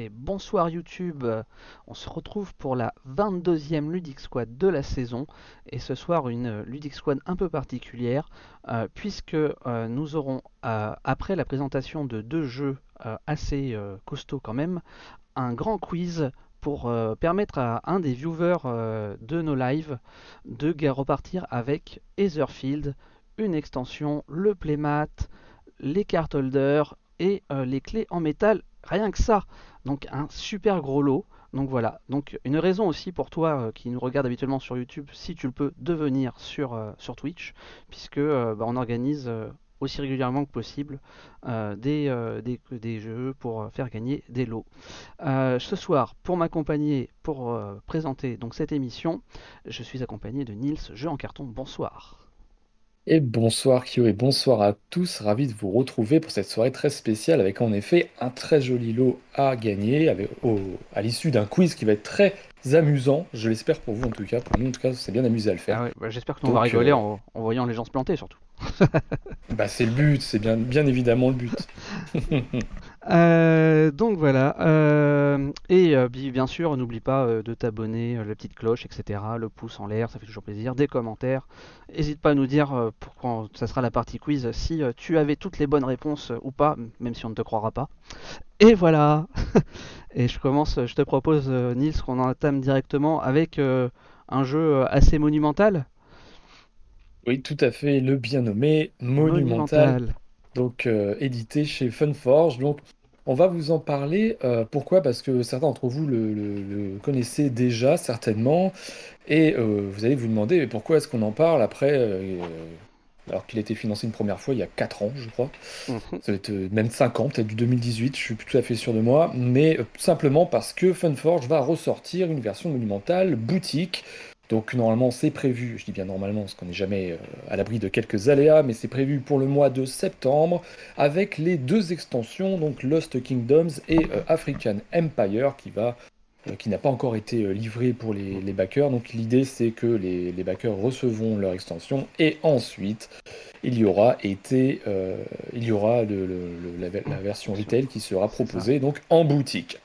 Et bonsoir YouTube, on se retrouve pour la 22e Ludic Squad de la saison. Et ce soir, une Ludic Squad un peu particulière, euh, puisque euh, nous aurons, euh, après la présentation de deux jeux assez costauds quand même, un grand quiz pour permettre à un des viewers de nos lives de repartir avec Etherfield, une extension, le playmat, les holders et les clés en métal Rien que ça. Donc un super gros lot. Donc voilà. Donc une raison aussi pour toi euh, qui nous regarde habituellement sur YouTube, si tu le peux, devenir sur, euh, sur Twitch, puisque euh, bah, on organise aussi régulièrement que possible des, des, des, jeux pour faire gagner des lots. ce soir, pour m'accompagner, pour présenter donc cette émission, je suis accompagné de Nils, jeu en carton. Bonsoir. Et bonsoir Kyo et bonsoir à tous, ravi de vous retrouver pour cette soirée très spéciale avec en effet un très joli lot à gagner avec, à l'issue d'un quiz qui va être très amusant, je l'espère pour vous en tout cas, pour nous en tout cas c'est bien amusé à le faire. Ah bah, J'espère que va rigoler euh, en, en, voyant les gens se planter surtout. Bah c'est le but, c'est bien, bien évidemment le but. Euh, donc voilà. Euh, et euh, bien sûr, n'oublie pas de t'abonner, la petite cloche, etc. Le pouce en l'air, ça fait toujours plaisir. Des commentaires. N'hésite pas à nous dire pour quand ça sera la partie quiz si tu avais toutes les bonnes réponses ou pas, même si on ne te croira pas. Et voilà. et je commence, je te propose, Nils, qu'on entame directement avec un jeu assez monumental. Oui, tout à fait, le bien nommé Monumental. Donc, édité chez Funforge. Donc, on va vous en parler. Euh, pourquoi? Parce que certains d'entre vous le, connaissaient déjà, certainement. Et euh, vous allez vous demander pourquoi est-ce qu'on en parle après, euh, alors qu'il a été financé une première fois il y a 4 ans, je crois. Mhm. Ça va être même 5 ans, peut-être du 2018, je suis plus tout à fait sûr de moi. Mais simplement parce que Funforge va ressortir une version monumentale boutique donc normalement c'est prévu, je dis bien normalement parce qu'on n'est jamais euh, à l'abri de quelques aléas, mais c'est prévu pour le mois de septembre avec les deux extensions, donc Lost Kingdoms et euh, African Empire qui va euh, qui n'a pas encore été livré pour les, backers. Donc l'idée c'est que les, backers recevront leur extension et ensuite il y aura été il y aura la, version retail qui sera proposée donc en boutique.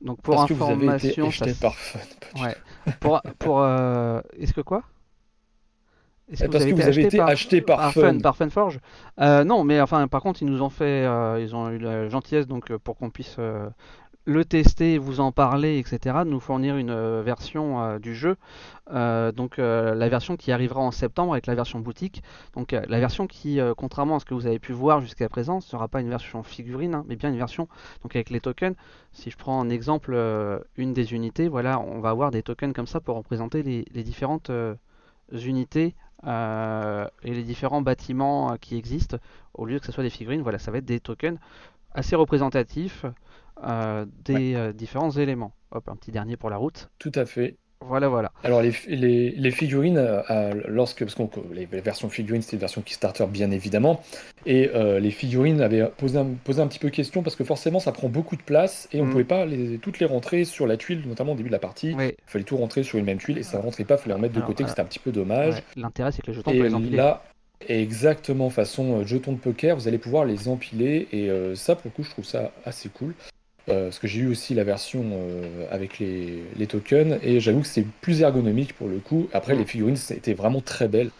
Donc pour Parce information, que vous avez été par Fun. Ouais. pour, pour euh... est-ce que quoi? Est-ce que Parce vous avez que vous avez été acheté par, par Fun. Par Funforge? Euh, Non, mais enfin, par contre, ils nous ont fait, euh, ils ont eu la gentillesse donc euh, pour qu'on puisse euh, le tester, vous en parler, etc., de nous fournir une euh, version euh, du jeu. Euh, donc la version qui arrivera en septembre avec la version boutique. Donc la version qui, contrairement à ce que vous avez pu voir jusqu'à présent, ne sera pas une version figurine, hein, mais bien une version donc avec les tokens. Si je prends en exemple une des unités, voilà, on va avoir des tokens comme ça pour représenter les, les différentes unités et les différents bâtiments qui existent. Au lieu que ce soit des figurines, voilà, ça va être des tokens assez représentatifs euh, des euh, différents éléments. Hop, un petit dernier pour la route. Tout à fait. Voilà, voilà. Alors les, les, les figurines, euh, lorsque parce que les, versions figurines, c'était une version Kickstarter bien évidemment, et les figurines avaient posé un, posé un petit peu question parce que forcément ça prend beaucoup de place et on ne mm. pouvait pas les, toutes les rentrer sur la tuile, notamment au début de la partie. Il fallait tout rentrer sur une même tuile et ça ne rentrait pas, il fallait remettre de côté, c'était un petit peu dommage. L'intérêt c'est que les jetons, et les empiler. Là, exactement façon jeton de poker, vous allez pouvoir les empiler et ça pour le coup je trouve ça assez cool. Euh, parce que j'ai eu aussi la version euh, avec les, tokens, et j'avoue que c'est plus ergonomique pour le coup. Après, les mm. figurines, c'était vraiment très belle.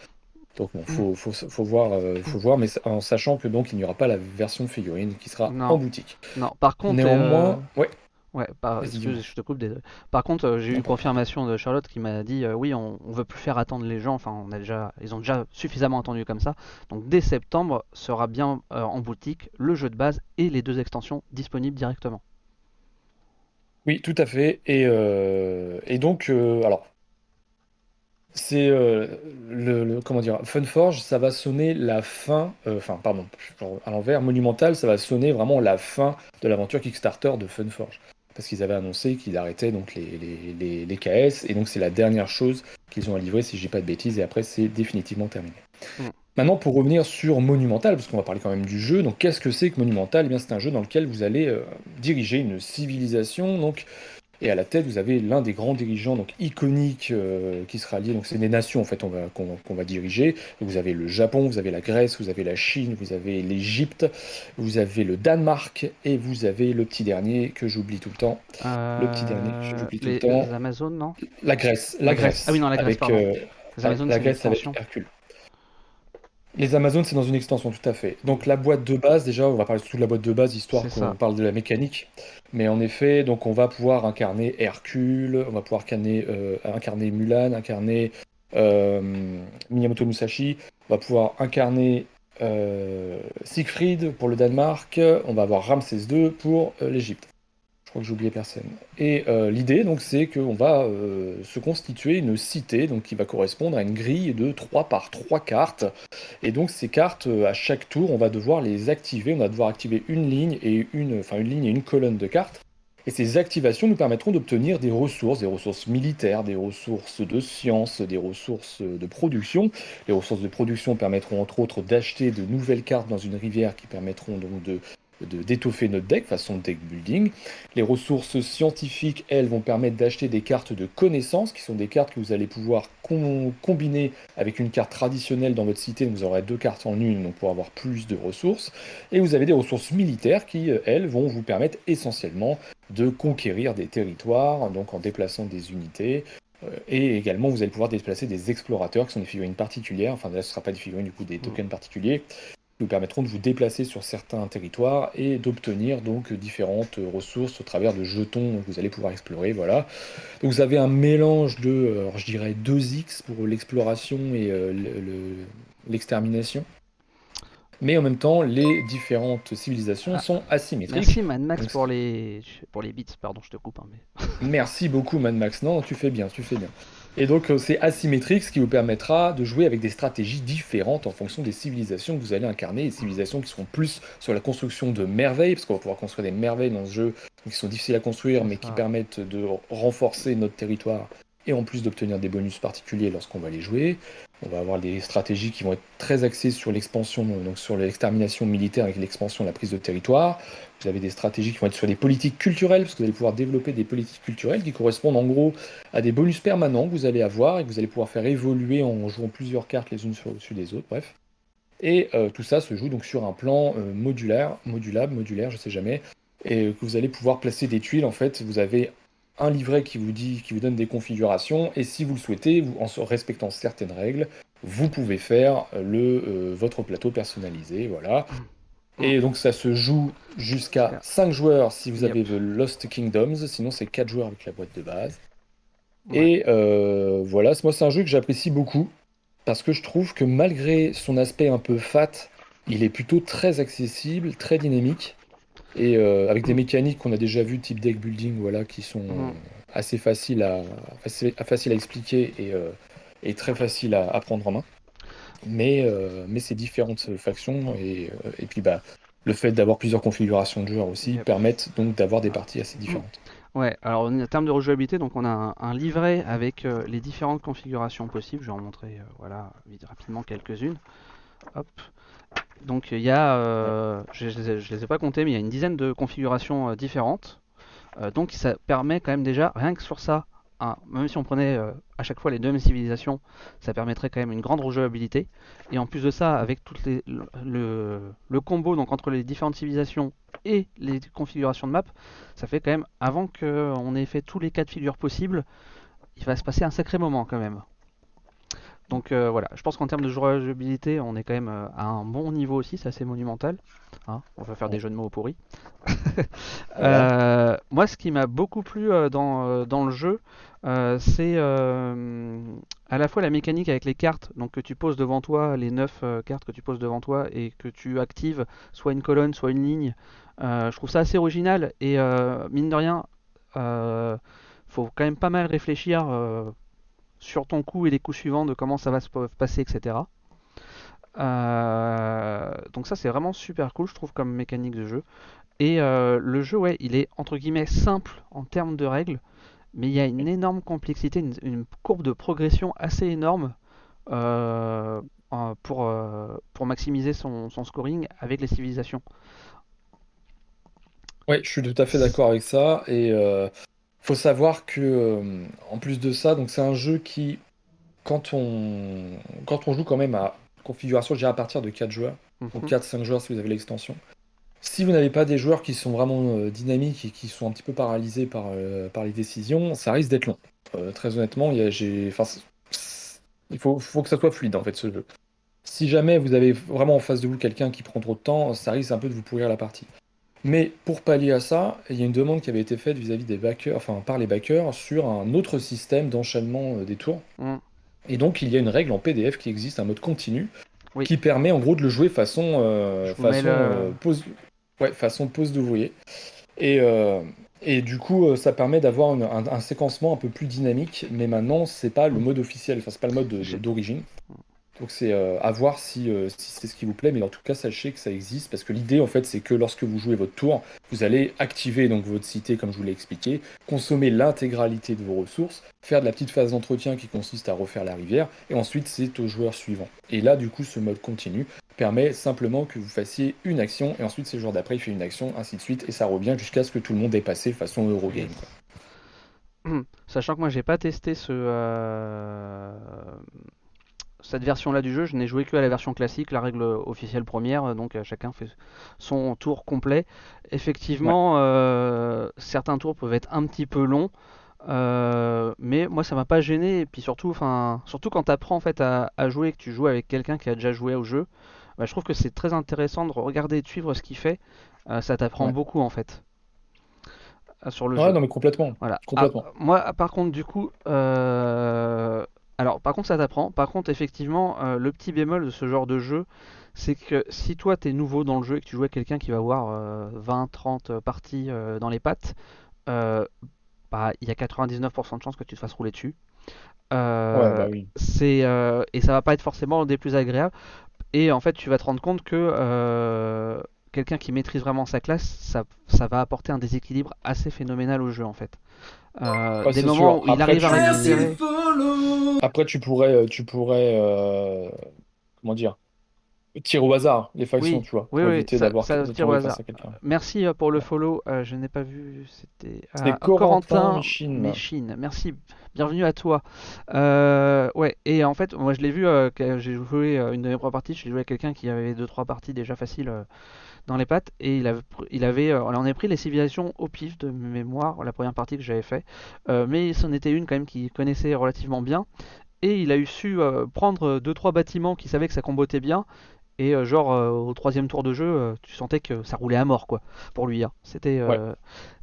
Donc bon, faut, mm. faut, voir, euh, faut voir, mais en sachant que donc il n'y aura pas la version figurine qui sera en boutique. Non, par contre, néanmoins, ouais. Ouais, par, je te coupe. Par contre, j'ai eu une confirmation de Charlotte qui m'a dit oui, on, on, veut plus faire attendre les gens. Enfin, on a déjà, ils ont déjà suffisamment attendu comme ça. Donc dès septembre sera bien en boutique le jeu de base et les deux extensions disponibles directement. Oui, tout à fait. Et, euh, donc, euh, alors, c'est euh, le, comment dire, Funforge, ça va sonner la fin, enfin, pardon, à l'envers, Monumental, ça va sonner vraiment la fin de l'aventure Kickstarter de Funforge. Parce qu'ils avaient annoncé qu'ils arrêtaient donc les, les, les, KS, et donc c'est la dernière chose qu'ils ont à livrer, si je dis pas de bêtises, et après c'est définitivement terminé. Mm. Maintenant, pour revenir sur Monumental, parce qu'on va parler quand même du jeu, donc qu'est-ce que c'est que Monumental? Eh bien, c'est un jeu dans lequel vous allez euh, diriger une civilisation, donc et à la tête, vous avez l'un des grands dirigeants donc iconiques euh, qui sera lié. Donc c'est des nations en fait qu'on va, diriger. vous avez le Japon, vous avez la Grèce, vous avez la Chine, vous avez l'Égypte, vous avez le Danemark et vous avez le petit dernier que j'oublie tout le temps. le petit dernier que j'oublie tout le temps. Les Amazones, non? La Grèce. La, Grèce. Ah oui, non, la Grèce, avec, euh, la Grèce avec Hercule. Les Amazones, c'est dans une extension, tout à fait. Donc la boîte de base, déjà, on va parler surtout de la boîte de base, histoire qu'on parle de la mécanique. Mais en effet, donc on va pouvoir incarner Hercule, on va pouvoir incarner, euh, incarner Mulan, incarner euh, Miyamoto Musashi, on va pouvoir incarner euh, Siegfried pour le Danemark, on va avoir Ramsès II pour l'Égypte crois que j'ai oublié personne. Et euh, l'idée, donc, c'est qu'on va euh, se constituer une cité, donc qui va correspondre à une grille de 3 par 3 cartes. Et donc, ces cartes, euh, à chaque tour, on va devoir les activer. On va devoir activer une ligne et une, enfin, une ligne et une colonne de cartes. Et ces activations nous permettront d'obtenir des ressources, des ressources militaires, des ressources de sciences, des ressources de production. Les ressources de production permettront entre autres d'acheter de nouvelles cartes dans une rivière qui permettront donc de d'étoffer notre deck façon deck building. Les ressources scientifiques, elles, vont permettre d'acheter des cartes de connaissances, qui sont des cartes que vous allez pouvoir combiner avec une carte traditionnelle dans votre cité. vous aurez deux cartes en une, donc pour avoir plus de ressources. Et vous avez des ressources militaires qui, euh, elles, vont vous permettre essentiellement de conquérir des territoires, donc en déplaçant des unités, euh, et également, vous allez pouvoir déplacer des explorateurs qui sont des figurines particulières. Enfin, là, ce ne sera pas des figurines, du coup, des tokens particuliers vous permettront de vous déplacer sur certains territoires et d'obtenir donc différentes ressources au travers de jetons que vous allez pouvoir explorer. Voilà. Donc vous avez un mélange de, euh, je dirais 2x pour l'exploration et euh, l'extermination. mais en même temps, les différentes civilisations ah. sont asymétriques. Merci Mad Max pour, les... pour les bits, pardon, je te coupe. Hein, mais... Merci beaucoup Mad Max, non, tu fais bien, tu fais bien. Et donc euh, c'est asymétrique, ce qui vous permettra de jouer avec des stratégies différentes en fonction des civilisations que vous allez incarner, des civilisations qui seront plus sur la construction de merveilles, parce qu'on va pouvoir construire des merveilles dans ce jeu qui sont difficiles à construire, mais qui permettent de renforcer notre territoire et en plus d'obtenir des bonus particuliers lorsqu'on va les jouer. On va avoir des stratégies qui vont être très axées sur l'expansion, donc sur l'extermination militaire avec l'expansion, la prise de territoire. Vous avez des stratégies qui vont être sur des politiques culturelles, parce que vous allez pouvoir développer des politiques culturelles qui correspondent en gros à des bonus permanents que vous allez avoir et que vous allez pouvoir faire évoluer en jouant plusieurs cartes les unes au-dessus des autres, bref. Et euh, tout ça se joue donc sur un plan euh, modulaire, modulable, modulaire, je sais jamais, et que vous allez pouvoir placer des tuiles. En fait, vous avez un livret qui vous dit, qui vous donne des configurations, et si vous le souhaitez, vous, en respectant certaines règles, vous pouvez faire le, euh, votre plateau personnalisé, voilà. Mm. Et donc ça se joue jusqu'à 5 joueurs si vous avez The Lost Kingdoms, sinon c'est 4 joueurs avec la boîte de base. Et euh, voilà, moi c'est un jeu que j'apprécie beaucoup, parce que je trouve que malgré son aspect un peu fat, il est plutôt très accessible, très dynamique. Et euh, avec des mécaniques qu'on a déjà vues, type deck building, voilà, qui sont mm. assez faciles à, facile, à expliquer et, euh, et, très faciles à, prendre en main. Mais, euh, mais ces différentes factions et, et puis bah, le fait d'avoir plusieurs configurations de joueurs aussi permettent donc d'avoir des parties assez différentes. Ouais, alors en termes de rejouabilité, donc on a un, livret avec les différentes configurations possibles. Je vais en montrer voilà, rapidement quelques-unes. Hop. Donc il y a, euh, je, ne les ai pas comptés, mais il y a une dizaine de configurations euh, différentes. Euh, donc ça permet quand même déjà, rien que sur ça, même si on prenait à chaque fois les deux mêmes civilisations, ça permettrait quand même une grande rejouabilité. Et en plus de ça, avec toutes les, le, combo donc entre les différentes civilisations et les configurations de map, ça fait quand même, avant qu'on ait fait tous les cas de figure possibles, il va se passer un sacré moment quand même. Donc euh, voilà, je pense qu'en termes de jouabilité, on est quand même euh, à un bon niveau aussi, c'est assez monumental. Hein. on va faire des jeux de mots pourris. Euh, moi, ce qui m'a beaucoup plu dans, dans, le jeu, c'est à la fois la mécanique avec les cartes, donc que tu poses devant toi, les 9 cartes que tu poses devant toi et que tu actives soit une colonne, soit une ligne. je trouve ça assez original et mine de rien, faut quand même pas mal réfléchir sur ton coup et les coups suivants de comment ça va se passer, etc. Euh, donc ça c'est vraiment super cool je trouve comme mécanique de jeu. Et euh, le jeu ouais il est entre guillemets simple en termes de règles, mais il y a une énorme complexité, une, courbe de progression assez énorme. Euh, pour, maximiser son, scoring avec les civilisations. Oui, je suis tout à fait d'accord avec ça. Et faut savoir que, en plus de ça, donc c'est un jeu qui, quand on, quand on joue quand même à configuration, je à partir de 4 joueurs, ou 4-5 mhm. joueurs si vous avez l'extension. Si vous n'avez pas des joueurs qui sont vraiment euh, dynamiques et qui sont un petit peu paralysés par, euh, par les décisions, ça risque d'être long. Euh, très honnêtement, il, il faut, faut, que ça soit fluide en fait ce jeu. Si jamais vous avez vraiment en face de vous quelqu'un qui prend trop de temps, ça risque un peu de vous pourrir la partie. Mais pour pallier à ça, il y a une demande qui avait été faite vis-à-vis des backers, enfin par les backers, sur un autre système d'enchaînement des tours. Mm. Et donc il y a une règle en PDF qui existe, un mode continu, qui permet en gros de le jouer façon, euh, façon, euh, pose, ouais, façon pose d'ouvrier. Et, euh, et du coup, ça permet d'avoir un, séquencement un peu plus dynamique, mais maintenant, c'est pas le mode officiel, enfin, c'est pas le mode d'origine. Donc c'est euh, à voir si, euh, si c'est ce qui vous plaît, mais en tout cas sachez que ça existe parce que l'idée en fait c'est que lorsque vous jouez votre tour, vous allez activer donc votre cité comme je vous l'ai expliqué, consommer l'intégralité de vos ressources, faire de la petite phase d'entretien qui consiste à refaire la rivière, et ensuite c'est au joueur suivant. Et là du coup ce mode continu permet simplement que vous fassiez une action et ensuite c'est le joueur d'après il fait une action, ainsi de suite, et ça revient jusqu'à ce que tout le monde ait passé façon Eurogame. Sachant que moi j'ai pas testé ce, euh, cette version-là du jeu, je n'ai joué que à la version classique, la règle officielle première, donc euh, chacun fait son tour complet. Effectivement, euh, certains tours peuvent être un petit peu longs, euh, mais moi ça m'a pas gêné. Et puis surtout, enfin, surtout quand tu apprends en fait à, jouer et que tu joues avec quelqu'un qui a déjà joué au jeu, bah, je trouve que c'est très intéressant de regarder et de suivre ce qu'il fait. ça t'apprend beaucoup en fait sur le ouais, non mais complètement. Voilà. complètement. Ah, moi, par contre, du coup, euh, alors, par contre, ça t'apprend. Par contre, effectivement, euh, le petit bémol de ce genre de jeu, c'est que si toi t'es nouveau dans le jeu et que tu joues avec quelqu'un qui va avoir 20-30 euh, parties euh, dans les pattes, bah, il y a 99% de chances que tu te fasses rouler dessus. ouais, bah oui. c'est, et ça va pas être forcément des plus agréables. Et en fait, tu vas te rendre compte que quelqu'un qui maîtrise vraiment sa classe, ça, ça, va apporter un déséquilibre assez phénoménal au jeu en fait. Euh, des moments où il arrive à récupérer. Après, tu pourrais, euh, tu pourrais, euh, comment dire, tirer au hasard les factions, tu vois, oui, d'avoir ça, tire au hasard. Merci pour le follow. je n'ai pas vu. C'était ah, Corentin, Michine. Merci. Bienvenue à toi. ouais. Et en fait, moi, je l'ai vu. j'ai joué une de mes premières parties. J'ai joué avec quelqu'un qui avait deux trois parties déjà faciles dans les pattes et il avait, il avait euh, on en a pris les civilisations au pif de mémoire, la première partie que j'avais fait, euh, mais c'en était une quand même qu'il connaissait relativement bien et il a eu su euh, prendre deux trois bâtiments qui savaient que ça combotait bien et euh, genre euh, au troisième tour de jeu, euh, tu sentais que ça roulait à mort quoi pour lui. Hein. C'était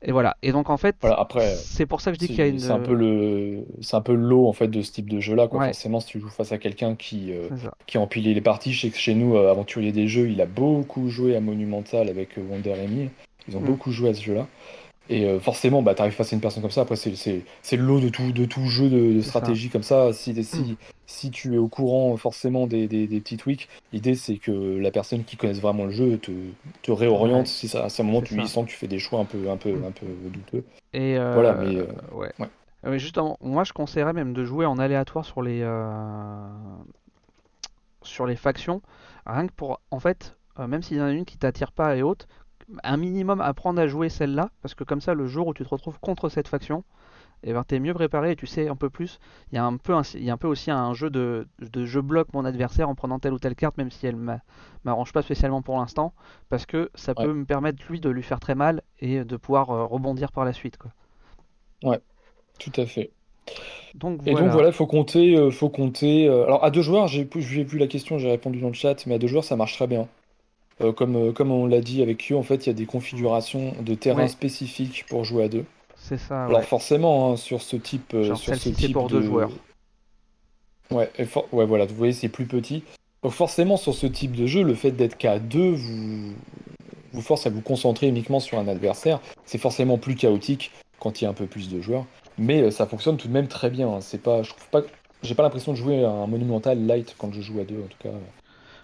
et voilà. Et donc en fait, après, c'est pour ça que je dis qu'il y a une. C'est un peu le, c'est un peu l'eau en fait de ce type de jeu là. Quoi. Forcément, si tu joues face à quelqu'un qui qui a empilé les parties, je sais que chez nous, aventurier des jeux, il a beaucoup joué à Monumental avec Wonder Emmy. Ils ont mm. beaucoup joué à ce jeu là. Et euh, forcément, bah, tu arrives face à une personne comme ça. Après, c'est le lot de tout, de tout jeu de, stratégie comme ça. Si, si, mm. si, tu es au courant forcément des, des, des petits tweaks, l'idée c'est que la personne qui connaisse vraiment le jeu te, te réoriente si ça, à ce moment tu sens que tu fais des choix un peu, un peu, mm. un peu douteux. Et euh, voilà, mais, euh, ouais. Mais justement, moi je conseillerais même de jouer en aléatoire sur les, sur les factions. Rien que pour, en fait, même s'il y en a une qui t'attire pas et autres, un minimum apprendre à jouer celle-là, parce que comme ça, le jour où tu te retrouves contre cette faction, et eh ben, t'es mieux préparé et tu sais un peu plus. Il y a un peu, il y a un peu aussi un jeu de, de je bloque mon adversaire en prenant telle ou telle carte, même si elle m'arrange pas spécialement pour l'instant, parce que ça peut me permettre lui de lui faire très mal et de pouvoir euh, rebondir par la suite. Quoi. Ouais, tout à fait. Donc, et donc voilà, faut compter, euh, faut compter. Euh, alors à deux joueurs, j'ai vu la question, j'ai répondu dans le chat, mais à deux joueurs ça marche très bien. Euh, comme, euh, comme on l'a dit avec Q, en fait, il y a des configurations de terrain spécifiques pour jouer à deux. C'est ça. Alors forcément, hein, sur ce type, euh, sur ce type pour deux joueurs. Ouais, ouais, voilà, vous voyez, c'est plus petit. Donc forcément, sur ce type de jeu, le fait d'être qu'à deux vous... vous force à vous concentrer uniquement sur un adversaire. C'est forcément plus chaotique quand il y a un peu plus de joueurs. Mais ça fonctionne tout de même très bien. Hein. C'est pas, je trouve pas, j'ai pas l'impression de jouer à un monumental light quand je joue à deux, en tout cas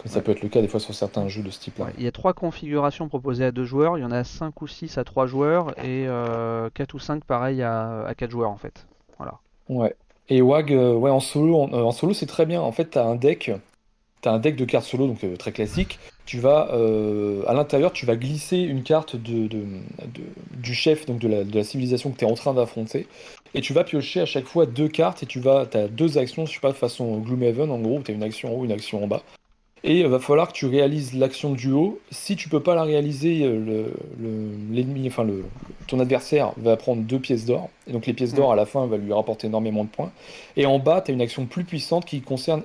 ça peut être le cas des fois sur certains jeux de ce type-là. il y a trois configurations proposées à deux joueurs, il y en a cinq ou six à trois joueurs et euh, quatre ou cinq pareil à, à quatre joueurs en fait. Voilà. Ouais. Et WAG, euh, ouais, en solo, en, euh, solo c'est très bien. En fait, tu as un deck, as un deck de cartes solo, donc très classique. Tu vas, à l'intérieur, tu vas glisser une carte de, du chef, donc de la, de la civilisation que tu es en train d'affronter. Et tu vas piocher à chaque fois deux cartes et tu vas, as deux actions, je sais pas, façon Gloomhaven en gros, tu as une action en haut, une action en bas. Et il va falloir que tu réalises l'action du haut. Si tu peux pas la réaliser, euh, l'ennemi, enfin le, ton adversaire va prendre deux pièces d'or. Et donc les pièces d'or à la fin va lui rapporter énormément de points. Et en bas, tu as une action plus puissante qui concerne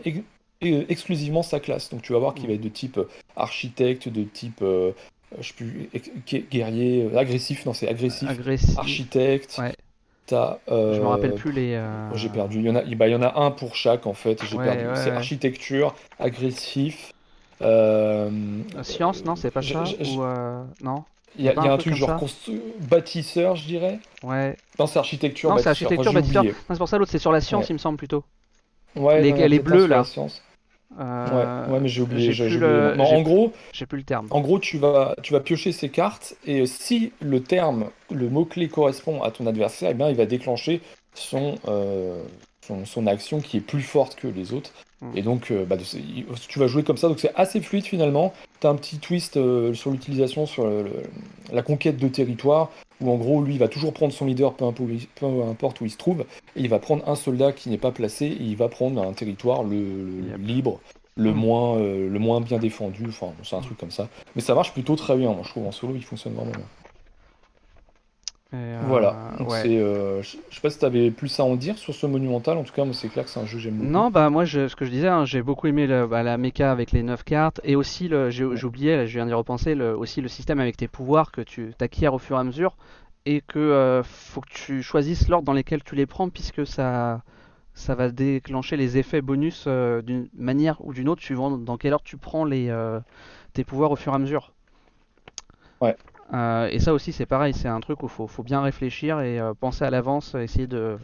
exclusivement sa classe. Donc tu vas voir qu'il va être de type euh, architecte, de type euh, je sais plus, guerrier, agressif, non c'est agressif, architecte. Ouais. Euh, je me rappelle plus les. Euh, j'ai perdu. Il y en a, bah, il y en a un pour chaque en fait. J'ai perdu. c'est architecture, agressif. Euh, Science, non, c'est pas ça ou non? Il y a, un, truc, genre bâtisseur, je dirais? Ouais. Non, c'est architecture. Non, c'est architecture, bâtisseur. c'est pour ça l'autre, c'est sur la science, il me semble plutôt. Ouais. Les, elle est bleue là. science. Euh, ouais, mais j'ai oublié. en gros, j'ai plus le terme. En gros, tu vas, tu vas piocher ces cartes et si le terme, le mot clé correspond à ton adversaire, eh bien, il va déclencher son, euh, son, action qui est plus forte que les autres. Hmm. Et donc, euh, bah, tu vas jouer comme ça. Donc, c'est assez fluide finalement. Tu as un petit twist sur l'utilisation, sur la conquête de territoire où en gros, lui, il va toujours prendre son leader, peu importe où il se trouve, et il va prendre un soldat qui n'est pas placé, et il va prendre un territoire le, libre, le, mm. moins, euh, le moins bien défendu, enfin, c'est un truc comme ça. Mais ça marche plutôt très bien, moi je trouve, en solo, il fonctionne vraiment bien. Euh, voilà, euh, je sais pas si tu avais plus à en dire sur ce monumental, en tout cas moi c'est clair que c'est un jeu que j'aime beaucoup. Non, bah moi ce que je disais, hein, j'ai beaucoup aimé bah, la méca avec les 9 cartes et aussi, j'ai oublié, je viens d'y repenser, le, aussi le système avec tes pouvoirs que tu acquiers au fur et à mesure et que euh, faut que tu choisisses l'ordre dans lequel tu les prends puisque ça, ça va déclencher les effets bonus d'une manière ou d'une autre suivant dans quelle ordre tu prends les, tes pouvoirs au fur et à mesure. Ouais. Euh, et ça aussi, c'est pareil, c'est un truc où il faut, bien réfléchir et euh, penser à l'avance, essayer de,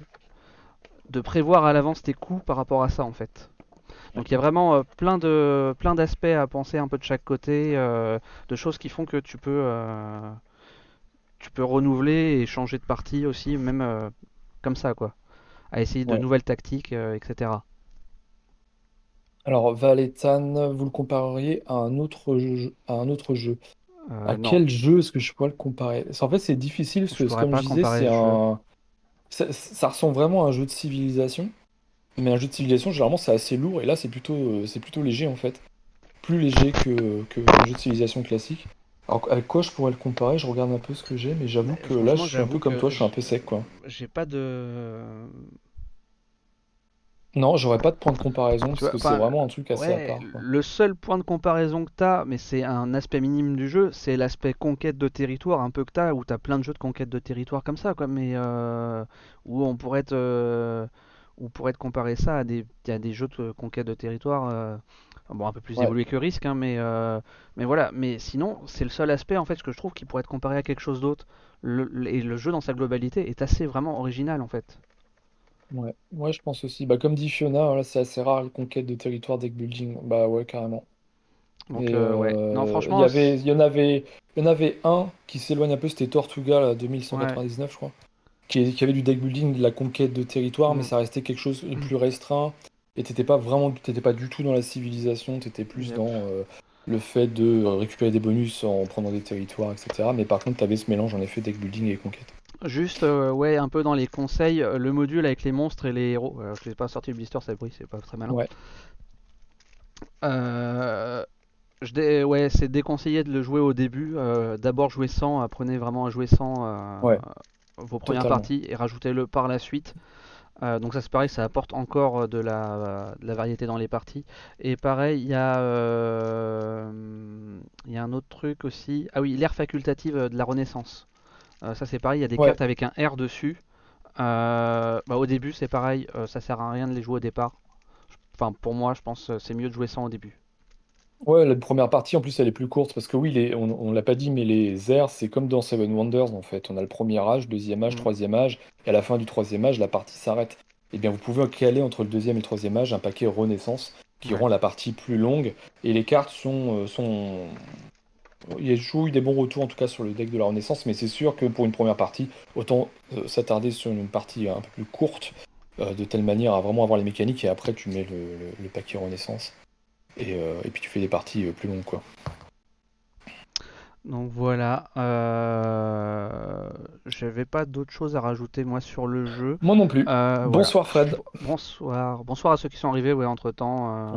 de prévoir à l'avance tes coûts par rapport à ça en fait. Donc il y a vraiment euh, plein de plein d'aspects à penser un peu de chaque côté, de choses qui font que tu peux tu peux renouveler et changer de partie aussi, même comme ça quoi, à essayer de nouvelles tactiques, etc. Alors Valethan, vous le compareriez à un autre à un autre jeu euh, à quel jeu est-ce que je pourrais le comparer? En fait, c'est difficile parce que, comme je disais, c'est un... Ça, ressemble vraiment à un jeu de civilisation. Mais un jeu de civilisation, généralement, c'est assez lourd. Et là, c'est plutôt, euh, c'est plutôt léger, en fait. Plus léger que, que un jeu de civilisation classique. Alors, avec quoi je pourrais le comparer? Je regarde un peu ce que j'ai, mais j'avoue que là, je suis un peu comme toi, je suis un peu sec, quoi. J'ai pas de. Non, j'aurais pas de point de comparaison parce que c'est vraiment un truc assez à part. Le seul point de comparaison que tu as, mais c'est un aspect minime du jeu, c'est l'aspect conquête de territoire un peu que tu as, où tu as plein de jeux de conquête de territoire comme ça, quoi, mais euh, où on pourrait te, euh, pourrait te comparer ça à des, des jeux de conquête de territoire. Euh, bon, un peu plus évolué que Risk, hein, mais, mais voilà. Mais sinon, c'est le seul aspect en fait que je trouve qui pourrait être comparé à quelque chose d'autre. et le jeu dans sa globalité est assez vraiment original en fait. Ouais, ouais, je pense aussi. Bah, comme dit Fiona, c'est assez rare les conquêtes de territoire deck building. Bah ouais, carrément. Donc, euh, ouais. Non, franchement, il y avait, il y en avait, il y en avait un qui s'éloigne un peu, c'était Tortuga, là, 2199, je crois, qui, qui avait du deck building, de la conquête de territoire, mais mm. ça restait quelque chose de plus restreint. Et t'étais pas vraiment, t'étais pas du tout dans la civilisation, t'étais plus dans euh, le fait de récupérer des bonus en prenant des territoires, etc. Mais par contre, t'avais ce mélange en effet deck building et conquête. Juste, euh, ouais, un peu dans les conseils, euh, le module avec les monstres et les héros. Euh, je l'ai pas sorti le blister, ça bruit, c'est pas très malin. Ouais. je ouais, c'est déconseillé de le jouer au début. D'abord jouer sans, apprenez vraiment à jouer sans vos premières parties et rajoutez-le par la suite. donc ça c'est pareil, ça apporte encore de la, de la variété dans les parties. Et pareil, il y, a, il y a un autre truc aussi. Ah oui, l'ère facultative de la Renaissance. Euh, ça c'est pareil, il y a des cartes avec un R dessus. Euh, bah, au début c'est pareil, euh, ça sert à rien de les jouer au départ. Enfin pour moi je pense c'est mieux de jouer sans au début. Ouais, la première partie en plus elle est plus courte parce que oui, les, on, l'a pas dit, mais les airs c'est comme dans Seven Wonders en fait. On a le premier âge, deuxième âge, mm. troisième âge, et à la fin du troisième âge la partie s'arrête. Et eh bien vous pouvez caler entre le deuxième et le troisième âge un paquet Renaissance qui rend la partie plus longue et les cartes sont, sont il y a toujours eu des bons retours en tout cas sur le deck de la Renaissance, mais c'est sûr que pour une première partie, autant euh, s'attarder sur une partie un peu plus courte, euh, de telle manière à vraiment avoir les mécaniques, et après tu mets le, paquet Renaissance. et, et puis tu fais des parties plus longues quoi. Donc voilà, euh... j'avais pas d'autre chose à rajouter moi sur le jeu. Moi non plus. Euh, bonsoir Fred. Bonsoir, bonsoir à ceux qui sont arrivés ouais, entre temps.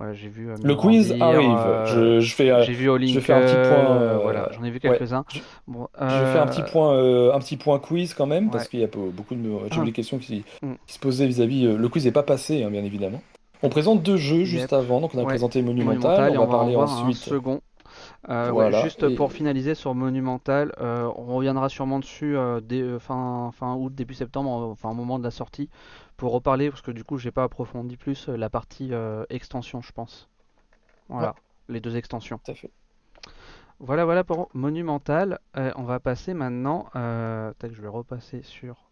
Euh... j'ai vu. Euh, le quiz arrive. Je, je, fais. J'ai vu au link. Je fais un petit point. Voilà, j'en ai vu quelques-uns. Je... Bon, je fais un petit point, un petit point quiz quand même parce qu'il y a beaucoup de ah. questions qui, mm. qui, se posaient vis-à-vis. le quiz n'est pas passé, hein, bien évidemment. On présente deux jeux juste avant, donc on a présenté Monumental, on, va parler ensuite. second euh, juste pour finaliser sur Monumental, euh, on reviendra sûrement dessus euh, dès, fin, fin août, début septembre, enfin au moment de la sortie, pour reparler, parce que du coup j'ai pas approfondi plus la partie extension, je pense. Voilà, les deux extensions. Tout à fait. Voilà, voilà pour Monumental. on va passer maintenant, que je vais repasser sur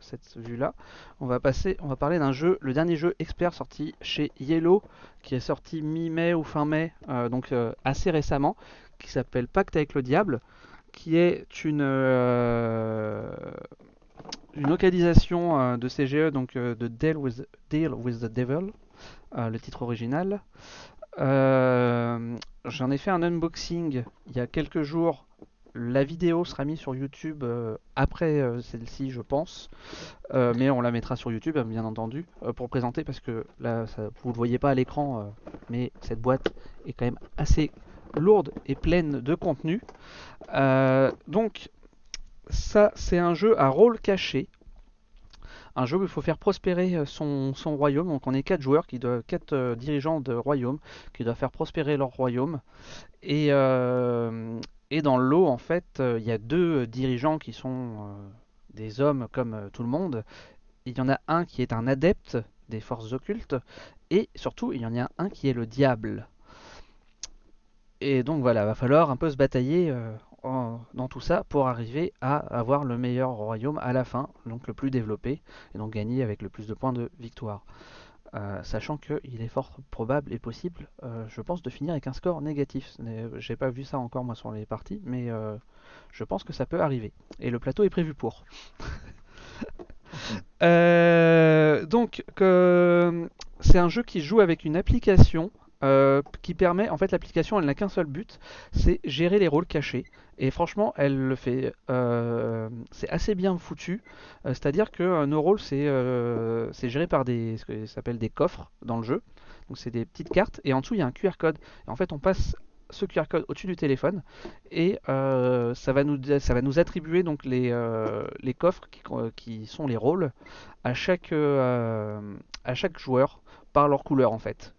cette vue-là. On va passer, on va parler d'un jeu, le dernier jeu expert sorti chez Yellow, qui est sorti mi-mai ou fin mai, euh, donc euh, assez récemment, qui s'appelle Pacte avec le diable, qui est une euh, une localisation de CGE, donc de Deal with, Deal with the Devil, le titre original. J'en ai fait un unboxing il y a quelques jours la vidéo sera mise sur YouTube euh, après euh, celle-ci, je pense. Euh, mais on la mettra sur YouTube, bien entendu, pour présenter, parce que là, vous ne le voyez pas à l'écran, mais cette boîte est quand même assez lourde et pleine de contenu. donc, ça, c'est un jeu à rôle caché. Un jeu où il faut faire prospérer son, royaume. Donc on est quatre joueurs, qui quatre dirigeants de royaume qui doivent faire prospérer leur royaume. Et, et dans le lot, en fait, euh, il y a deux dirigeants qui sont euh, des hommes comme euh, tout le monde. Il y en a un qui est un adepte des forces occultes, et surtout, il y en a un qui est le diable. Et donc voilà, va falloir un peu se batailler dans tout ça pour arriver à avoir le meilleur royaume à la fin, donc le plus développé, et donc gagner avec le plus de points de victoire. Euh, sachant qu'il est fort probable et possible, euh, je pense, de finir avec un score négatif. J'ai pas vu ça encore moi sur les parties, mais euh, je pense que ça peut arriver. Et le plateau est prévu pour. donc, c'est un jeu qui joue avec une application euh, qui permet, en fait, l'application, elle n'a qu'un seul but, c'est gérer les rôles cachés. Et franchement, elle le fait, euh, c'est assez bien foutu. Euh, c'est-à-dire que nos rôles, c'est géré par des, ce que s'appelle des coffres dans le jeu. Donc c'est des petites cartes, et en dessous il y a un QR code. Et en fait, on passe ce QR code au-dessus du téléphone et ça, va nous, ça va nous attribuer donc les, coffres qui, qui, sont les rôles à chaque, à chaque joueur par leur couleur en fait.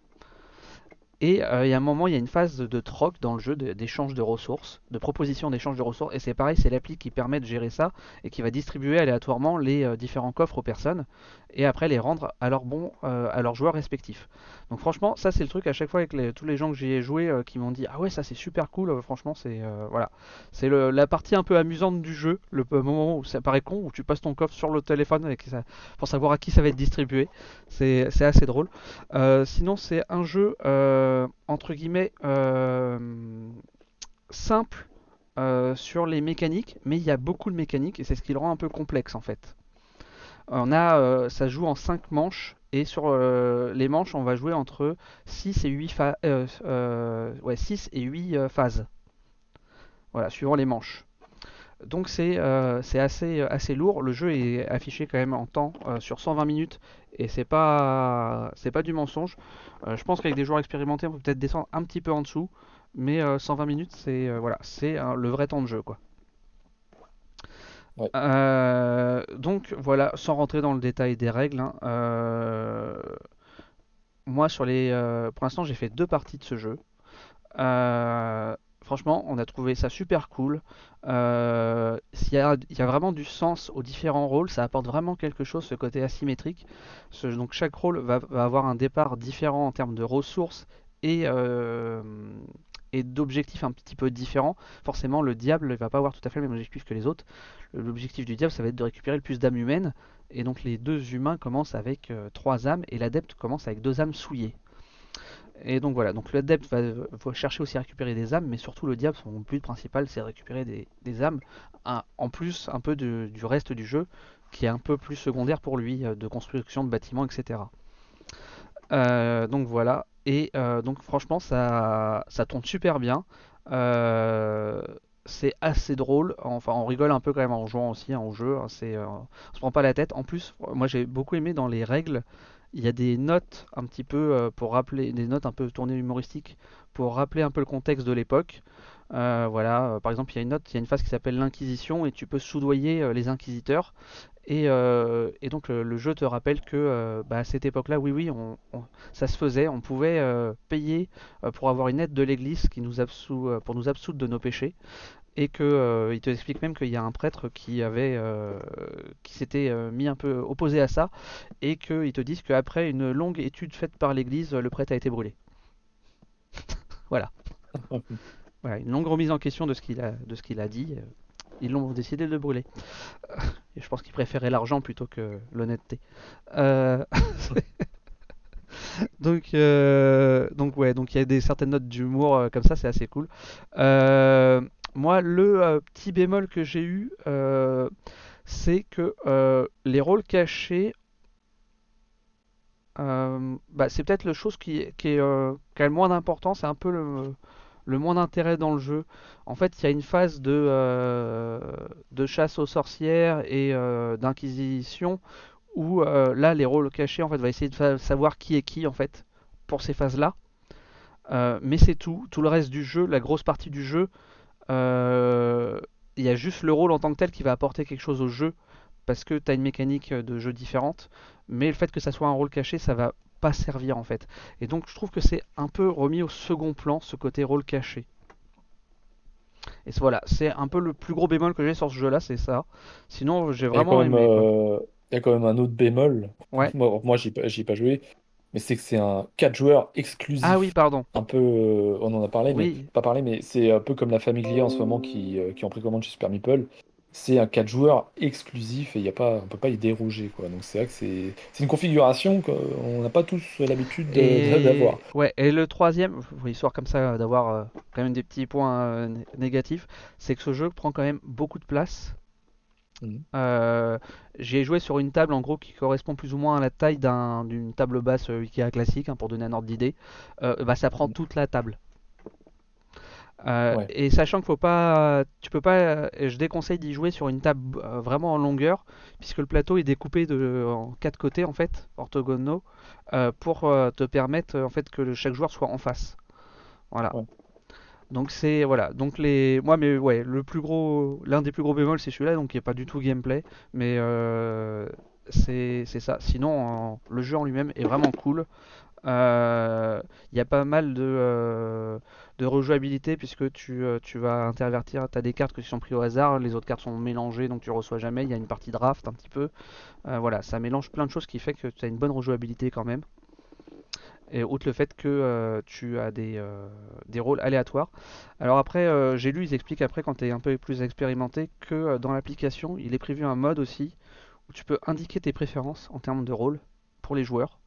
Et euh, il y a un moment, il y a une phase de troc dans le jeu, d'échange de, ressources, de proposition d'échange de ressources. Et c'est pareil, c'est l'appli qui permet de gérer ça et qui va distribuer aléatoirement les euh, différents coffres aux personnes et après les rendre à, euh, à leurs joueurs respectifs. Donc franchement, ça c'est le truc à chaque fois avec tous les gens que j'y ai joué qui m'ont dit ah ouais ça c'est super cool. franchement c'est voilà, c'est la partie un peu amusante du jeu, le moment où ça paraît con où tu passes ton coffre sur le téléphone pour savoir à qui ça va être distribué. C'est assez drôle. sinon c'est un jeu euh, entre guillemets euh, simple euh, sur les mécaniques, mais il y a beaucoup de mécaniques et c'est ce qui le rend un peu complexe en fait. On a, ça joue en 5 manches et sur les manches on va jouer entre 6 et 8, ouais, 6 et 8 phases. Voilà, suivant les manches. Donc c'est assez, assez lourd. Le jeu est affiché quand même en temps sur 120 minutes et c'est pas c'est pas du mensonge. Euh, je pense qu'avec des joueurs expérimentés, on peut peut-être descendre un petit peu en dessous, mais 120 euh, minutes, c'est euh, voilà, c'est le vrai temps de jeu, quoi. Donc voilà, sans rentrer dans le détail des règles, hein, moi sur les, pour l'instant j'ai fait deux parties de ce jeu. Franchement, on a trouvé ça super cool. Euh, il, y a, vraiment du sens aux différents rôles, ça apporte vraiment quelque chose, ce côté asymétrique. donc chaque rôle va, avoir un départ différent en termes de ressources et, euh, et d'objectifs un petit peu différents. Forcément, le diable ne va pas avoir tout à fait le même objectif que les autres. L'objectif du diable, ça va être de récupérer le plus d'âmes humaines. Et donc les deux humains commencent avec euh, trois âmes et l'adepte commence avec deux âmes souillées. Et donc voilà, donc l'adepte va, chercher aussi à récupérer des âmes, mais surtout le diable, son but principal c'est de récupérer des, âmes, en plus un peu du reste du jeu, qui est un peu plus secondaire pour lui, euh, de construction de bâtiments, etc. Euh, donc voilà, Et donc franchement, ça, ça tourne super bien. c'est assez drôle. Enfin, on rigole un peu quand même en jouant aussi hein, au jeu. Hein, c'est, on se prend pas la tête. En plus, moi j'ai beaucoup aimé dans les règles. Il y a des notes un petit peu pour rappeler, des notes un peu tournées humoristiques pour rappeler un peu le contexte de l'époque. Euh, voilà, euh, par exemple, il y a une note, il y a une phase qui s'appelle l'Inquisition et tu peux soudoyer euh, les inquisiteurs. Et, donc le, jeu te rappelle que bah, à cette époque-là, oui, oui, ça se faisait. On pouvait payer pour avoir une aide de l'Église qui nous pour nous absoudre de nos péchés. Et que il te explique même qu'il y a un prêtre qui avait, qui s'était mis un peu opposé à ça, et qu'ils te disent qu'après une longue étude faite par l'Église, le prêtre a été brûlé. voilà. une longue remise en question de ce qu'il a, de ce qu'il a dit. Ils l'ont décidé de le brûler. Et je pense qu'il préférait l'argent plutôt que l'honnêteté. Euh, donc, euh, donc ouais, donc il y a des certaines notes d'humour euh, comme ça, c'est assez cool. moi, le petit bémol que j'ai eu, c'est que les rôles cachés bah, c'est peut-être le chose qui, qui, est, qui a le moins d'importance, c'est un peu le, le moins d'intérêt dans le jeu. En fait, il y a une phase de, euh, chasse aux sorcières et euh, d'inquisition où euh, là, les rôles cachés, en fait, va essayer de savoir qui est qui en fait pour ces phases-là. mais c'est tout. Tout le reste du jeu, la grosse partie du jeu, il y a juste le rôle en tant que tel qui va apporter quelque chose au jeu parce que tu as une mécanique de jeu différente. Mais le fait que ça soit un rôle caché, ça va servir en fait. Et donc je trouve que c'est un peu remis au second plan ce côté rôle caché. Et voilà, c'est un peu le plus gros bémol que j'ai sur ce jeu-là, c'est ça. Sinon, j'ai vraiment aimé. Euh, il y a quand même un autre bémol. Ouais. Moi, moi j'y ai pas joué, mais c'est que c'est un 4 joueurs exclusif. Ah oui, pardon. Un peu, euh, on en a parlé, mais pas parlé, mais c'est un peu comme la Famiglia en ce moment qui, euh, qui en précommande chez Super Meeple c'est un 4 joueurs exclusif et y a pas, on peut pas y déroger. Quoi. Donc c'est vrai que c'est, une configuration qu'on n'a pas tous l'habitude d'avoir. Ouais, et le troisième, histoire comme ça d'avoir euh, quand même des petits points euh, négatifs, c'est que ce jeu prend quand même beaucoup de place. Mhm. Euh, j'ai joué sur une table en gros qui correspond plus ou moins à la taille d'une table basse Ikea classique, hein, pour donner un ordre d'idée. bah, ça prend mhm. toute la table. Euh, et sachant qu'il faut pas, tu peux pas, je déconseille d'y jouer sur une table euh, vraiment en longueur, puisque le plateau est découpé de, en quatre côtés en fait, orthogonaux, euh, pour te permettre en fait que chaque joueur soit en face. Voilà. Donc c'est voilà, donc les, moi mais ouais, le plus gros, l'un des plus gros bémols c'est celui-là, donc il n'y a pas du tout gameplay, mais c'est ça. Sinon, le jeu en lui-même est vraiment cool. Il y a pas mal de de rejouabilité puisque tu, euh, vas intervertir, tu as des cartes qui sont prises au hasard, les autres cartes sont mélangées donc tu reçois jamais, il y a une partie draft un petit peu. Euh, voilà, ça mélange plein de choses qui fait que tu as une bonne rejouabilité quand même. Et outre le fait que euh, tu as des, des, rôles aléatoires. Alors après, j'ai lu, ils expliquent après quand tu es un peu plus expérimenté que dans l'application, il est prévu un mode aussi où tu peux indiquer tes préférences en termes de rôle pour les joueurs.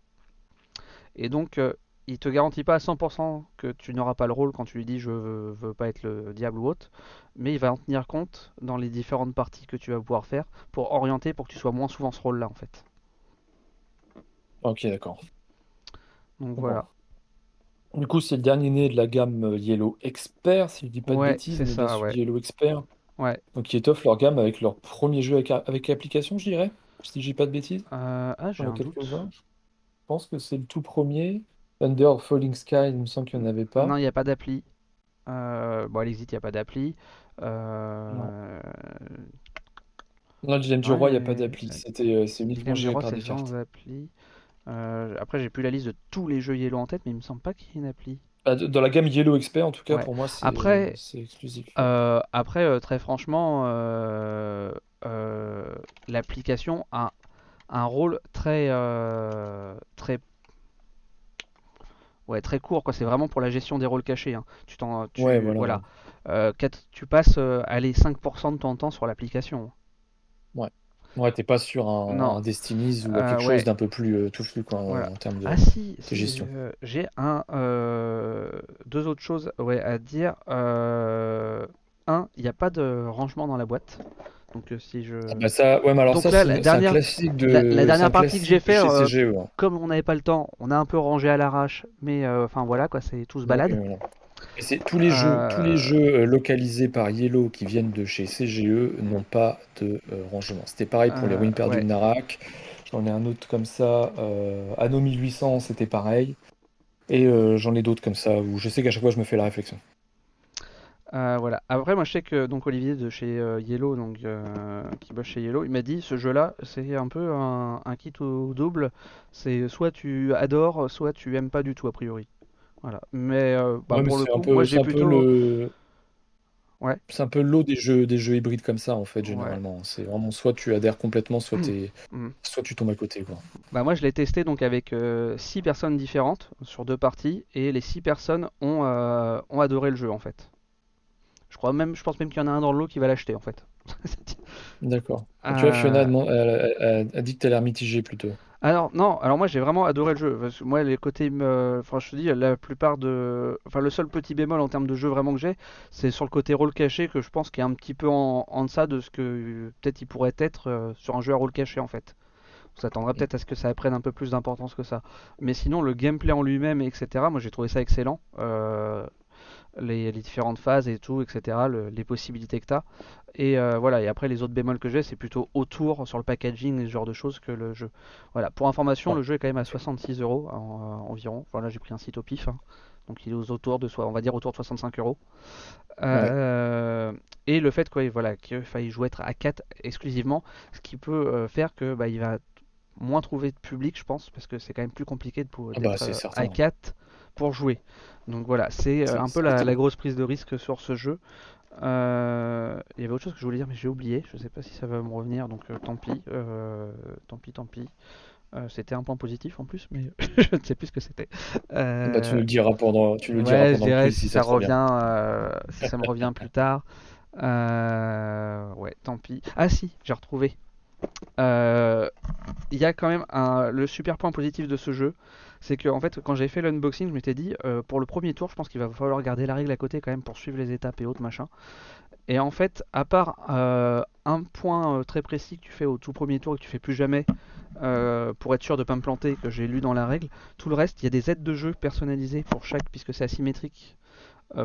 Et donc, il te garantit pas à 100% que tu n'auras pas le rôle quand tu lui dis je veux, veux, pas être le diable ou autre, mais il va en tenir compte dans les différentes parties que tu vas pouvoir faire pour orienter pour que tu sois moins souvent ce rôle-là en fait. Ok, d'accord. Donc voilà. Du coup, c'est le dernier né de la gamme euh, Yellow Expert, si je dis pas de bêtises, c'est ça, Yellow Expert. Ouais. Donc ils t'offrent leur gamme avec leur premier jeu avec, avec application, je dirais, si je dis pas de bêtises. Euh, ah, j'ai un doute. Je pense que c'est le tout premier. Under Falling Sky, il me semble qu'il n'y en avait pas. Non, il n'y a pas d'appli. Euh, bon, à l'exit, il n'y a pas d'appli. Euh... Non. le Dilemme du Roi, il n'y a pas d'appli. C'était, euh, c'est uniquement géré par des cartes. Appli. Euh, après, j'ai plus la liste de tous les jeux Yellow en tête, mais il me semble pas qu'il y ait une appli. Ah, dans la gamme Yellow Expert, en tout cas, pour moi, c'est, après, c'est exclusif. après, très franchement, l'application a un rôle très, très ouais, très court. Quoi. C'est vraiment pour la gestion des rôles cachés. Hein. Tu, t'en, tu, voilà. Euh, tu passes euh, allez, 5% de ton temps sur l'application. Ouais. Ouais, t'es pas sur un, un Destinies ou euh, quelque chose d'un peu plus touffu quoi, en termes de, ah, si, de gestion. j'ai un, deux autres choses ouais, à dire. un, il n'y a pas de rangement dans la boîte. Donc si je. Ah bah ça, ouais, mais alors Donc ça, là, c'est la dernière- classique de. la- la c'est dernière un partie que j'ai fait, euh. Comme on n'avait pas le temps, on a un peu rangé à l'arrache, mais euh, enfin voilà quoi, c'est tout se balade. Euh, c'est tous les jeux, tous les Euh, jeux euh, localisés par Yellow qui viennent de chez CGE n'ont pas de euh, rangement. C'était pareil pour les Euh, ruines perdues ouais. de Narak. J'en ai un autre comme ça. Euh, Anno 1800, c'était pareil. Et euh, j'en ai d'autres comme ça où je sais qu'à chaque fois je me fais la réflexion. Euh, voilà. Après, moi, je sais que donc Olivier de chez euh, Yellow, donc euh, qui bosse chez Yellow, il m'a dit ce jeu-là, c'est un peu un, un kit au double. C'est soit tu adores, soit tu aimes pas du tout a priori. Voilà. Mais bah, Ouais, mais pour le coup, moi, peu, j'ai peu plutôt. le, Ouais. c'est un peu l'eau des jeux, des jeux hybrides comme ça en fait Ouais. généralement. C'est vraiment soit tu adhères complètement, soit t'es, Mm. soit tu tombes à côté quoi. Bah moi, je l'ai testé donc avec euh, six personnes différentes sur deux parties, et les six personnes ont euh, ont adoré le jeu en fait. Je crois même, je pense même qu'il y en a un dans le lot qui va l'acheter en fait. D'accord. Et tu vois, Fiona a, Euh, deman- a- dit que t'as l'air mitigé plutôt. Alors non, alors moi j'ai vraiment adoré le jeu. Parce que moi les côtés, me- enfin je te dis, la plupart de, enfin le seul petit bémol en termes de jeu vraiment que j'ai, c'est sur le côté rôle caché que je pense qu'il est un petit peu en, en deçà de ce que euh, peut-être il pourrait être euh, sur un jeu à rôle caché en fait. On s'attendrait peut-être à ce que ça prenne un peu plus d'importance que ça. Mais sinon le gameplay en lui-même, etc. Moi j'ai trouvé ça excellent. Euh, les, les différentes phases et tout, etc. le- les possibilités que tu as. Et euh, voilà, et après les autres bémols que j'ai, c'est plutôt autour sur le packaging et ce genre de choses que le jeu. Voilà, pour information, Ouais. le jeu est quand même à 66 euros euh, environ. Enfin là, j'ai pris un site au pif, hein. donc il est aux autour de, soi- on va dire autour de 65 euros. Ouais. Euh, et le fait quoi, voilà, qu'il faille jouer être à 4 exclusivement, ce qui peut faire que bah, il va moins trouver de public, je pense, parce que c'est quand même plus compliqué de pou- Ah bah à 4 pour jouer. Donc voilà, c'est euh, un peu la, grosse prise de risque sur ce jeu. Euh, il y avait autre chose que je voulais dire, mais j'ai oublié. Je sais pas si ça va me revenir, donc euh, tant pis. euh, tant pis, tant pis. C'était un point positif en plus, mais je ne sais plus ce que c'était. Bah, tu nous le diras pendant, tu nous le diras ouais, je pendant dirais quiz si ça ça revient. si ça me revient plus tard. Ouais, tant pis. Ah si, j'ai retrouvé. Euh, Il y a quand même un, le super point positif de ce jeu, c'est que en fait, quand j'ai fait l'unboxing, je m'étais dit, euh, pour le premier tour, je pense qu'il va falloir garder la règle à côté quand même pour suivre les étapes et autres machin. Et en fait, à part euh, un point très précis que tu fais au tout premier tour et que tu fais plus jamais pour être sûr de pas me planter, que j'ai lu dans la règle, tout le reste, il y a des aides de jeu personnalisées pour chaque, puisque c'est asymétrique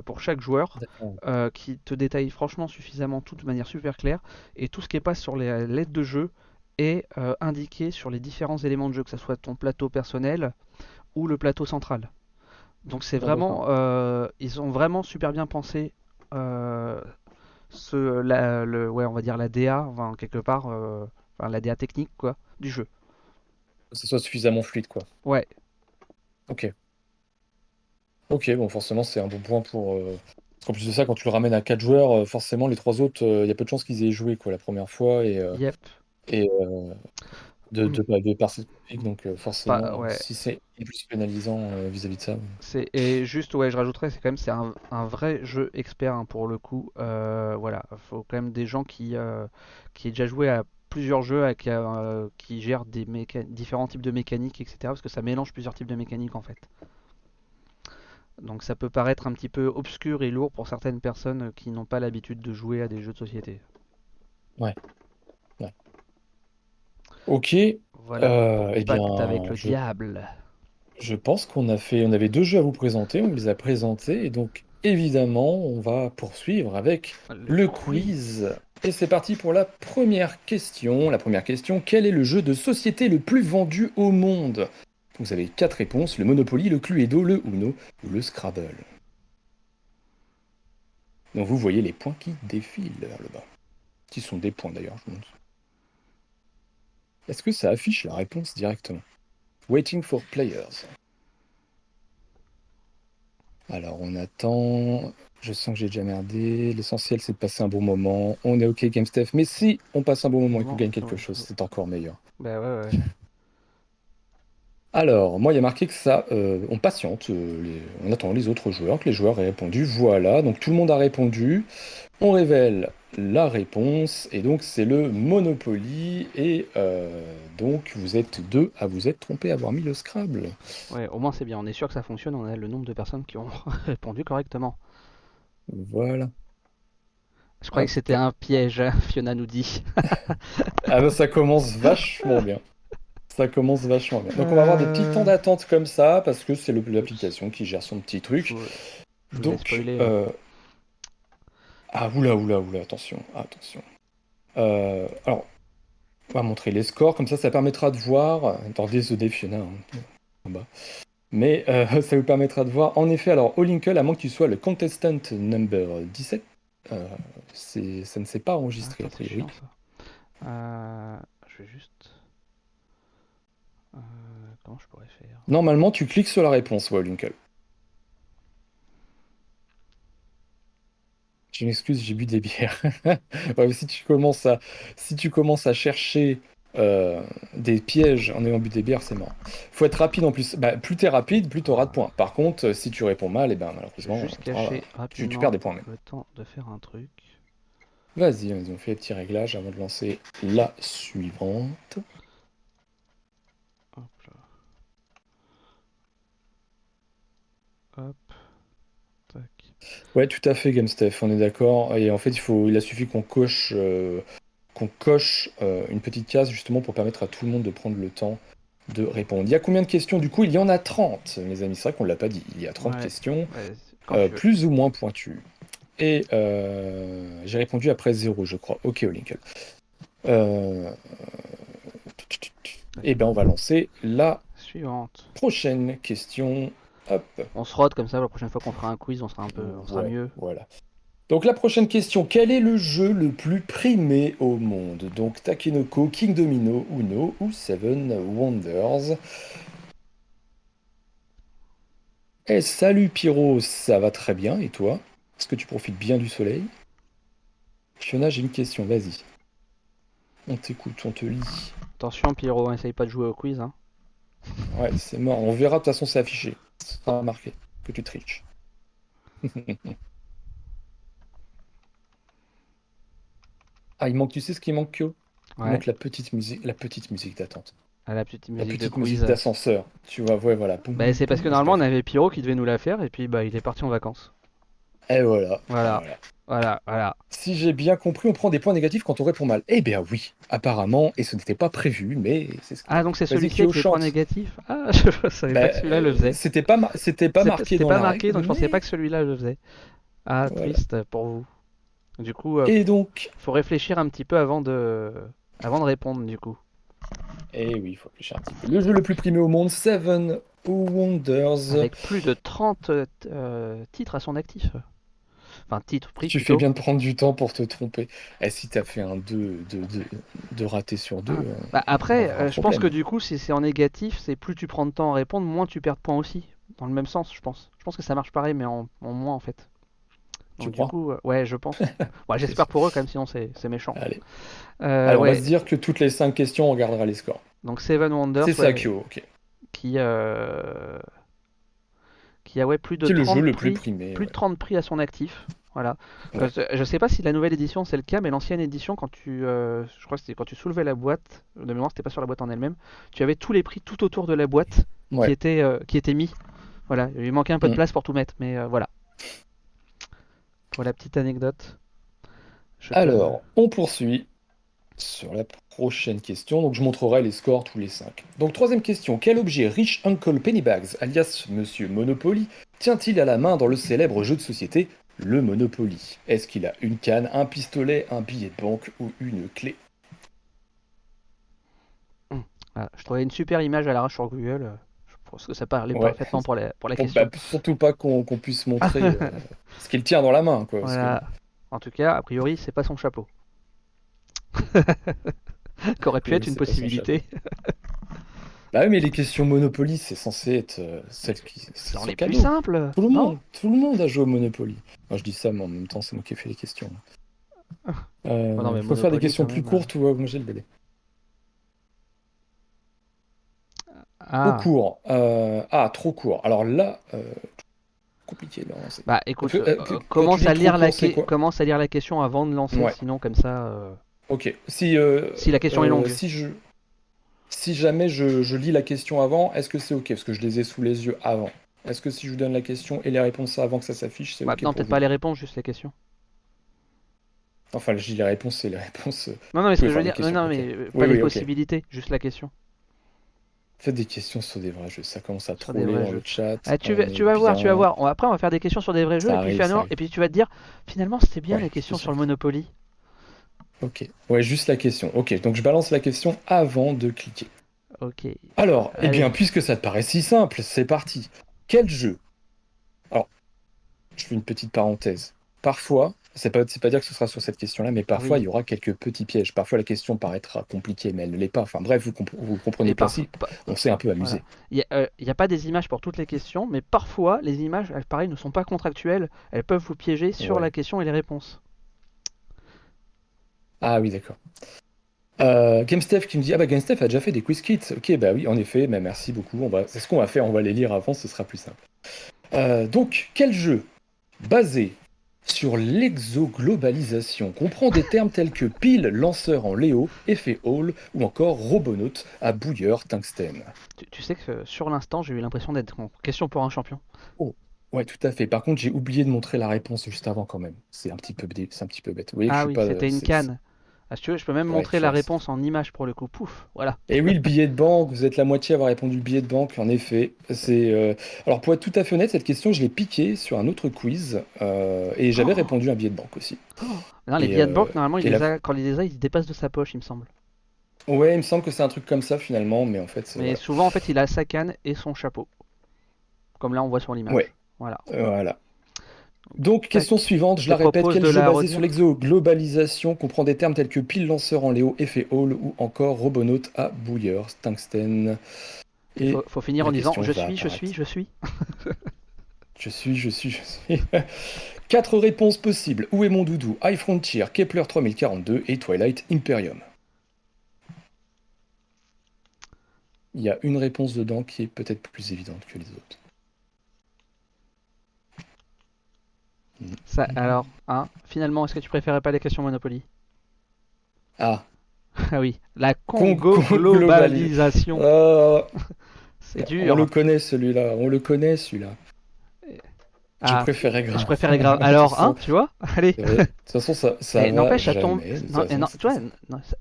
pour chaque joueur, euh, qui te détaillent franchement suffisamment tout de manière super claire. Et tout ce qui est pas sur les l'aide de jeu est euh, indiqué sur les différents éléments de jeu, que ce soit ton plateau personnel ou le plateau central. Donc c'est Ah, vraiment, euh, ils ont vraiment super bien pensé euh, ce, la, le, ouais, on va dire la DA, enfin, quelque part, euh, enfin, la DA technique quoi, du jeu. Que ce soit suffisamment fluide quoi. Ouais, Ok. Ok, bon forcément c'est un bon point pour. euh, Parce qu'en plus de ça, quand tu le ramènes à 4 joueurs, euh, forcément les trois autres, il y a peu de chances qu'ils aient joué quoi la première fois et, euh, yep. et euh, de, de, de par spécifique, donc euh, forcément Pas- ouais. si c'est plus pénalisant euh, vis-à-vis de ça. C'est et juste ouais, je rajouterais, c'est quand même c'est un, un vrai jeu expert hein, pour le coup. Euh, voilà, faut quand même des gens qui euh, qui aient déjà joué à plusieurs jeux, à- qui, euh, qui gèrent des différents types de mécaniques, etc. Parce que ça mélange plusieurs types de mécaniques en fait. Donc ça peut paraître un petit peu obscur et lourd pour certaines personnes qui n'ont pas l'habitude de jouer à des jeux de société. Ouais. Ouais. Ok, Voilà, euh, eh bien, avec le je, diable. je pense qu'on a fait, on avait deux jeux à vous présenter, on les a présentés et donc évidemment on va poursuivre avec le quiz. Et c'est parti pour la première question. La première question, quel est le jeu de société le plus vendu au monde? Vous avez quatre réponses, le Monopoly, le Cluedo, le Uno ou le Scrabble. Donc vous voyez les points qui défilent vers le bas. Qui sont des points d'ailleurs, je montre. Est-ce que ça affiche la réponse directement? Waiting for players. Alors on attend. Je sens que j'ai déjà merdé. L'essentiel c'est de passer un bon moment. On est ok GameStef. Mais si on passe un bon moment et qu'on gagne quelque chose, c'est encore meilleur. Bah ouais, ouais. Alors, moi, il y a marqué que ça, euh, on patiente, euh, les- on attend les autres joueurs, que les joueurs aient répondu. Voilà, donc tout le monde a répondu. On révèle la réponse, et donc c'est le Monopoly. Et euh, donc, vous êtes deux à vous être trompés, à avoir mis le Scrabble. Ouais, au moins c'est bien, on est sûr que ça fonctionne, on a le nombre de personnes qui ont répondu correctement. Voilà. Je croyais que c'était un piège, hein, Fiona nous dit. ah bah ça commence vachement bien. Ça commence vachement bien. Donc on va avoir des petits temps d'attente comme ça, parce que c'est l'application qui gère son petit truc. Donc... Hein. Euh... Ah oula oula oula, attention, attention. Euh, alors, on va montrer les scores, comme ça ça permettra de voir... Attendez, The Fiona, hein, en bas. Mais euh, ça vous permettra de voir. En effet, alors, Olinkle, à moins que tu sois le contestant number 17, euh, ça ne s'est pas enregistré, ah, a priori. Euh, je vais juste. Comment je pourrais faire? Normalement, tu cliques sur la réponse, Olinkle. Je m'excuse, j'ai bu des bières. si, tu commences à, si tu commences à chercher euh, des pièges en ayant bu des bières, c'est mort. Faut être rapide en plus. Bah, plus t'es rapide, plus t'auras de points. Par contre, si tu réponds mal, et eh ben malheureusement, tu, perds des points. Le temps de faire un truc. Vas-y, on fait les petits réglages avant de lancer la suivante. Hop là. Hop. Tac. Ouais, tout à fait, GameSteph, on est d'accord. Et en fait, il, faut, il a suffi qu'on coche euh, qu'on coche euh, une petite case justement pour permettre à tout le monde de prendre le temps de répondre. Il y a combien de questions? Du coup, il y en a 30, mes amis. C'est vrai qu'on ne l'a pas dit. Il y a 30 questions, euh, plus ou moins pointues. Et j'ai répondu après 0, je crois. Ok, Olinkel. Et ben, on va lancer la suivante. Prochaine question. Hop. On se rôde comme ça. La prochaine fois qu'on fera un quiz, on sera un peu, on sera mieux. Voilà. Donc la prochaine question, quel est le jeu le plus primé au monde? Donc Takenoko, King Domino, Uno ou Seven Wonders? Eh salut Pyro, ça va très bien et toi? Est-ce que tu profites bien du soleil? Fiona, j'ai une question, vas-y. On t'écoute, on te lit. Attention Pyro, essaye pas de jouer au quiz. Hein. Ouais, c'est mort, on verra, de toute façon c'est affiché. Ça sera marqué que tu triches. Ah, il manque, tu sais ce qui manque, Kyo? Il manque la petite musique, la petite musique d'attente. Ah, la petite musique, d'ascenseur. Tu vois, ouais, voilà. bah, c'est parce que normalement on avait Pyro qui devait nous la faire et puis bah il est parti en vacances. Et voilà. Voilà. Voilà, voilà. Si j'ai bien compris, on prend des points négatifs quand on répond mal. Eh bien oui, apparemment, et ce n'était pas prévu, mais c'est ce Ah donc c'est celui qui a les points négatifs. Ah, je savais pas bah, que celui-là le faisait. C'était pas, c'était pas marqué dans pas marqué, donc je pensais pas que celui-là le faisait. Ah, triste pour vous. Du coup, euh, et donc, faut réfléchir un petit peu avant de, avant de répondre, du coup. Eh oui, il faut réfléchir un petit peu. Le jeu le plus primé au monde, Seven Wonders. Avec plus de 30 euh, titres à son actif. Enfin, titres pris. Tu fais bien de prendre du temps pour te tromper. Et eh, si t'as fait un 2 de, de, de, raté sur 2. Ah. Euh, bah, après, je pense que du coup, si c'est en négatif, c'est plus tu prends de temps à répondre, moins tu perds de points aussi. Dans le même sens, je pense. Je pense que ça marche pareil, mais en moins en fait du coup, euh, ouais, je pense. ouais, J'espère pour eux, quand même, sinon c'est méchant. Allez. Euh, Alors, on va se dire que toutes les 5 questions, on regardera les scores. Donc, Seven Wonders. C'est ça, Kyo, ok. Qui, euh... qui a ouais, plus de 30 le jeu le plus primé. Plus de 30 prix à son actif. Voilà. Je sais pas si la nouvelle édition c'est le cas, mais l'ancienne édition, quand tu, euh, je crois que c'était quand tu soulevais la boîte, de mémoire c'était pas sur la boîte en elle-même, tu avais tous les prix tout autour de la boîte qui étaient qui étaient mis. Voilà, il manquait un peu de mm. place pour tout mettre, mais voilà. Pour la petite anecdote. Alors, on poursuit sur la prochaine question. Donc, je montrerai les scores tous les 5. Donc, troisième question. Quel objet Rich Uncle Pennybags, alias Monsieur Monopoly, tient-il à la main dans le célèbre jeu de société le Monopoly Est-ce qu'il a une canne, un pistolet, un billet de banque ou une clé? Hum. Je trouvais une super image à l'arrache sur Google parce que ça parlait parfaitement pour la, pour la question. Bah, surtout pas qu'on puisse montrer euh, ce qu'il tient dans la main. Quoi, En tout cas, a priori, c'est pas son chapeau. Qu'aurait pu être une possibilité. bah oui, mais les questions Monopoly, c'est censé être euh, celles qui. C'est les plus simples. Tout le, monde, tout le monde a joué au Monopoly. Moi, je dis ça, mais en même temps, c'est moi qui ai fait les questions. Euh, oh faut faire des questions plus courtes ou j'ai le délai. Ah. Trop court. Euh, ah, trop court. Alors là, euh, compliqué. Bah écoute, euh, commence, à lire la commence à lire la question avant de lancer, sinon comme ça. Ok. Si, si la question est longue. Si, je... si jamais je, je lis la question avant, est-ce que c'est ok? Parce que je les ai sous les yeux avant. Est-ce que si je vous donne la question et les réponses avant que ça s'affiche, c'est bah, ok Non, peut-être pas les réponses, juste les questions. Enfin, je dis les réponses, c'est les réponses. Non, non, mais ce que je veux dire, non, mais pas les possibilités, juste la question. Faites des questions sur des vrais jeux, ça commence à troller dans le chat. Ah, tu, vas, tu vas voir, tu vas voir. Après, on va faire des questions sur des vrais jeux, et puis, et puis tu vas te dire, finalement, c'était bien les questions sur le Monopoly. Ok, ouais, juste la question. Ok, donc je balance la question avant de cliquer. Ok. Alors, eh bien, puisque ça te paraît si simple, c'est parti. Quel jeu? Alors, je fais une petite parenthèse. Parfois, c'est pas, pas dire que ce sera sur cette question-là, mais parfois il y aura quelques petits pièges. Parfois la question paraîtra compliquée, mais elle ne l'est pas. Enfin bref, vous, vous comprenez principe. On s'est un peu amusé. Il n'y a, a, pas des images pour toutes les questions, mais parfois les images, pareil, ne sont pas contractuelles. Elles peuvent vous piéger sur la question et les réponses. Ah oui, d'accord. Euh, GameStef qui me dit Ah bah GameStef a déjà fait des quiz kits. Ok, bah oui, en effet, mais merci beaucoup. C'est ce qu'on va faire, on va les lire avant, ce sera plus simple. Euh, donc, quel jeu basé sur l'exoglobalisation comprend des termes tels que pile, lanceur en Léo, effet Hall ou encore robonaute à bouilleur tungstène? Tu, sais que sur l'instant, j'ai eu l'impression d'être en question pour un champion. Oh, ouais, tout à fait. Par contre, j'ai oublié de montrer la réponse juste avant quand même. C'est un petit peu, c'est un petit peu bête. ah oui, c'était une canne. Ah, tu veux, je peux même montrer la réponse en image pour le coup. Pouf, voilà. Et oui, le billet de banque, vous êtes la moitié à avoir répondu le billet de banque, en effet. C'est euh, Alors, pour être tout à fait honnête, cette question, je l'ai piquée sur un autre quiz euh, et j'avais oh. répondu un billet de banque aussi. Oh. Non, les billets de banque, euh, normalement, il les a... quand il les a, ils dépassent de sa poche, il me semble. Ouais, il me semble que c'est un truc comme ça finalement, mais en fait. Mais souvent, en fait, il a sa canne et son chapeau. Comme là, on voit sur l'image. Ouais. Voilà. Voilà. Donc, question suivante, je, la répète, quel jeu basé sur l'exo-globalisation comprend des termes tels que pile lanceur en Léo, effet Hall ou encore robonaute à bouilleur, tungstène Il faut, finir en disant je suis, je suis, je suis, je suis. je suis, je suis, Quatre réponses possibles. Où est mon doudou? High Frontier, Kepler 3042 et Twilight Imperium. Il y a une réponse dedans qui est peut-être plus évidente que les autres. Ça, alors, hein, finalement, est-ce que tu préférais pas les questions Monopoly Ah. ah oui, la Congo-globalisation. Oh. C'est dur. On le connaît celui-là, on le connaît celui-là. Ah, je préférais grave. Je préférais grave. Alors, hein, tu vois Allez. De toute façon, ça, ça n'empêche, ça tombe. Non, non, tu vois,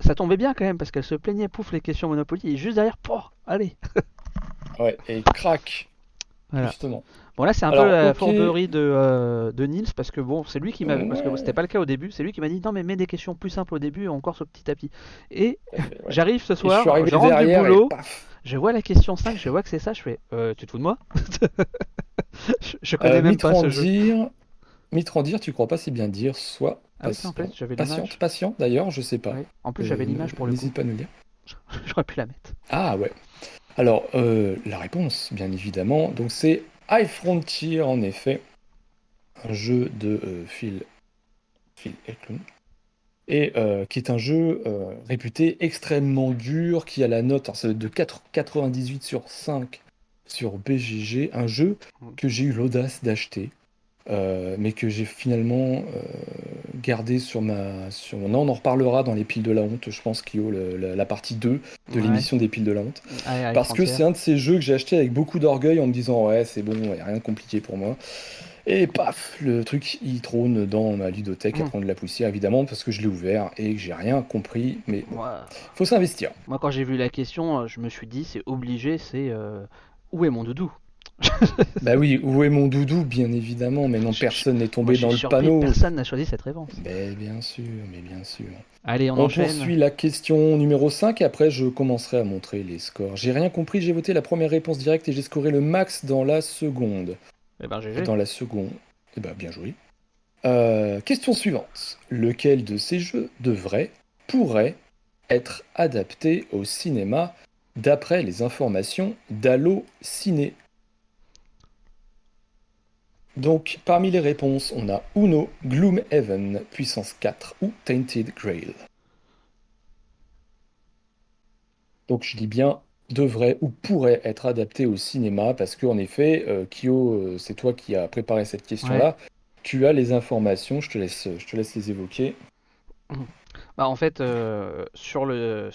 ça tombait bien quand même parce qu'elle se plaignait, pouf, les questions Monopoly, et juste derrière, pouf, allez. ouais, et crac. Justement. Bon là c'est un peu la fourberie de, euh, de Nils parce que bon c'est lui qui m'a parce que c'était pas le cas au début c'est lui qui m'a dit non mais mets des questions plus simples au début encore ce petit tapis et j'arrive ce soir je, rentre du boulot je vois la question 5 je vois que c'est ça je fais euh, tu te fous de moi? Je, connais euh, même pas ce jeu. Mitrandir tu crois pas si bien dire soit ah en fait, j'avais patiente patient d'ailleurs je sais pas. En plus j'avais l'image pour le n'hésite pas à nous dire. J'aurais pu la mettre. Ah ouais. Alors, euh, la réponse, bien évidemment, donc c'est High Frontier, en effet, un jeu de euh, Phil, Phil Eklund, et euh, qui est un jeu réputé extrêmement dur, qui a la note de 4, 98 sur 5 sur BGG, un jeu mm. que j'ai eu l'audace d'acheter euh, mais que j'ai finalement euh, gardé sur ma. Sur... Non, on en reparlera dans les piles de la honte, je pense, Kyo, le, la, partie 2 de l'émission des piles de la honte. Parce que c'est un de ces jeux que j'ai acheté avec beaucoup d'orgueil en me disant ouais, c'est bon, il n'y a rien de compliqué pour moi. Et paf, le truc il trône dans ma ludothèque à mm. prendre de la poussière évidemment parce que je l'ai ouvert et que j'ai rien compris. Mais il faut s'investir. Moi quand j'ai vu la question, je me suis dit c'est obligé, c'est euh, où est mon doudou? Bah oui, où est mon doudou, bien évidemment, mais non, personne n'est tombé dans le panneau. Personne n'a choisi cette réponse. Mais bien sûr, mais bien sûr. Allez, on, on poursuit la question numéro 5 et après je commencerai à montrer les scores. J'ai rien compris, j'ai voté la première réponse directe et j'ai scoré le max dans la seconde. Eh ben, Dans la seconde. Eh ben, bien joué. Euh, question suivante. Lequel de ces jeux devrait, pourrait être adapté au cinéma d'après les informations d'Allo Ciné? Donc, parmi les réponses, on a Uno, Gloomhaven, Puissance 4 ou Tainted Grail. Donc, je dis bien devrait ou pourrait être adapté au cinéma parce qu'en effet, euh, Kyo, euh, c'est toi qui as préparé cette question-là. Tu as les informations, je te laisse, je te laisse les évoquer. Bah, en fait, euh, sur le.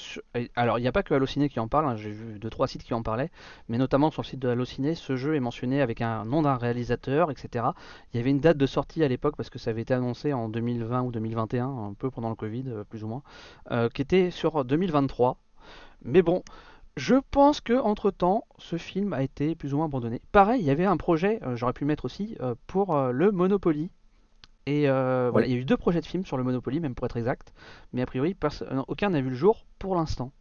alors, il n'y a pas que Allociné qui en parle, hein, j'ai vu deux trois sites qui en parlaient, mais notamment sur le site de Allociné, ce jeu est mentionné avec un nom d'un réalisateur, etc. Il y avait une date de sortie à l'époque, parce que ça avait été annoncé en 2020 ou 2021, un peu pendant le Covid, euh, plus ou moins, euh, qui était sur 2023. Mais bon, je pense que entre temps, ce film a été plus ou moins abandonné. Pareil, il y avait un projet, j'aurais pu mettre aussi, pour le Monopoly et euh, voilà, il y a eu deux projets de films sur le Monopoly, même pour être exact, mais a priori, euh, aucun n'a vu le jour pour l'instant.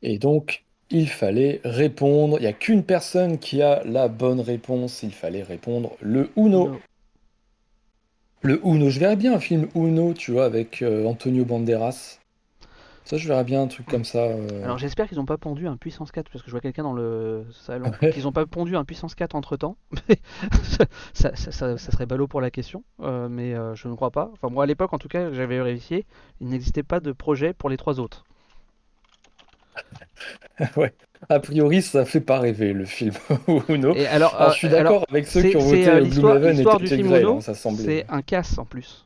Et donc, il fallait répondre. Il n'y a qu'une personne qui a la bonne réponse. Il fallait répondre le Uno. Le Uno. Je verrais bien un film Uno, tu vois, avec euh, Antonio Banderas. Ça, je verrais bien un truc comme ça. Euh. Alors j'espère qu'ils n'ont pas pondu un puissance 4 parce que je vois quelqu'un dans le salon qu'ils n'ont pas pondu un puissance 4 entre temps. ça, ça, serait ballot pour la question, euh, mais euh, je ne crois pas. Enfin, moi à l'époque en tout cas, j'avais vérifié, il n'existait pas de projet pour les trois autres. ouais. A priori, ça fait pas rêver le film Uno. Et alors, je suis d'accord avec ceux qui ont voté Blue et du film Uno, hein, ça semblait. C'est un casse en plus.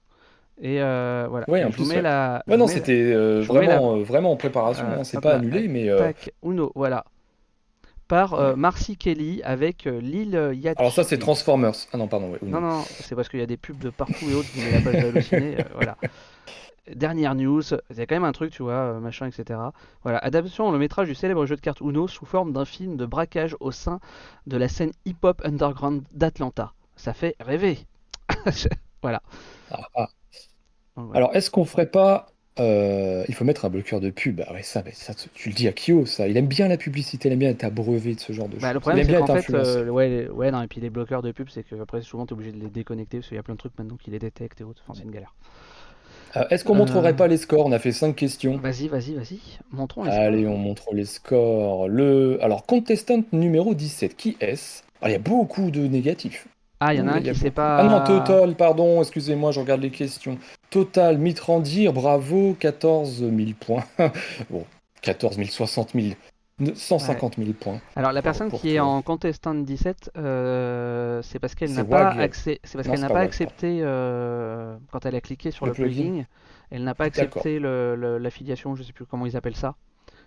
Et euh, voilà. Ouais, en plus, mets la. non, c'était euh, vraiment, euh, vraiment en préparation. Hein, c'est pas annulé, mais. Tac, Uno, voilà. Par Marcy Kelly avec Lil Yachty. Alors ça, c'est Transformers. Ah non, pardon. non, non, c'est parce qu'il y a des pubs de partout et autres. Vous la page halluciné. voilà. Dernière news, il y a quand même un truc, tu vois, machin, etc. Voilà, adaptation le métrage du célèbre jeu de cartes Uno sous forme d'un film de braquage au sein de la scène hip-hop underground d'Atlanta. Ça fait rêver. voilà. Ah, ah. Alors, est-ce qu'on ferait pas. Euh, il faut mettre un bloqueur de pub. Ah ça, ça, tu le dis à Kyo, ça. Il aime bien la publicité, il aime bien être abreuvé de ce genre de bah, choses. Le problème, c'est qu'en fait, euh, ouais, ouais, non, et puis les bloqueurs de pub, c'est que après, souvent, tu es obligé de les déconnecter parce qu'il y a plein de trucs maintenant qui les détectent et autres. Enfin, c'est une galère. Euh, est-ce qu'on montrerait pas les scores? On a fait 5 questions. Vas-y, vas-y, vas-y. Montrons les scores. Allez, on montre les scores. Le... Alors, contestant numéro 17, qui est-ce? Il y a beaucoup de négatifs. Ah, il y en a un qui sait pas. Ah non, Total, pardon, excusez-moi, je regarde les questions. Total, Mitrandir, bravo, 14 000 points. bon, 14 000, 60 000. 150 000 points. Alors la personne qui est en contestant 17, euh, c'est parce qu'elle n'a pas, accès... parce qu'elle n'a pas, accepté euh, quand elle a cliqué sur le, plugin, elle n'a pas accepté l'affiliation, je sais plus comment ils appellent ça,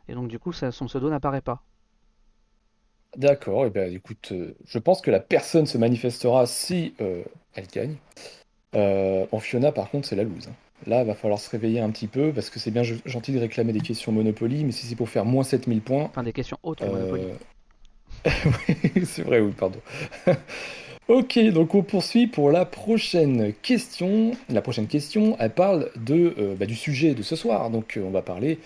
et donc du coup son pseudo n'apparaît pas. D'accord, et eh bien écoute, euh, je pense que la personne se manifestera si euh, elle gagne. Euh, en Fiona, par contre, c'est la loose. Hein. Là, il va falloir se réveiller un petit peu, parce que c'est bien gentil de réclamer des questions Monopoly, mais si c'est pour faire moins 7000 points... Enfin, des questions autres Monopoly. oui, c'est vrai, oui, pardon. ok, donc on poursuit pour la prochaine question. La prochaine question, elle parle de, bah, du sujet de ce soir. Donc on va parler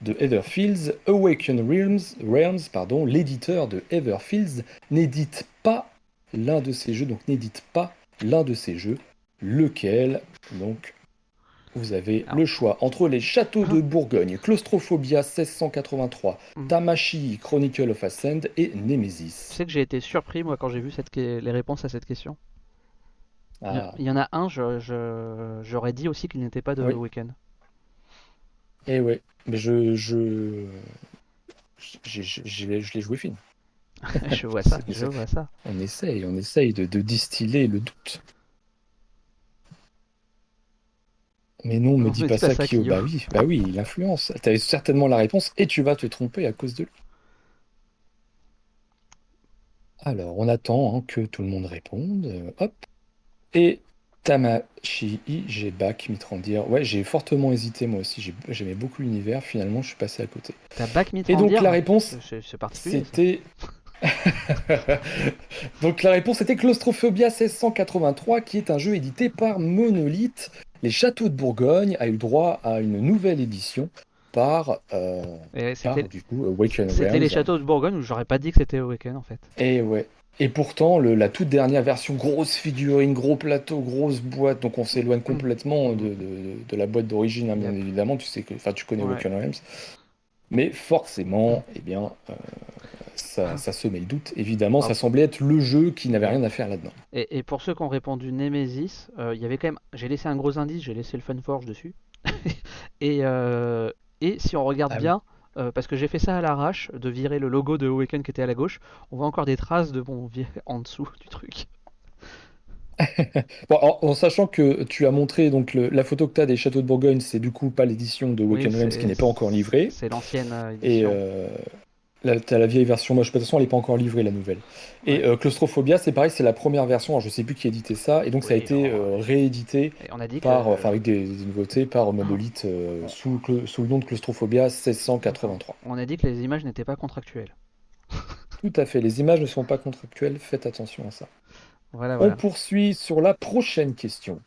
de Everfields, Awaken Realms, Realms pardon, l'éditeur de Everfields n'édite pas l'un de ces jeux, donc n'édite pas l'un de ces jeux, lequel donc vous avez le choix entre les châteaux de Bourgogne, Claustrophobia 1683, mm. Tamashi, Chronicle of Ascend et Nemesis. Tu sais que j'ai été surpris moi quand j'ai vu cette... les réponses à cette question. Ah. Il y en a un, j'aurais dit aussi qu'il n'était pas de Awaken. Eh ouais, mais je, je, je, l'ai joué fine. je vois ça, je vois ça. On essaye, on essaye de, distiller le doute. Mais non, me dis pas, ça, Kyo. Bah oui, bah oui, il influence. Tu avais certainement la réponse et tu vas te tromper à cause de lui. Alors, on attend hein, que tout le monde réponde. Hop. Et Tamashi, j'ai back Mitrandir. Ouais, j'ai fortement hésité moi aussi. J'aimais beaucoup l'univers. Finalement, je suis passé à côté. T'as back Mitrandir Et donc la réponse, c'était. donc la réponse était Claustrophobia 1683, qui est un jeu édité par Monolith. Les Châteaux de Bourgogne a eu le droit à une nouvelle édition par, euh, du coup Awaken C'était les Châteaux de Bourgogne où j'aurais pas dit que c'était Awaken en fait. Et ouais. Et pourtant, le, la toute dernière version, grosse figurine, gros plateau, grosse boîte, donc on s'éloigne mm. complètement de, de, de, la boîte d'origine, hein, bien évidemment. Tu sais que, enfin, tu connais ouais. Realms, mais forcément, eh bien, euh, ça, ça semait le doute. Évidemment, ça semblait être le jeu qui n'avait rien à faire là-dedans. Et, et, pour ceux qui ont répondu Nemesis, euh, il y avait quand même, j'ai laissé un gros indice, j'ai laissé le Funforge dessus. et, euh, et si on regarde ah bien. Euh, parce que j'ai fait ça à l'arrache, de virer le logo de Awaken qui était à la gauche. On voit encore des traces de bon en dessous du truc. en, sachant que tu as montré donc la photo que tu as des châteaux de Bourgogne, c'est du coup pas l'édition de Waken Realms qui n'est pas encore livrée. C'est l'ancienne édition. Et tu as la vieille version, moi je de toute façon elle n'est pas encore livrée la nouvelle. Et Claustrophobia, c'est pareil, c'est la première version, alors je sais plus qui a édité ça, et donc ça a été réédité on a dit par, avec des, nouveautés par Monolith sous, sous, le nom de Claustrophobia 1683. On a dit que les images n'étaient pas contractuelles. Tout à fait, les images ne sont pas contractuelles, faites attention à ça. Voilà, On poursuit sur la prochaine question.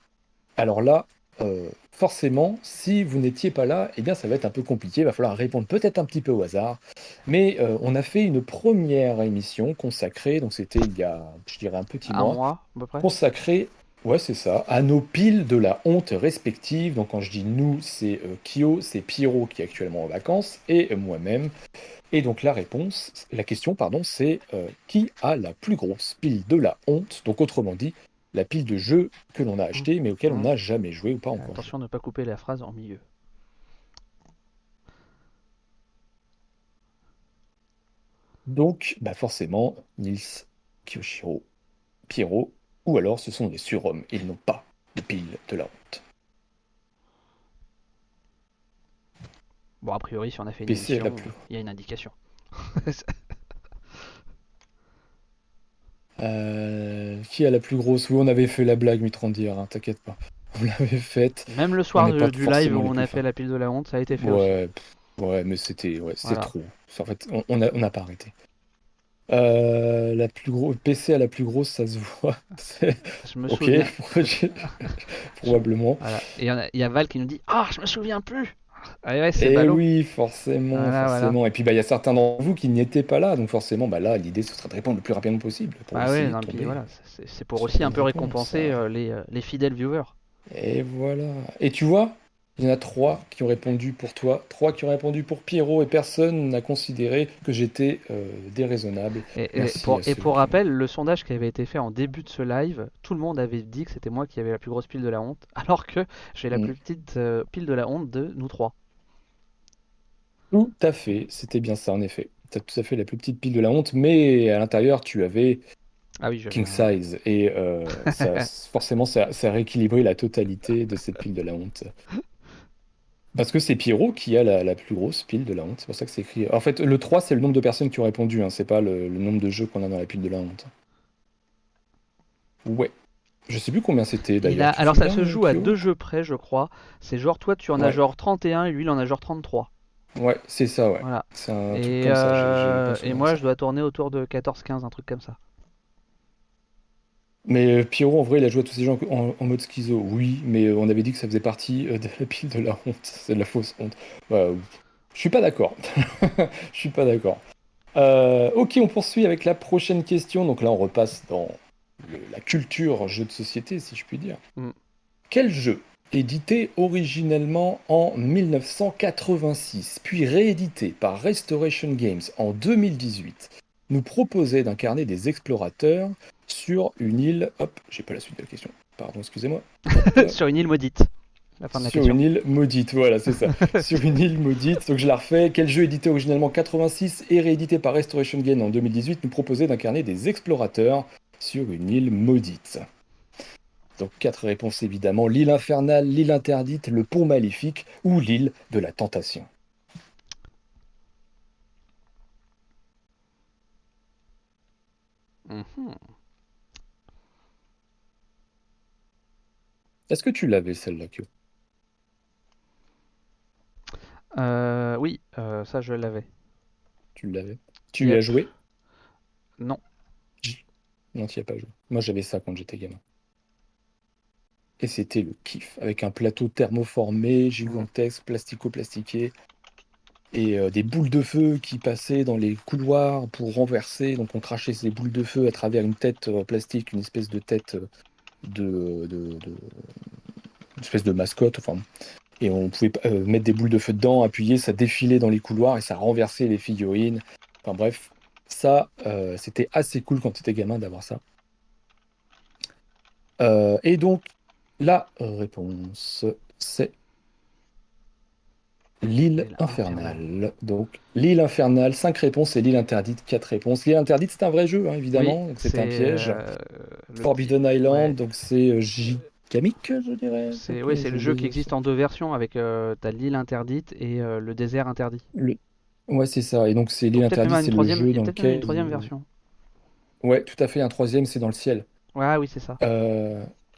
Alors là, euh, forcément, si vous n'étiez pas là, eh bien ça va être un peu compliqué, il va falloir répondre peut-être un petit peu au hasard. Mais euh, on a fait une première émission consacrée, donc c'était il y a, je dirais, un petit un mois, mois à peu près. consacrée, ouais c'est ça, à nos piles de la honte respectives. Donc quand je dis nous, c'est euh, Kyo, c'est Pierrot qui est actuellement en vacances, et moi-même. Et donc la réponse, la question, pardon, c'est qui a la plus grosse pile de la honte? Donc autrement dit, la pile de jeux que l'on a acheté mais auxquels on n'a jamais joué ou pas encore. Attention de ne pas couper la phrase en milieu. Donc, bah forcément, Nils, Kyoshiro, Pierrot, ou alors ce sont des surhommes, ils n'ont pas de pile de la honte. Bon, a priori, si on a fait une émission, il y a une indication. Euh, qui a la plus grosse? Oui, on avait fait la blague, Mitrandir, hein, t'inquiète pas. On l'avait faite. Même le soir du live où on a fait la pile de la honte, ça a été fait ouais, Ouais, mais c'était ouais, trop. En fait, on n'a on pas arrêté. Euh, la plus grosse PC à la plus grosse, ça se voit. Je me souviens. Probablement. Et il y, a Val qui nous dit Ah, je me souviens plus ah Et eh oui, forcément, forcément. Et puis bah il y a certains d'entre vous qui n'y étaient pas là, donc forcément bah là l'idée ce serait de répondre le plus rapidement possible. ah oui, voilà, c'est pour aussi un peu récompenser euh, les, euh, les fidèles viewers. Et voilà. Et tu vois, il y en a trois qui ont répondu pour toi, trois qui ont répondu pour Pierrot, et personne n'a considéré que j'étais euh, déraisonnable. Et, pour, et pour rappel, le sondage qui avait été fait en début de ce live, tout le monde avait dit que c'était moi qui avais la plus grosse pile de la honte, alors que j'ai la mm. plus petite euh, pile de la honte de nous trois. Tout à fait, c'était bien ça en effet. Tu as tout à fait la plus petite pile de la honte, mais à l'intérieur, tu avais ah oui, King Size. Et euh, forcément, ça, ça, a rééquilibré la totalité de cette pile de la honte. Parce que c'est Pierrot qui a la, plus grosse pile de la honte. C'est pour ça que c'est écrit. En fait, le 3, c'est le nombre de personnes qui ont répondu. Hein. C'est pas le, nombre de jeux qu'on a dans la pile de la honte. Ouais. Je sais plus combien c'était d'ailleurs. Alors ça se joue à deux jeux près, je crois. C'est genre toi, tu en as genre 31 et lui, il en a genre 33. Ouais, c'est ça, ouais. Voilà. et, euh, et moi, je dois tourner autour de 14-15, un truc comme ça. Mais euh, Pierrot, en vrai, il a joué à tous ces gens en, mode schizo. Oui, mais euh, on avait dit que ça faisait partie euh, de la pile de la honte. C'est de la fausse honte. Bah, je suis pas d'accord. Je suis pas d'accord. ok, on poursuit avec la prochaine question. Donc là, on repasse dans la culture jeu de société, si je puis dire. Mm. Quel jeu, édité originellement en 1986, puis réédité par Restoration Games en 2018, nous proposait d'incarner des explorateurs sur une île. Hop, j'ai pas la suite de la question. Pardon, excusez-moi. sur une île maudite. sur une île maudite, voilà, c'est ça. sur une île maudite. Donc je la refais. Quel jeu édité originellement 86 et réédité par Restoration Game en 2018 nous proposait d'incarner des explorateurs sur une île maudite? Donc quatre réponses évidemment. L'île infernale, l'île interdite, le pont maléfique ou l'île de la tentation. Mhm. Est-ce que tu l'avais celle-là, Kyo? Euh, Oui, euh, ça je l'avais. Tu l'avais? Tu y as joué? Non. Non, tu n'y as pas joué. Moi j'avais ça quand j'étais gamin. Et c'était le kiff, avec un plateau thermoformé, gigantesque, plastico-plastiqué, et euh, des boules de feu qui passaient dans les couloirs pour renverser. Donc on crachait ces boules de feu à travers une tête plastique, une espèce de tête de, de, une espèce de mascotte. Enfin, et on pouvait euh, mettre des boules de feu dedans, appuyer, ça défilait dans les couloirs et ça renversait les figurines. Enfin bref, ça, euh, c'était assez cool quand tu étais gamin d'avoir ça. Euh, et donc, la réponse, c'est L'île infernale. Donc, l'île infernale, 5 réponses et l'île interdite, 4 réponses. L'île interdite, c'est un vrai jeu, hein, évidemment. c'est un piège. Euh, Forbidden Island, donc c'est euh, Gigamic, je dirais. C'est oui, c'est le jeu qui existe en deux versions avec euh, l'île interdite et le désert interdit. Le... Ouais, c'est ça. Et donc, c'est l'île interdite, c'est le jeu dans lequel. une troisième version. Ouais, tout à fait. Un troisième, c'est dans le ciel. Ouais, oui, c'est ça.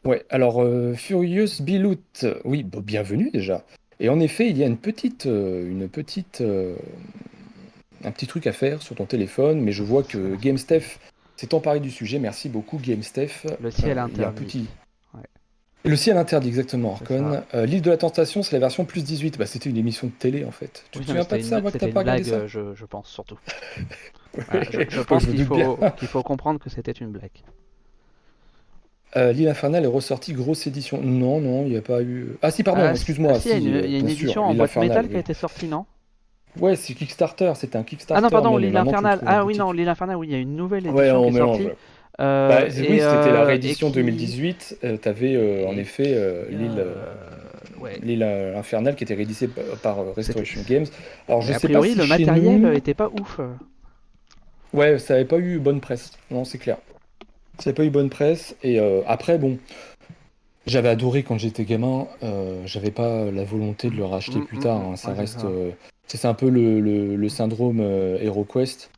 Ouais, alors Furious Bilout, oui, bienvenue déjà. Et en effet, il y a une petite, euh, une petite, euh, un petit truc à faire sur ton téléphone, mais je vois que GameStef s'est emparé du sujet. Merci beaucoup, GameStef. Le ciel euh, interdit. Le ciel interdit, exactement, Arcon. L'île de la Tentation, c'est la version plus 18. Bah, c'était une émission de télé, en fait. Tu te souviens pas de ça, C'était une blague, je, je, pense, surtout. je, pense qu'il faut, qu'il faut comprendre que c'était une blague. Euh, L'île infernale est ressortie grosse édition. Non, non, il n'y a pas eu. Ah si, pardon, ah, excuse-moi. Ah, si, il y a une, édition en boîte métal qui a été sortie, non? Ouais, c'est Kickstarter, c'était un Kickstarter. Ah non, pardon, l'île infernale. Ah oui, non, l'île infernale, oui, il y a une nouvelle édition qui est sortie. Euh, bah, oui, c'était la euh, réédition 2018. tu avais en effet l'île infernale qui était rééditée par Restoration Games. Alors je sais a priori, pas si le matériel était pas ouf. Ouais, ça avait pas eu bonne presse. Non, c'est clair. Ça n'a pas eu bonne presse. Et euh, après, bon, j'avais adoré quand j'étais gamin. Euh, j'avais pas la volonté de le racheter mm, plus mm, tard. Mm. Hein. Ça reste. Euh, c'est un peu le, le, syndrome HeroQuest.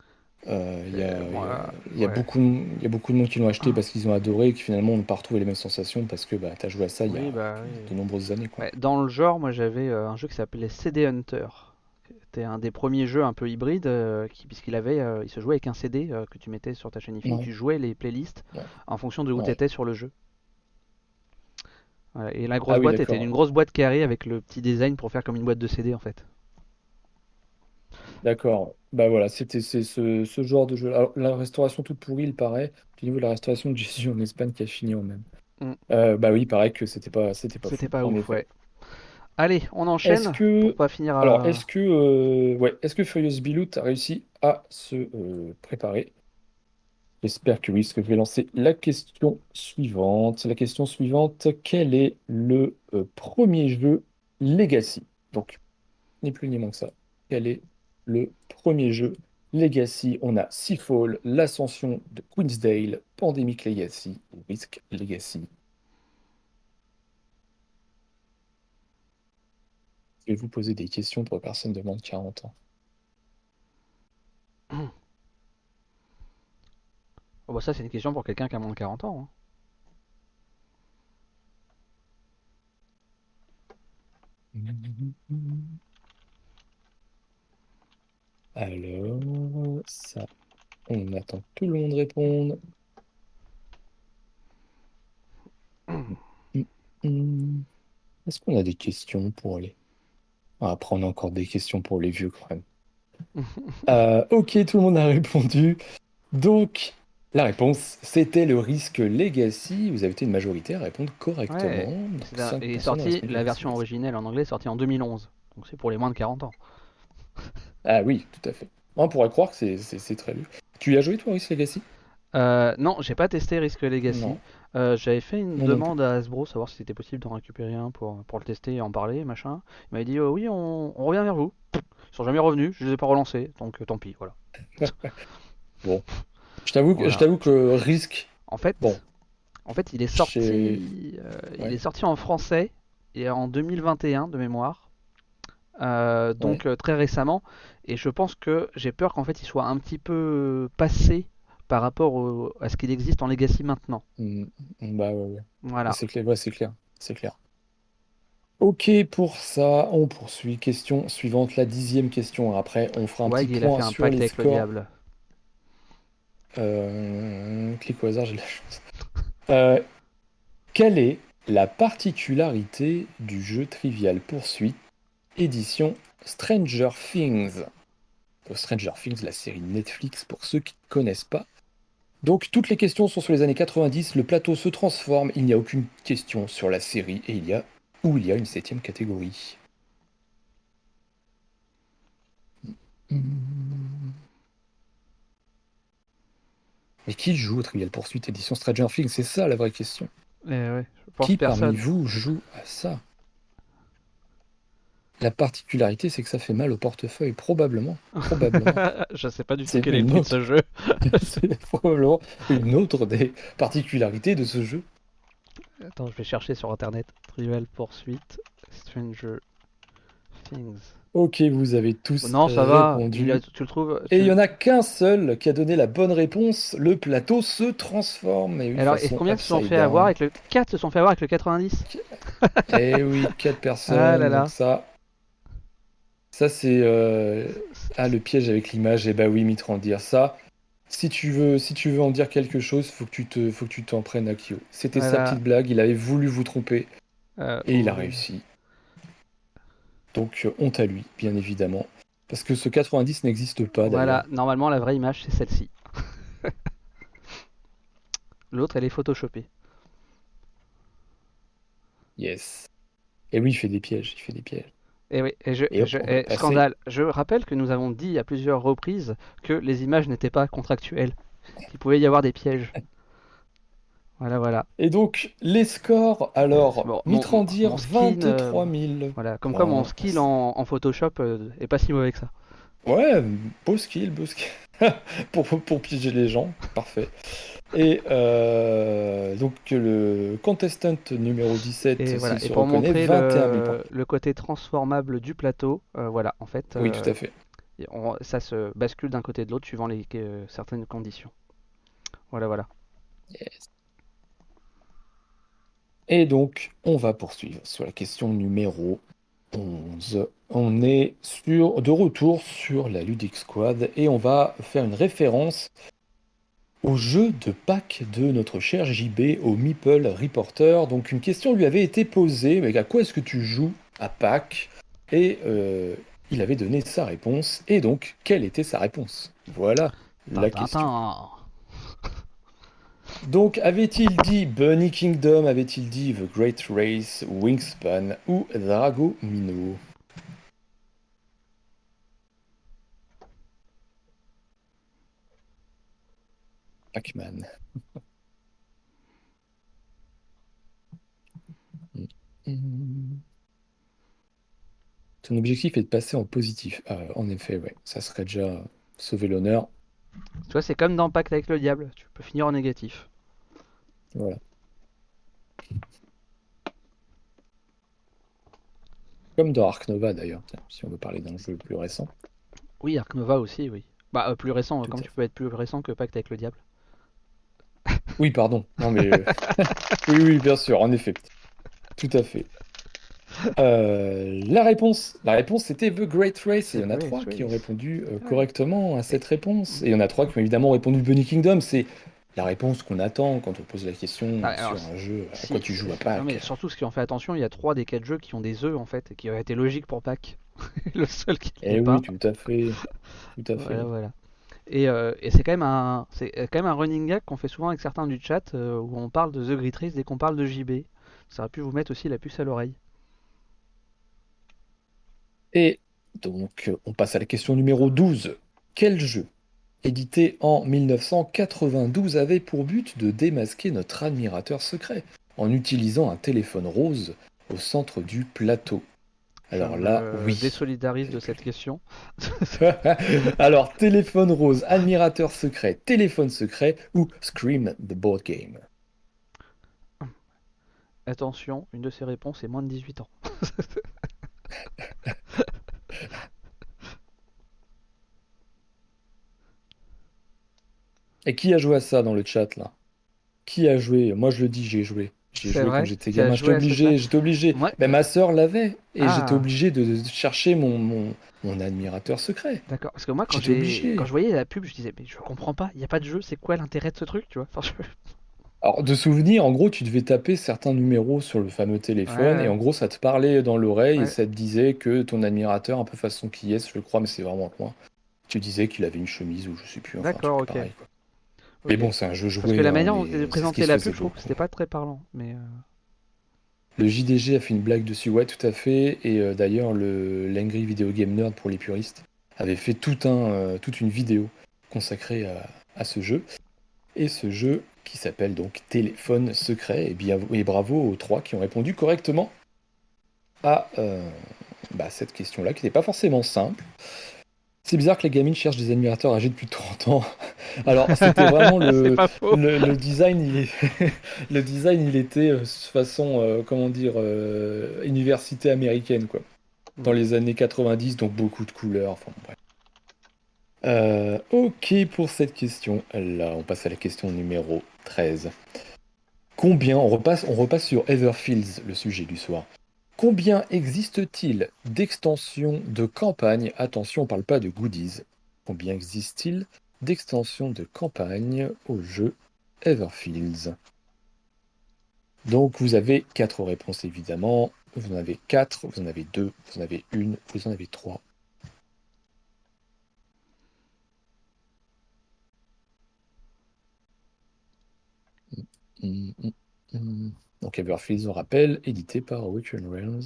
Il y, a, beaucoup, y a beaucoup de monde qui l'ont acheté parce qu'ils ont adoré et qui finalement n'ont pas retrouvé les mêmes sensations parce que bah, tu as joué à ça il y a bah de nombreuses années. Quoi. dans le genre, moi j'avais un jeu qui s'appelait CD Hunter. C'était un des premiers jeux un peu hybrides, euh, puisqu'il avait, euh, il se jouait avec un CD euh, que tu mettais sur ta chaîne IFI. Tu jouais les playlists en fonction de où tu étais sur le jeu. et la grosse ah boîte était une grosse boîte carrée avec le petit design pour faire comme une boîte de CD en fait. D'accord. Bah voilà, c'était ce, ce, genre de jeu. Alors, la restauration toute pourrie, il paraît, du niveau de la restauration de Jésus en Espagne qui a fini en même. Mm. bah oui, il paraît que c'était pas, c'était pas. C'était pas ouf, ouais. Allez, on enchaîne que... pour pas finir. Alors, est-ce que, euh, ouais, est-ce que Furious Bilout a réussi à se euh, préparer? J'espère que oui, parce que je vais lancer la question suivante. La question suivante, quel est le euh, premier jeu Legacy? Donc, ni plus ni moins que ça. Quel est le premier jeu Legacy? On a Seafall, l'ascension de Queensdale, Pandemic Legacy, Risk Legacy, Je vais vous poser des questions pour personne de moins de 40 ans. Oh bah ça c'est une question pour quelqu'un qui a moins de 40 ans. Hein. Alors, ça, on attend tout le monde répondre. Est-ce qu'on a des questions pour aller après, on a encore des questions pour les vieux quand même. Euh, ok, tout le monde a répondu. Donc, la réponse, c'était le risque Legacy. Vous avez été une majorité à répondre correctement. Et sorti, la version originelle en anglais est sortie en 2011. Donc c'est pour les moins de 40 ans. ah oui, tout à fait. On pourrait croire que c'est très vieux. Tu y as joué toi, Risk Legacy? Euh, Non, j'ai pas testé Risk Legacy. Euh, j'avais fait une demande à Hasbro, savoir si c'était possible d'en récupérer un pour, pour le tester et en parler, machin. Il m'avait dit oh oui, on, revient vers vous. Ils sont jamais revenus, je les ai pas relancés, donc euh, tant pis, voilà. bon, je t'avoue que je t'avoue que risque. En fait, bon, en fait, il est sorti, euh, il est sorti en français et en 2021 de mémoire, donc très récemment. Et je pense que j'ai peur qu'en fait, il soit un petit peu passé par rapport à ce qu'il existe en Legacy maintenant. Mm, bah ouais, Voilà. C'est clair, c'est clair, c'est clair. Ok pour ça, on poursuit. Question suivante, la dixième question. Après, on fera un petit il point a fait un sur les avec le diable. Euh, clic au hasard, j'ai de la chance. Euh, quelle est la particularité du jeu Trivial Poursuite édition Stranger Things Stranger Things, la série Netflix, pour ceux qui ne connaissent pas. Donc toutes les questions sont sur les années 90, le plateau se transforme, il n'y a aucune question sur la série et il y a où il y a une septième catégorie. Mais qui joue au Trivial Poursuite édition Stranger Things? C'est ça la vraie question. Eh qui parmi vous joue à ça? La particularité, c'est que ça fait mal au portefeuille, probablement. probablement. je sais pas du tout quel est le prix de ce jeu. c'est probablement une autre des particularités de ce jeu. Attends, je vais chercher sur internet. Trivial Poursuite, Stranger Things. Ok, vous avez tous non, ça répondu. Va, tu le trouves Et il y en a qu'un seul qui a donné la bonne réponse. Le plateau se transforme. Et Alors, et combien se sont fait avoir avec le 4 se sont fait avoir avec le 90 Eh oui, 4 personnes. Ah là là. ça, ça c'est euh... ah le piège avec l'image. Et eh bah oui, Mitrandir, ça. Si tu veux, si tu veux en dire quelque chose, faut que tu te, faut que tu t'en prennes à Kyo. C'était sa petite blague. Il avait voulu vous tromper euh, et il a réussi. Donc euh, honte à lui, bien évidemment. Parce que ce 90 n'existe pas. Voilà, normalement la vraie image c'est celle-ci. L'autre elle est photoshopée. Yes. Et oui, il fait des pièges, il fait des pièges. Et oui, et je, scandale. Je rappelle que nous avons dit à plusieurs reprises que les images n'étaient pas contractuelles, qu'il pouvait y avoir des pièges. Voilà, voilà. Et donc, les scores, alors, bon, Mitrandir, 23 000. voilà, comme quoi mon skill en, Photoshop euh, est pas si mauvais que ça. Ouais, beau skill, beau skill. pour, pour piéger les gens, parfait. Et euh, donc le contestant numéro 17, et, voilà. et pour montrer le, côté transformable du plateau, euh, voilà, en fait. Oui, tout à fait. ça se bascule d'un côté de l'autre suivant les, certaines conditions. Voilà, voilà. Yes. Et donc, on va poursuivre sur la question numéro 11. On est sur, de retour sur la Ludic Squad et on va faire une référence au jeu de Pâques de notre cher JB au Meeple Reporter. Donc une question lui avait été posée, mais à quoi est-ce que tu joues à Pâques? Et euh, il avait donné sa réponse. Et donc, quelle était sa réponse? Voilà la question. Donc, avait-il dit Bunny Kingdom? Avait-il dit The Great Race, Wingspan ou Drago Mino Pac-Man. Ton objectif est de passer en positif. Ah, en effet, ouais. Ça serait déjà sauver l'honneur. Tu vois, c'est comme dans Pacte avec le diable. Tu peux finir en négatif. Voilà. Comme dans Ark Nova d'ailleurs, si on veut parler d'un jeu plus récent. Oui, Ark Nova aussi, oui. Bah, euh, plus récent, comme tu peux être plus récent que Pacte avec le diable? Oui, pardon. Non, mais. Euh, oui, oui, bien sûr, en effet. Tout à fait. Euh, la réponse, la réponse c'était The Great Race. Et il y en a trois qui ont répondu euh, correctement à cette réponse. Et il y en a trois qui ont évidemment répondu Bunny Kingdom. C'est la réponse qu'on attend quand on pose la question ah, sur un jeu. À quoi tu joues à Pâques mais Surtout, ce qui en fait attention, il y a trois des quatre jeux qui ont des œufs en fait, qui auraient été logiques pour Pâques. Le seul qui. Eh oui, tout à fait. Tout à fait. Voilà, voilà. Et, euh, et c'est quand même un, c'est un running gag qu'on fait souvent avec certains du chat où on parle de The Great dès qu'on parle de JB. Ça aurait pu vous mettre aussi la puce à l'oreille. Et donc, on passe à la question numéro 12. Quel jeu, édité en 1992, avait pour but de démasquer notre admirateur secret en utilisant un téléphone rose au centre du plateau? Alors là, oui. Je désolidarise de cette question. Alors, téléphone rose, admirateur secret, téléphone secret ou Scream the Board Game? Attention, une de ces réponses est moins de 18 ans. Et qui a joué à ça dans le chat là? Qui a joué? Moi je le dis, j'ai joué. J'ai joué quand j'étais gamin. J'étais obligé, j'étais obligé. Mais ma soeur l'avait et ah. j'étais obligé de chercher mon, mon, admirateur secret. D'accord. Parce que moi quand, quand je voyais la pub, je disais mais je comprends pas. Il n'y a pas de jeu. C'est quoi l'intérêt de ce truc, tu vois? Alors, de souvenir, en gros, tu devais taper certains numéros sur le fameux téléphone et en gros, ça te parlait dans l'oreille et ça te disait que ton admirateur, un peu façon qui est, je crois, mais c'est vraiment loin, tu disais qu'il avait une chemise ou je sais plus. D'accord, ok. Mais bon, c'est un jeu joué. Parce que la hein, manière dont tu présenté la pub, je trouve que c'était pas très parlant. Mais euh. Le JDG a fait une blague dessus, ouais, tout à fait. Et euh, d'ailleurs, le l'Angry Video Game Nerd pour les puristes avait fait tout un, euh, toute une vidéo consacrée à, à, ce jeu. Et ce jeu qui s'appelle donc Téléphone secret. Et, bien, et bravo aux trois qui ont répondu correctement à, bah, cette question-là, qui n'est pas forcément simple. C'est bizarre que les gamines cherchent des animateurs âgés depuis 30 ans. Alors, c'était vraiment le, le, design, il le design, il était de façon, comment dire, université américaine, quoi. Dans les années 90, donc beaucoup de couleurs, enfin bref. Euh, ok pour cette question. Là, on passe à la question numéro 13. Combien, on repasse, on repasse sur Everfields, le sujet du soir. Combien existe-t-il d'extensions de campagne? Attention, on ne parle pas de goodies. Combien existe-t-il d'extensions de campagne au jeu Everfields? Donc vous avez quatre réponses évidemment. Vous en avez quatre, vous en avez deux, vous en avez une, vous en avez trois. Mm, mm, mm. Donc Everfields, on rappelle, édité par Witcher Realms.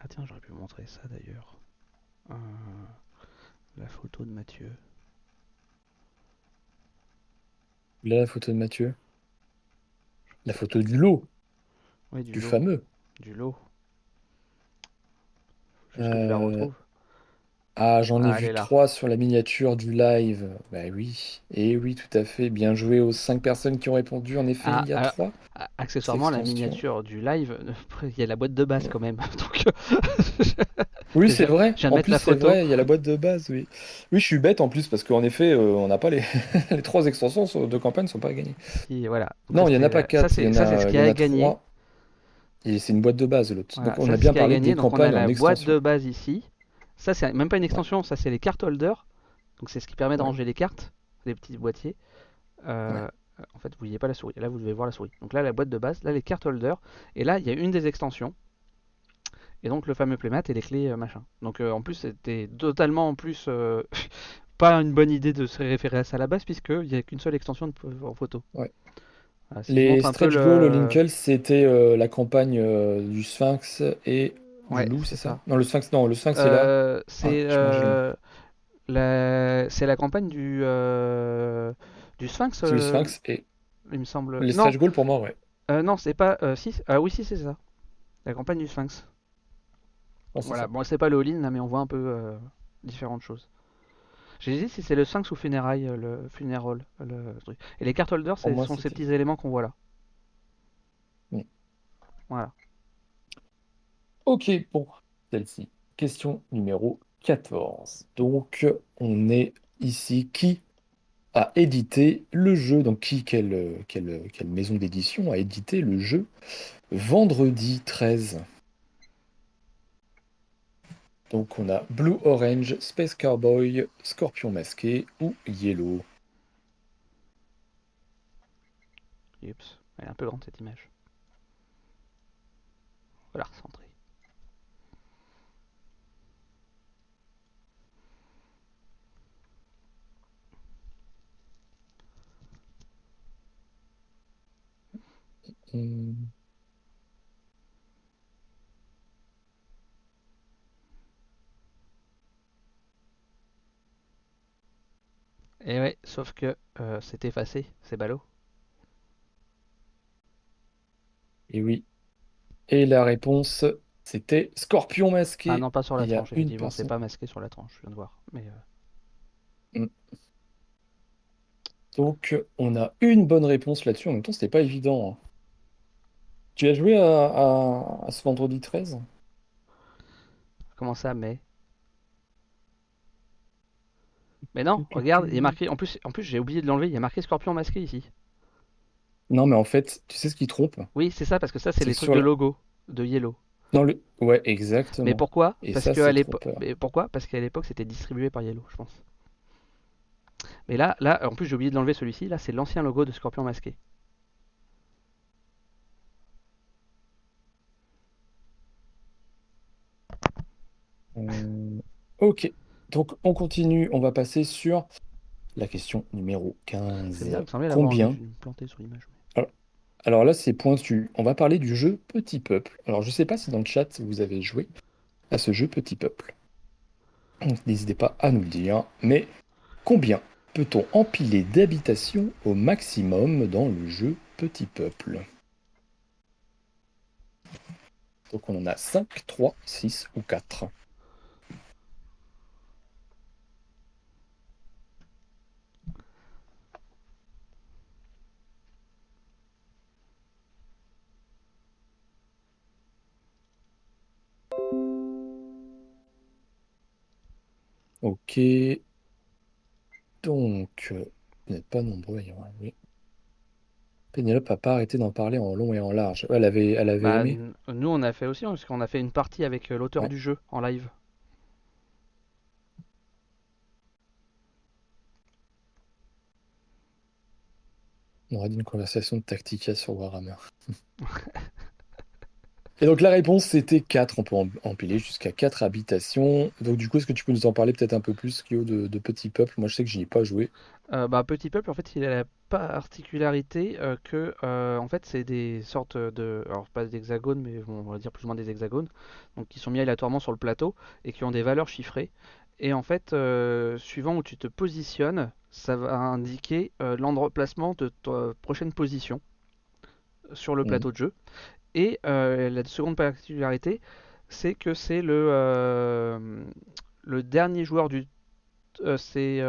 Ah tiens, j'aurais pu montrer ça d'ailleurs. Euh, la photo de Mathieu. Là, la photo de Mathieu. La photo du lot. du, fameux. Du lot. Je la euh, retrouve. Ah, j'en ai ah, vu trois sur la miniature du live. Bah oui, et oui, tout à fait. Bien joué aux cinq personnes qui ont répondu. En effet, ah, il y a trois. Accessoirement, la miniature du live, il y a la boîte de base quand même. oui, c'est vrai. En plus, c'est vrai, il y a la boîte de base, oui. Oui, je suis bête en plus parce qu'en effet, euh, on n'a pas les... les trois extensions de campagne ne sont pas gagnées. voilà. non, il n'y en a pas quatre. Ça, c'est ce qui a, gagné. Et c'est une boîte de base l'autre. donc on a bien parlé des campagnes on a la boîte de base ici. Ça, c'est même pas une extension, ça, c'est les cartes holder. Donc, c'est ce qui permet de ranger les cartes, les petits boîtiers. Euh, en fait, vous voyez pas la souris. Là, vous devez voir la souris. Donc là, la boîte de base, là, les cartes holder. Et là, il y a une des extensions. Et donc, le fameux playmat et les clés euh, machin. Donc, euh, en plus, c'était totalement en plus pas une bonne idée de se référer à ça à la base, puisqu'il n'y a qu'une seule extension en photo. Ouais. les Stretch Goal, le... c'était la campagne du Sphinx et Ouais, c'est ça. Non, le Sphinx, non, le Sphinx, c'est là. Euh, c'est ah, euh, la... c'est la campagne du euh, du Sphinx. C'est le Sphinx et. Il me semble. Les stretch goals pour moi, ouais. non, c'est pas. si. Ah oui, si, c'est ça. La campagne du Sphinx. Oh, voilà. Bon, c'est pas le all-in mais on voit un peu différentes choses. J'ai dit si c'est le Sphinx ou Funérailles, le Funeral. Le... Et les card holders, ce sont ces petits éléments qu'on voit là. Voilà. Ok pour celle-ci. Question numéro 14. Donc, on est ici. Qui a édité le jeu? Donc, qui, quelle maison d'édition a édité le jeu vendredi 13 Donc, on a Blue Orange, Space Cowboy, Scorpion Masqué ou Yellow. Oups, elle est un peu grande cette image. Voilà, recentrer. Et ouais, sauf que euh, c'est effacé, c'est ballot. Et oui. Et la réponse, c'était Scorpion masqué. Ah non, pas sur la tranche, effectivement, c'est pas masqué sur la tranche, je viens de voir. Mais euh, mm. Donc, on a une bonne réponse là-dessus. En même temps, c'était pas évident. Hein. Tu as joué à, ce vendredi 13 Comment ça, mais? Mais non, regarde, il y a marqué. En plus, en plus j'ai oublié de l'enlever. Il y a marqué Scorpion masqué ici. Non, mais en fait, tu sais ce qui trompe? Oui, c'est ça, parce que ça, c'est les trucs de logo de Yellow. Dans le... Ouais, exactement. Mais pourquoi? Parce qu'à l'époque. Pourquoi? Parce qu'à l'époque, c'était distribué par Yellow, je pense. Mais là, là, en plus, j'ai oublié de l'enlever celui-ci. Là, c'est l'ancien logo de Scorpion masqué. Ok, donc on continue, on va passer sur la question numéro 15. Combien alors, là, c'est pointu. On va parler du jeu Petit Peuple. Alors, je sais pas si dans le chat vous avez joué à ce jeu Petit Peuple. N'hésitez pas à nous le dire. Mais combien peut-on empiler d'habitations au maximum dans le jeu Petit Peuple? Donc on en a 5, 3, 6 ou 4. Ok. Donc, euh, vous n'êtes pas nombreux oui. Pénélope n'a pas arrêté d'en parler en long et en large. elle avait, elle avait bah, aimé. Nous, on a fait aussi, hein, parce qu'on a fait une partie avec euh, l'auteur du jeu en live. On aurait dit une conversation de Tactica sur Warhammer. Et donc la réponse c'était 4, on peut empiler jusqu'à 4 habitations. Donc du coup, est-ce que tu peux nous en parler peut-être un peu plus, Kyo, de, de Petit Peuple? Moi je sais que j'y ai pas joué. Euh, bah, Petit Peuple, en fait, il a la particularité euh, que, euh, en fait, c'est des sortes de, alors pas des hexagones, mais on va dire plus ou moins des hexagones, donc qui sont mis aléatoirement sur le plateau et qui ont des valeurs chiffrées. Et en fait, suivant où tu te positionnes, ça va indiquer l'emplacement de ta prochaine position sur le mmh. plateau de jeu. Et euh, la seconde particularité, c'est que c'est le, euh, le dernier joueur du. Euh, c'est.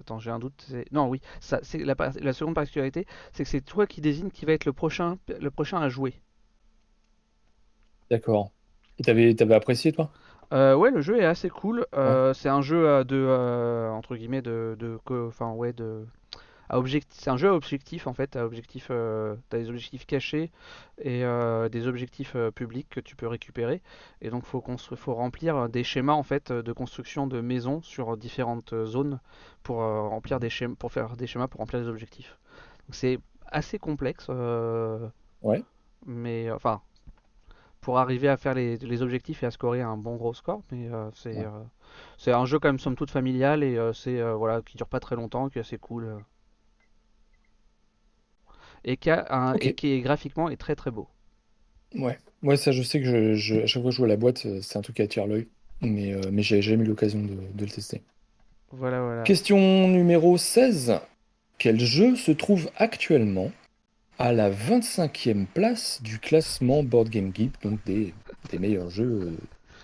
attends, j'ai un doute. Non, oui. Ça, c'est la, la, seconde particularité, c'est que c'est toi qui désigne qui va être le prochain, le prochain à jouer. D'accord. Et t'avais, t'avais apprécié, toi? Ouais, le jeu est assez cool. C'est un jeu de. entre guillemets, de. de enfin, ouais, de c'est un jeu à objectif en fait, à objectif, euh, tu as des objectifs cachés et euh, des objectifs euh, publics que tu peux récupérer. Et donc faut faut remplir des schémas en fait de construction de maisons sur différentes zones pour remplir des schémas, pour faire des schémas pour remplir les objectifs. c'est assez complexe. ouais. Mais enfin, pour arriver à faire les, les, objectifs et à scorer un bon gros score, mais c'est c'est un jeu quand même somme toute familial et c'est voilà qui dure pas très longtemps, qui est assez cool et qui, un, qui est graphiquement est très très beau. Ouais, ouais ça je sais que je, à chaque fois que je vois la boîte, euh, c'est un truc qui attire l'œil, mais, euh, mais j'ai jamais eu l'occasion de, le tester. Voilà, voilà. Question numéro 16. Quel jeu se trouve actuellement à la 25e place du classement Board Game Geek, donc des, des meilleurs jeux euh,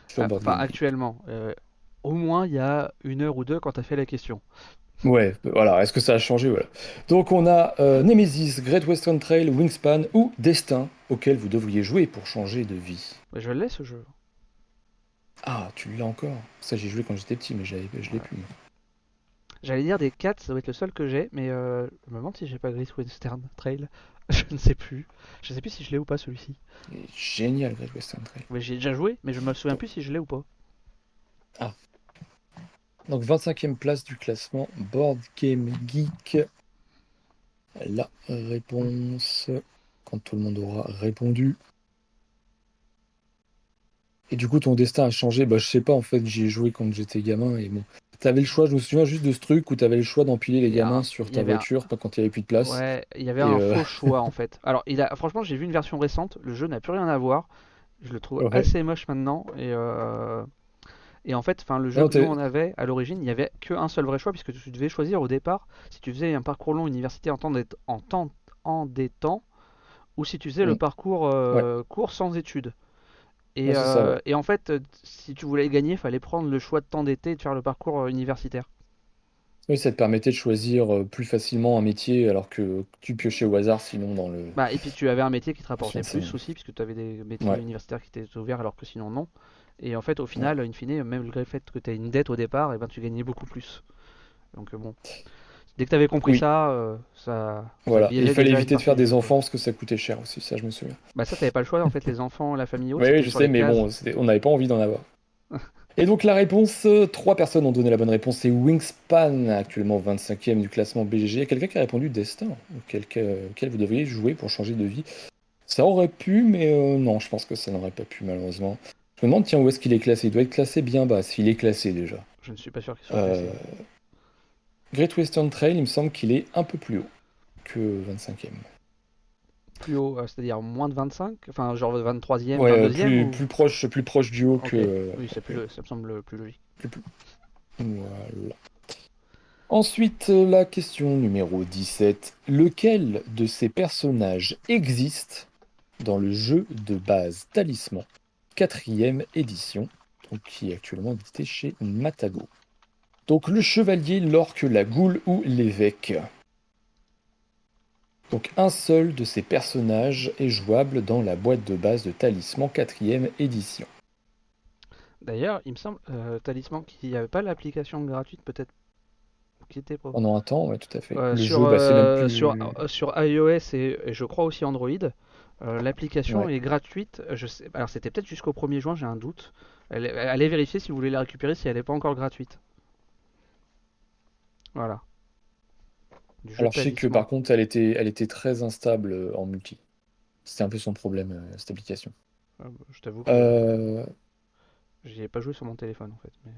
sur ah, Board Game actuellement. au moins il y a une heure ou deux quand tu as fait la question. Ouais, voilà, est-ce que ça a changé voilà. Donc on a euh, Nemesis, Great Western Trail, Wingspan ou Destin, auquel vous devriez jouer pour changer de vie. je l'ai ce jeu. Ah, tu l'as encore Ça j'ai joué quand j'étais petit, mais je l'ai plus. J'allais dire des 4, ça doit être le seul que j'ai, mais euh, je me demande si j'ai pas Great Western Trail. je ne sais plus. Je sais plus si je l'ai ou pas celui-ci. Génial Great Western Trail. J'ai déjà joué, mais je me souviens plus si je l'ai ou pas. Ah, donc 25e place du classement Board Game Geek. La réponse quand tout le monde aura répondu. Et du coup, ton destin a changé. Bah, je sais pas, en fait, j'y ai joué quand j'étais gamin. Et bon, t'avais le choix, je me souviens juste de ce truc où t'avais le choix d'empiler les gamins sur ta voiture quand il n'y avait plus de place. Ouais, il y avait un euh, faux choix en fait. Alors, il a... franchement, j'ai vu une version récente. Le jeu n'a plus rien à voir. Je le trouve assez moche maintenant. Et. Euh... Et en fait, enfin, le jeu que nous on avait à l'origine, il n'y avait qu'un seul vrai choix puisque tu devais choisir au départ si tu faisais un parcours long universitaire en temps, en temps en des temps ou si tu faisais le parcours euh, court sans études. Et, euh, et, en fait, si tu voulais gagner, il fallait prendre le choix de temps d'été et de faire le parcours euh, universitaire. Oui, ça te permettait de choisir plus facilement un métier alors que tu piochais au hasard sinon dans le. Bah, et puis tu avais un métier qui te rapportait plus aussi, puisque tu avais des métiers universitaires qui étaient ouverts alors que sinon non. Et en fait, au final, in fine, même le fait que tu as une dette au départ, et eh ben, tu gagnais beaucoup plus. Donc euh, bon. Dès que tu avais compris ça, euh, ça. Voilà, il fallait éviter de faire des enfants parce que ça coûtait cher aussi, ça je me souviens. Bah, ça, t'avais pas le choix en fait, les enfants, la famille Oui, oui je sais, mais bon, on n'avait pas envie d'en avoir. Et donc la réponse, euh, trois personnes ont donné la bonne réponse, c'est Wingspan, actuellement 25e du classement BGG. Il y a quelqu'un qui a répondu Destin, auquel, auquel vous devriez jouer pour changer de vie? Ça aurait pu, mais non, je pense que ça n'aurait pas pu malheureusement. Je me demande, tiens, où est-ce qu'il est classé? Il doit être classé bien bas, s'il est classé déjà. Je ne suis pas sûr qu'il soit classé. Euh, Great Western Trail, il me semble qu'il est un peu plus haut que 25e. Plus haut, euh, c'est-à-dire moins de 25 Enfin, genre 23e, ouais, 22e plus, plus, proche, plus proche du haut que. Oui, ça me semble plus logique. Voilà. Ensuite, la question numéro 17. Lequel de ces personnages existe dans le jeu de base Talisman, quatrième édition, donc qui est actuellement édité chez Matago Donc le chevalier, l'orque, la goule ou l'évêque donc un seul de ces personnages est jouable dans la boîte de base de Talisman 4ème édition. D'ailleurs, il me semble, euh, Talisman, qu'il n'y avait pas l'application gratuite peut-être qui était Pendant un temps, oui, tout à fait. sur, bah, euh, euh, sur, iOS et, je crois aussi Android, l'application est gratuite. Je sais, alors c'était peut-être jusqu'au 1er juin, j'ai un doute. Allez vérifier si vous voulez la récupérer si elle n'est pas encore gratuite. Voilà. Alors, je sais que par contre, elle était, elle était très instable euh, en multi. C'était un peu son problème, euh, cette application. Ah, bah, je t'avoue que euh... j'y ai pas joué sur mon téléphone en fait. Euh.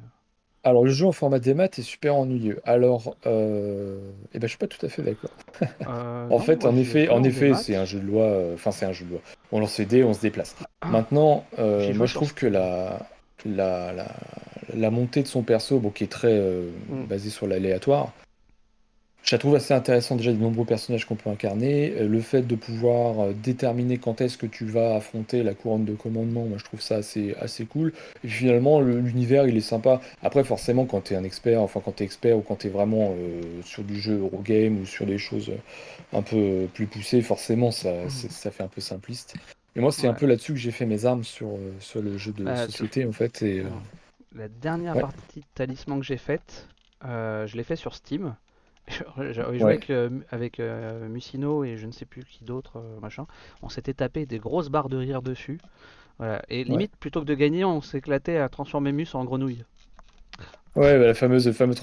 Alors, le jeu en format démat est super ennuyeux. Alors, euh... eh ben, je suis pas tout à fait d'accord. en fait, en effet, en effet, c'est un jeu de loi. Enfin, c'est un jeu de loi. On lance les dés, on se déplace. Ah. Maintenant, moi, je trouve que la, la, la, la, montée de son perso, bon, qui est très mm. basée sur l'aléatoire, je la trouve assez intéressant déjà des nombreux personnages qu'on peut incarner. Euh, le fait de pouvoir euh, déterminer quand est-ce que tu vas affronter la couronne de commandement, moi je trouve ça assez, assez cool. Et finalement, l'univers il est sympa. Après, forcément, quand tu es un expert, enfin quand tu es expert ou quand tu es vraiment euh, sur du jeu Eurogame ou sur des choses un peu plus poussées, forcément ça, mmh. ça fait un peu simpliste. Et moi, c'est un peu là-dessus que j'ai fait mes armes sur, sur le jeu de bah, société en fait. Et, La dernière partie de talisman que j'ai faite, je l'ai fait sur Steam. J'avais joué avec, euh, avec euh, Musino et je ne sais plus qui d'autre, euh, machin. On s'était tapé des grosses barres de rire dessus. Et limite, plutôt que de gagner, on s'éclatait à transformer Mus en grenouille. Ouais, bah, la fameuse, fameuse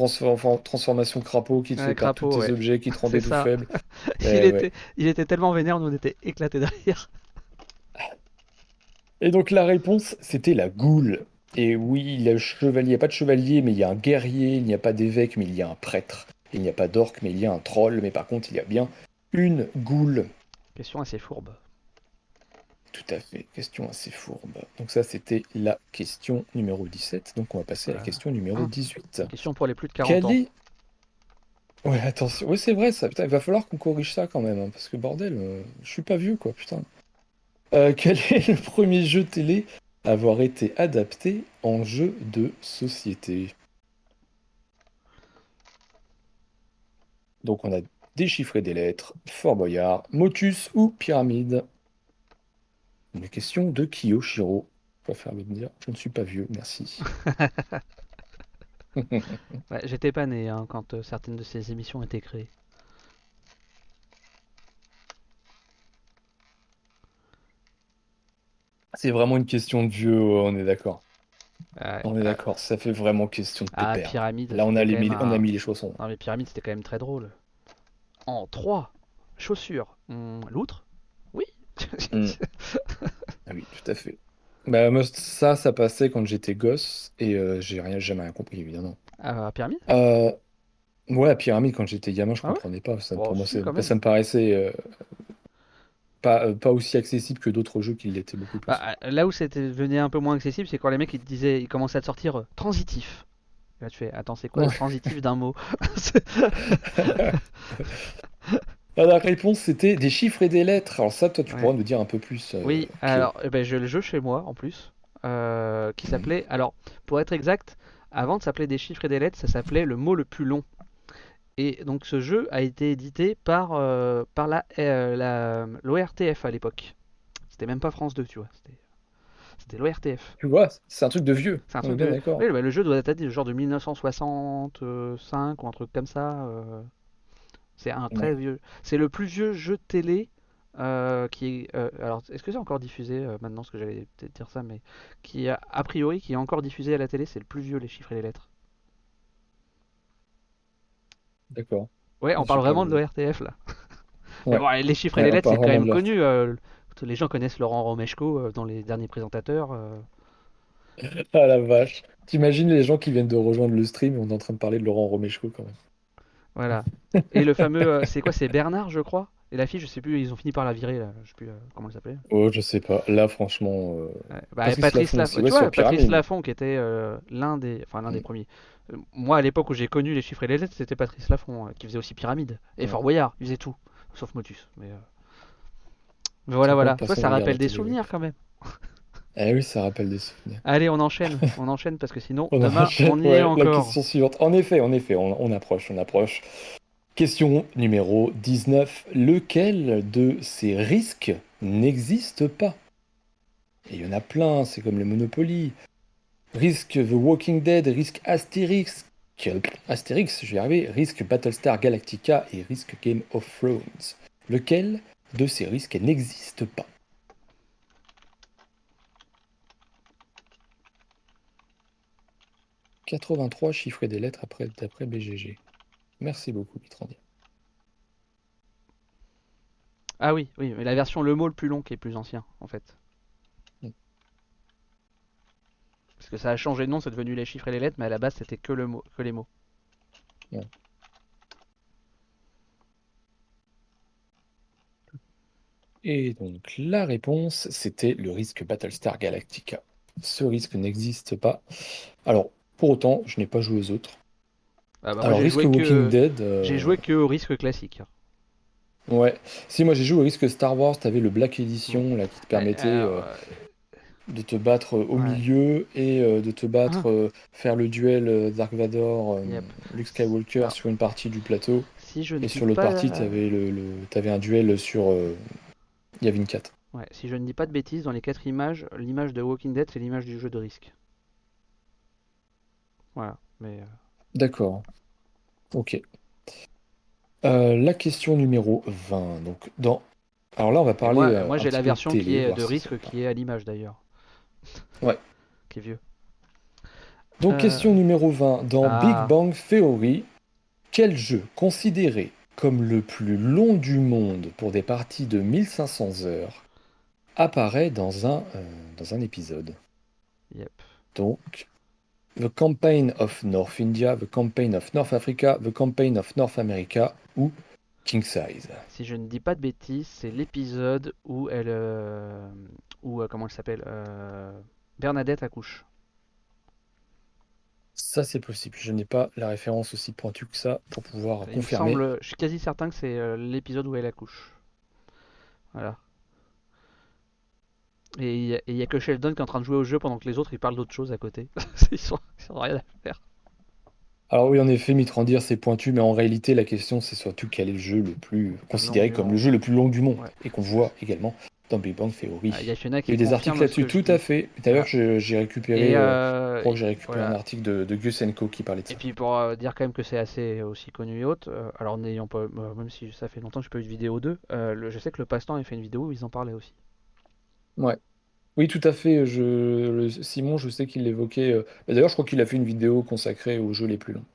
transformation crapaud qui te fait perdre tous tes objets, qui te rendait tout faible. il, était, il était tellement vénère, nous on était éclatés derrière. Et donc la réponse, c'était la goule. Et oui, il y a chevalier, il n'y a pas de chevalier, mais il y a un guerrier, il n'y a pas d'évêque, mais il y a un prêtre. Il n'y a pas d'orque, mais il y a un troll. Mais par contre, il y a bien une goule. Question assez fourbe. Tout à fait, question assez fourbe. Donc ça, c'était la question numéro 17. Donc on va passer à la question numéro 18. Question pour les plus de 40 ans. Ouais, attention. Oui, c'est vrai, ça. Putain, il va falloir qu'on corrige ça quand même. Hein, parce que bordel, euh, je suis pas vieux, quoi, putain. Euh, quel est le premier jeu télé à avoir été adapté en jeu de société? Donc on a déchiffré des lettres, Fort Boyard, Motus ou Pyramide. Une question de Kiyoshiro. Je faire me dire, je ne suis pas vieux, merci. J'étais pas né hein, quand euh, certaines de ces émissions étaient créées. C'est vraiment une question de vieux, on est d'accord. On est d'accord, ça fait vraiment question de ah, pyramide. Là, on a, mis, on a mis les chaussons. Non, mais pyramide, c'était quand même très drôle. En 3 chaussures, hmm, l'outre Oui. Hmm. ah oui, tout à fait. Bah, ça, ça passait quand j'étais gosse et euh, j'ai rien, jamais rien compris, évidemment. À pyramide? Euh, Ouais, à pyramide, quand j'étais gamin, je ah comprenais pas. Ça, pour moi, ça me paraissait euh, pas, aussi accessible que d'autres jeux qui l'étaient beaucoup plus. Bah, là où c'était devenu un peu moins accessible, c'est quand les mecs ils disaient, ils commençaient à te sortir transitif. là, tu fais, attends, c'est quoi le transitif d'un mot La réponse c'était des chiffres et des lettres. Alors ça, toi, tu pourras nous dire un peu plus. Euh, oui, alors eh ben, j'ai le jeu chez moi en plus, euh, qui mhm. s'appelait. Alors, pour être exact, avant de s'appeler des chiffres et des lettres, ça s'appelait le mot le plus long. Et donc ce jeu a été édité par, euh, par la, l'ORTF à l'époque. C'était même pas France 2, tu vois. C'était l'ORTF. Tu vois, c'est un truc de vieux. C'est un truc de... d'accord. Oui, le jeu doit être genre de 1965 ou un truc comme ça. C'est un très vieux. C'est le plus vieux jeu de télé euh, qui est. Euh, alors, est-ce que c'est encore diffusé euh, maintenant Ce que j'allais peut-être dire ça, mais qui a, a priori qui est encore diffusé à la télé, c'est le plus vieux, les chiffres et les lettres. D'accord. Ouais, on parle vraiment de l'ORTF là. les chiffres et les lettres, c'est quand même connu. les gens connaissent Laurent Romeshko dans les derniers présentateurs. ah la vache. T'imagines les gens qui viennent de rejoindre le stream on est en train de parler de Laurent Romeshko quand même. Voilà. Et le fameux, euh, c'est quoi C'est Bernard, je crois, Et la fille, je sais plus, ils ont fini par la virer, là. je sais plus comment elle s'appelait. Oh, je sais pas. Là, franchement. Bah, Patrice, tu vois, Patrice qui était l'un des, enfin l'un des mm. premiers. Moi, à l'époque où j'ai connu les chiffres et les lettres, c'était Patrice Lafont qui faisait aussi Pyramide et Fort Boyard, il faisait tout, sauf Motus. Mais, mais voilà, voilà. Toi, ça rappelle des souvenirs quand même. Eh oui, ça rappelle des souvenirs. Allez, on enchaîne, on enchaîne parce que sinon, demain, on y est encore. La question suivante. En effet, en effet, on, approche, on approche. Question numéro 19. Lequel de ces risques n'existe pas? Et il y en a plein, c'est comme le Monopoly. Risque The Walking Dead, risque Astérix, Astérix, je vais y arriver, risque Battlestar Galactica et risque Game of Thrones. Lequel de ces risques n'existe pas? 83 chiffrés des lettres après, d'après BGG. Merci beaucoup, Mitrandi. Ah oui, oui, mais la version le mot le plus long qui est plus ancien, en fait. Mm. Parce que ça a changé de nom, c'est devenu les chiffres et les lettres, mais à la base c'était que, le mot, que les mots. Et donc la réponse, c'était le risque Battlestar Galactica. Ce risque n'existe pas. Alors, pour autant, je n'ai pas joué aux autres. Ah bah, Alors, risque Walking Dead. Euh, j'ai joué que au risque classique. Ouais. Si, moi j'ai joué au risque Star Wars, t'avais le Black Edition là, qui te permettait euh, de te battre au milieu et euh, de te battre, ah. faire le duel Dark Vador, Luke Skywalker sur une partie du plateau. Si je et sur l'autre partie, t'avais le, le... avais un duel sur Yavin 4. Ouais, si je ne dis pas de bêtises, dans les quatre images, l'image de Walking Dead, c'est l'image du jeu de risque. Voilà. Mais, euh, D'accord. Ok. Euh, la question numéro 20. Donc, dans... Alors là, on va parler. Moi, euh, j'ai la version qui est de risque qui est à l'image d'ailleurs. Ouais. qui est vieux. Donc, question numéro 20. Dans ah. Big Bang Theory, quel jeu considéré comme le plus long du monde pour des parties de 1500 heures apparaît dans un, dans un épisode? Yep. Donc, The Campaign of North India, The Campaign of North Africa, The Campaign of North America ou King Size? Si je ne dis pas de bêtises, c'est l'épisode où elle, euh, où euh, comment elle s'appelle, euh, Bernadette accouche. Ça c'est possible. Je n'ai pas la référence aussi pointue que ça pour pouvoir confirmer. je suis quasi certain que c'est l'épisode où elle accouche. Voilà. Et il n'y a, que Sheldon qui est en train de jouer au jeu pendant que les autres ils parlent d'autre chose à côté. ils, sont, ils rien à faire. Alors oui, en effet, Mitrandir c'est pointu, mais en réalité, la question c'est surtout quel est le jeu le plus considéré comme le jeu le plus long du monde et qu'on voit également dans Big Bang Theory. Ah, il y, a, des articles là-dessus, tout à fait. D'ailleurs, j'ai récupéré, euh, euh, j'ai récupéré un article de, Gus qui parlait de ça. Et puis pour euh, dire quand même que c'est assez aussi connu et haute, alors n'ayant pas, même si ça fait longtemps que je pas eu de vidéo 2, je sais que le passe-temps a fait une vidéo où ils en parlaient aussi. Ouais. Oui, tout à fait. Je, Simon, je sais qu'il l'évoquait. Bah, d'ailleurs, je crois qu'il a fait une vidéo consacrée aux jeux les plus longs.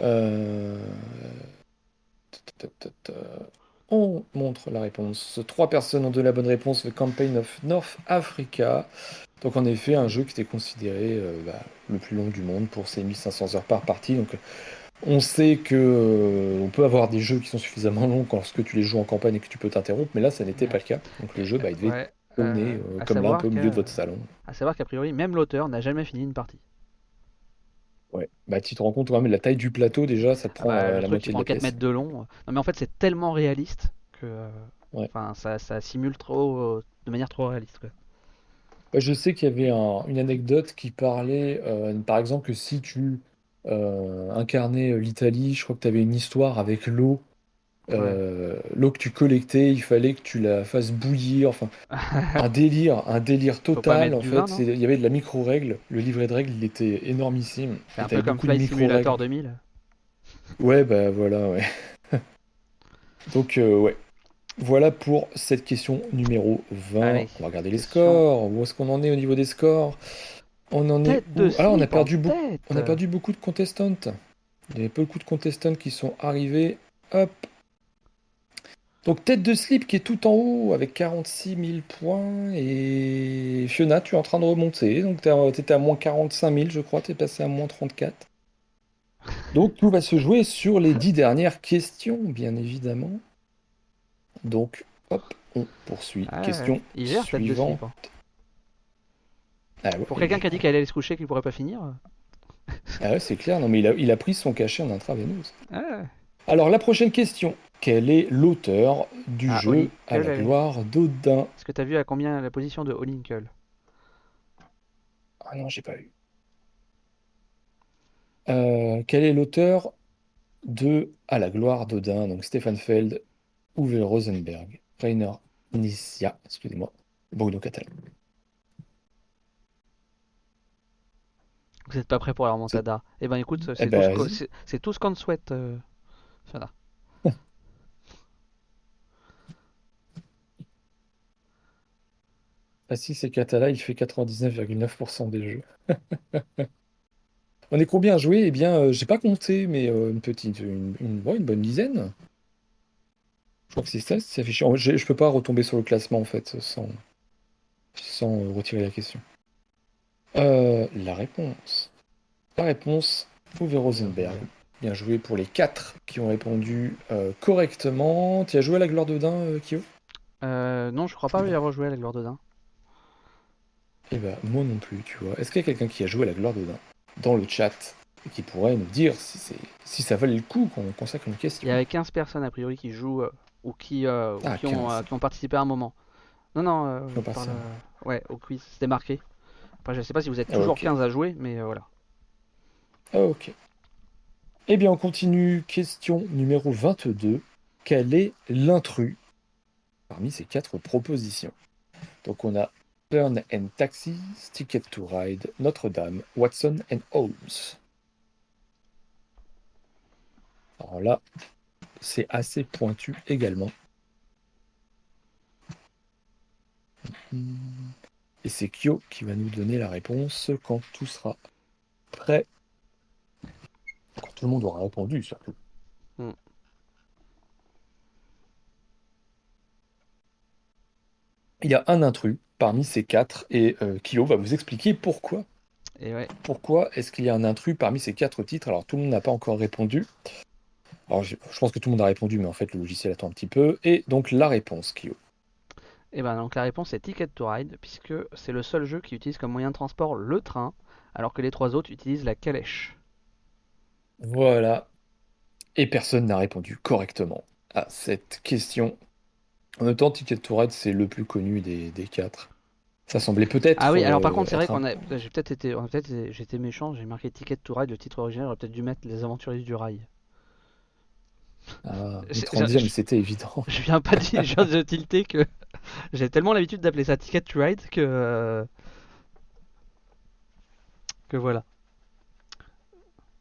Euh, On montre la réponse. Trois personnes ont donné la bonne réponse. The Campaign of North Africa. Donc, en effet, un jeu qui était considéré euh, bah, le plus long du monde pour ses 1500 heures par partie. Donc, on sait que on peut avoir des jeux qui sont suffisamment longs lorsque tu les joues en campagne et que tu peux t'interrompre, mais là, ça n'était pas le cas. Donc, le jeu, bah, il devait euh, euh, comme là, un peu au milieu de votre salon. À savoir qu'a priori, même l'auteur n'a jamais fini une partie. Ouais, bah tu te rends compte, la taille du plateau déjà, ça te prend ah bah, euh, la moitié de la 4 mètres de long. Non, mais en fait, c'est tellement réaliste que enfin, ça, ça, simule trop, de manière trop réaliste. Quoi. Bah, je sais qu'il y avait une anecdote qui parlait, par exemple, que si tu incarnais l'Italie, je crois que tu avais une histoire avec l'eau euh, l'eau que tu collectais, il fallait que tu la fasses bouillir. Enfin, un délire, un délire total. En fait, il y avait de la micro-règle. Le livret de règles, il était énormissime. C'est un peu comme Flight Simulator 2000. Ouais, bah voilà, ouais. Donc, euh, ouais. Voilà pour cette question numéro 20. on va regarder les scores. Où est-ce qu'on en est au niveau des scores? On en est. Alors, on a perdu beaucoup. On a perdu beaucoup de contestantes. Il y avait beaucoup de contestantes qui sont arrivées. Hop, donc tête de slip qui est tout en haut avec 46 000 points. Et Fiona, tu es en train de remonter. Donc tu étais à moins 45 000, je crois. Tu es passé à moins 34. Donc tout va se jouer sur les 10 dernières questions, bien évidemment. Donc, hop, on poursuit. Question il gère suivante. Ah Pour quelqu'un qui a dit qu'elle allait se coucher, qu'il pourrait pas finir. Ah ouais, c'est clair. Non, mais il a, il a pris son cachet en intraveineuse. Alors, la prochaine question. Quel est l'auteur du ah, jeu à la gloire d'Odin? Est-ce que tu as vu à combien la position de Olinkle? Ah non, j'ai pas vu. Euh, quel est l'auteur de À la gloire d'Odin? Donc Stefan Feld, Uwe Rosenberg, Rainer Nisia, excusez-moi, Bruno Cattal. Vous n'êtes pas prêt pour la remontada? Eh ben écoute, c'est eh ben, tout, ce qu'on souhaite, euh, si, c'est Catala, il fait 99,9% des jeux. On est combien à jouer? Eh bien, euh, j'ai pas compté, mais euh, une petite, une, une, bonne dizaine. Je crois que c'est ça, c'est affiché. Je, je peux pas retomber sur le classement en fait sans, sans euh, retirer la question. la réponse. La réponse, Uwe Rosenberg. Bien joué pour les quatre qui ont répondu correctement. Tu as joué à la gloire d'Odin, Kyo? Non, je crois pas y avoir joué à la gloire d'Odin. Eh ben, moi non plus, tu vois. Est-ce qu'il y a quelqu'un qui a joué à la gloire d'Odin dans le chat et qui pourrait nous dire si, si ça valait le coup qu'on consacre une question Il y avait 15 personnes a priori qui jouent euh, ou, qui, euh, ah, qui, ont, euh, qui, ont, participé à un moment. Non, non, ouais, au quiz, c'était marqué. Enfin, je sais pas si vous êtes ah, toujours 15 à jouer, mais voilà. Ah, ok. Eh bien, on continue. Question numéro 22. Quel est l'intrus parmi ces quatre propositions? Donc, on a Burn and Taxi, Ticket to Ride, Notre-Dame, Watson and Holmes. Alors là, c'est assez pointu également. Et c'est Kyo qui va nous donner la réponse quand tout sera prêt. Quand tout le monde aura répondu, surtout. Hmm. Il y a un intrus parmi ces quatre et euh, Kyo va vous expliquer pourquoi. Et Pourquoi est-ce qu'il y a un intrus parmi ces quatre titres? Alors tout le monde n'a pas encore répondu. Alors je, pense que tout le monde a répondu, mais en fait le logiciel attend un petit peu. Et donc la réponse, Kyo. Et eh ben donc la réponse est Ticket to Ride, puisque c'est le seul jeu qui utilise comme moyen de transport le train, alors que les trois autres utilisent la calèche. Voilà. Et personne n'a répondu correctement à cette question. En même temps, Ticket to Ride, c'est le plus connu des, quatre. Ça semblait peut-être. Ah oui, alors par euh, contre, c'est vrai qu'on a. J'ai peut-être été. J'étais méchant, j'ai marqué Ticket to Ride, le titre original, j'aurais peut-être dû mettre Les Aventuriers du Rail. Ah, c'était évident. Je viens pas dire, je viens de tilter que j'ai tellement l'habitude d'appeler ça Ticket to Ride que. Euh, que voilà.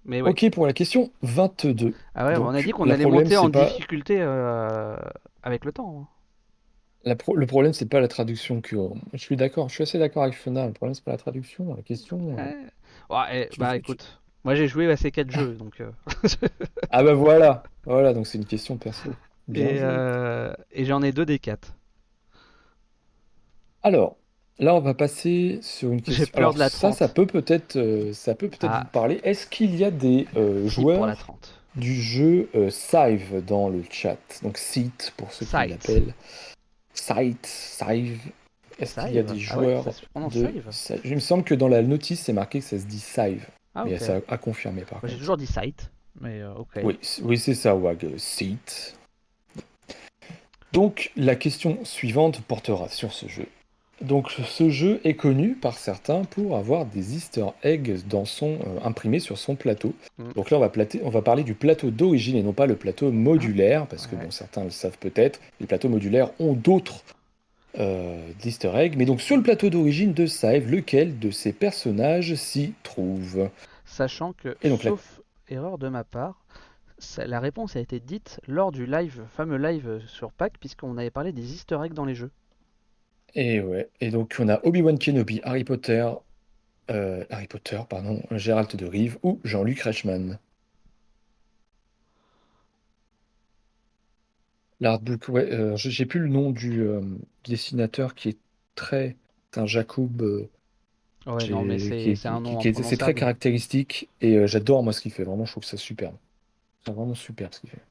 Mais Ok pour la question 22. Ah ouais, on a dit qu'on allait monter en difficulté euh, avec le temps. Le problème, c'est pas la traduction que. Je suis d'accord, je suis assez d'accord avec Fena. Le problème, c'est pas la traduction, la question. Euh, ouais, bah écoute, moi j'ai joué à ces quatre jeux, donc. Euh, ah bah voilà, voilà, donc c'est une question perso. Euh, et, j'en ai deux des quatre. Alors, là, on va passer sur une question. Peur de la ça, ça peut peut-être, ça peut peut-être ah. vous parler. Est-ce qu'il y a des joueurs du jeu Sive dans le chat? Donc Site pour ceux qui l'appellent. Site, Sive. Est-ce qu'il y a des ah joueurs de. Il me semble que dans la notice, c'est marqué que ça se dit Sive. Ah, mais ça a confirmé par contre. J'ai toujours dit Site. Mais euh, ok. Oui, oui c'est ça, Wag. Site. Donc, la question suivante portera sur ce jeu. Donc, ce jeu est connu par certains pour avoir des Easter eggs dans son, euh, imprimés sur son plateau. Mm. Donc là, on va, on va parler du plateau d'origine et non pas le plateau modulaire, parce que bon, certains le savent peut-être, les plateaux modulaires ont d'autres euh, d'Easter eggs. Mais donc, sur le plateau d'origine de Save, lequel de ces personnages s'y trouve? Sachant que, sauf erreur de ma part, la réponse a été dite lors du live, fameux live sur Pâques, puisqu'on avait parlé des Easter eggs dans les jeux. Et ouais. Et donc on a Obi-Wan Kenobi, Harry Potter, euh, Harry Potter, pardon, Gérald de Rive ou Jean-Luc Reichmann. L'artbook, ouais, euh, j'ai plus le nom du euh, dessinateur qui est très. C'est un Jacob. ouais, non, mais c'est un nom. C'est très caractéristique et j'adore moi ce qu'il fait. Vraiment, je trouve ça superbe. C'est vraiment superbe ce qu'il fait.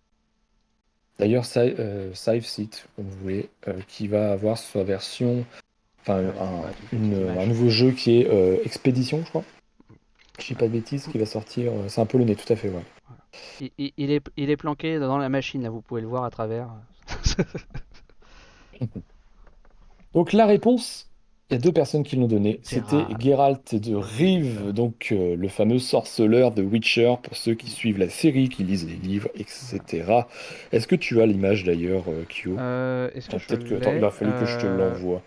D'ailleurs, Save Seat, comme vous voulez, qui va avoir sa version, enfin un, nouveau jeu qui est Expédition, je crois. Je dis pas de bêtises, qui va sortir. C'est un peu le nez, tout à fait, ouais. Il, est, il est planqué dans la machine, là, vous pouvez le voir à travers. Donc la réponse, il y a deux personnes qui l'ont donné. C'était Geralt de Rive, donc euh, le fameux sorceleur de Witcher, pour ceux qui suivent la série, qui lisent les livres, etc. Est-ce que tu as l'image d'ailleurs, euh, Kyo? Euh, Peut-être que il va falloir que je te l'envoie.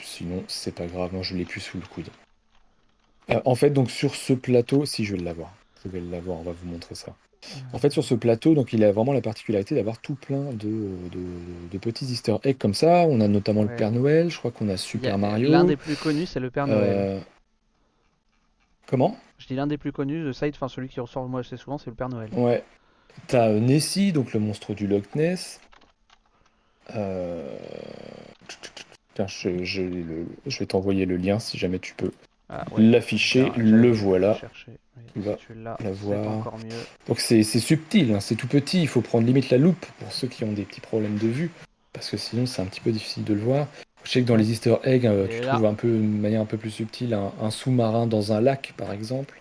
sinon, c'est pas grave, non, je l'ai plus sous le coude. en fait, donc sur ce plateau, si je vais l'avoir, je vais l'avoir, on va vous montrer ça. En fait, sur ce plateau, donc, il a vraiment la particularité d'avoir tout plein de, de, petits easter eggs comme ça. On a notamment le Père Noël, je crois qu'on a Super Mario. L'un des plus connus, c'est le Père Noël. Euh, comment? Je dis l'un des plus connus, de site, enfin celui qui ressort moi assez souvent, c'est le Père Noël. Ouais. T'as euh, Nessie, donc le monstre du Loch Ness. Euh... je, je vais t'envoyer le lien si jamais tu peux. Ah, L'afficher, le voilà. Tu vas la voir. Donc c'est subtil, hein, c'est tout petit. Il faut prendre limite la loupe pour ceux qui ont des petits problèmes de vue, parce que sinon c'est un petit peu difficile de le voir. Je sais que dans les Easter eggs, euh, tu trouves un peu, de manière un peu plus subtile un, sous-marin dans un lac, par exemple.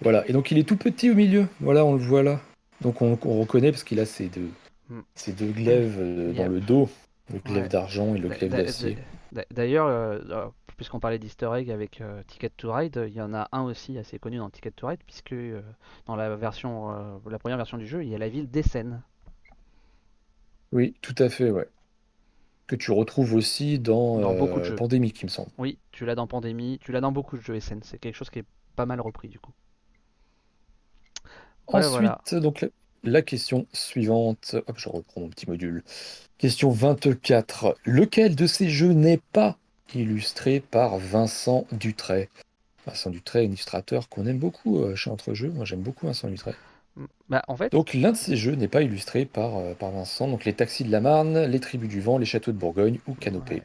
Voilà. Et donc il est tout petit au milieu. Voilà, on le voit là. Donc on, reconnaît parce qu'il a ces deux, ces deux glaives euh, dans le dos, le glaive d'argent et le glaive d'acier. D'ailleurs, euh, puisqu'on parlait d'easter egg avec euh, Ticket to Ride, il y en a un aussi assez connu dans Ticket to Ride, puisque euh, dans la version, euh, la première version du jeu, il y a la ville d'Essen. Oui, tout à fait, ouais. Que tu retrouves aussi dans, beaucoup de jeux. Pandémie, il me semble. Oui, tu l'as dans Pandémie, tu l'as dans beaucoup de jeux Essen. C'est quelque chose qui est pas mal repris du coup. Ensuite, donc la, question suivante. Hop, je reprends mon petit module. Question 24. Lequel de ces jeux n'est pas illustré par Vincent Dutray. Vincent Dutray, illustrateur qu'on aime beaucoup euh, chez Entrejeux. Moi, j'aime beaucoup Vincent Dutray. Bah, en fait... Donc l'un de ces jeux n'est pas illustré par, euh, par Vincent. Donc les taxis de la Marne, les tribus du vent, les châteaux de Bourgogne ou Canopée.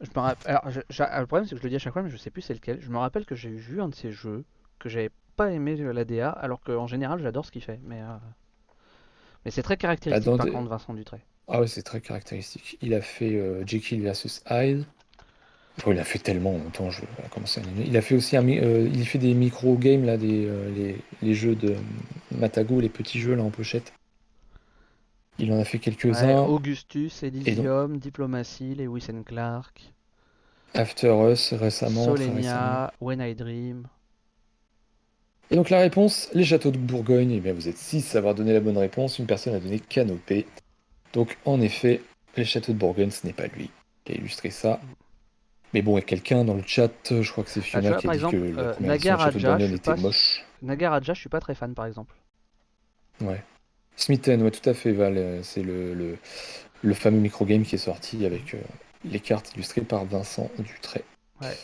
Je me rappelle... Alors, le problème c'est que je le dis à chaque fois, mais je sais plus c'est lequel. Je me rappelle que j'ai vu un de ces jeux que j'avais pas aimé euh, la DA, alors qu'en général j'adore ce qu'il fait. Mais, mais c'est très caractéristique par contre Vincent Dutray. Ah ouais, c'est très caractéristique. Il a fait euh, Jekyll versus Hyde. Il a fait tellement longtemps, je commencer à Il a fait aussi un, euh, il fait des micro games là, des euh, les, jeux de Matago, les petits jeux là en pochette. Il en a fait quelques-uns. Augustus, Elysium, Diplomatie, Lewis and Clark. After Us récemment. Solenia, When I Dream. Et donc la réponse, les châteaux de Bourgogne. Eh bien vous êtes six à avoir donné la bonne réponse. Une personne a donné Canopée. Donc en effet, les châteaux de Bourgogne, ce n'est pas lui qui a illustré ça. Mais bon, il y a quelqu'un dans le chat, je crois que c'est Fiona qui a dit que la euh, première de était moche. Nagaraja, je suis pas très fan par exemple. Ouais. Smithen, ouais, tout à fait, Val. Euh, c'est le, le, fameux microgame qui est sorti avec euh, les cartes illustrées par Vincent Dutray. Ouais.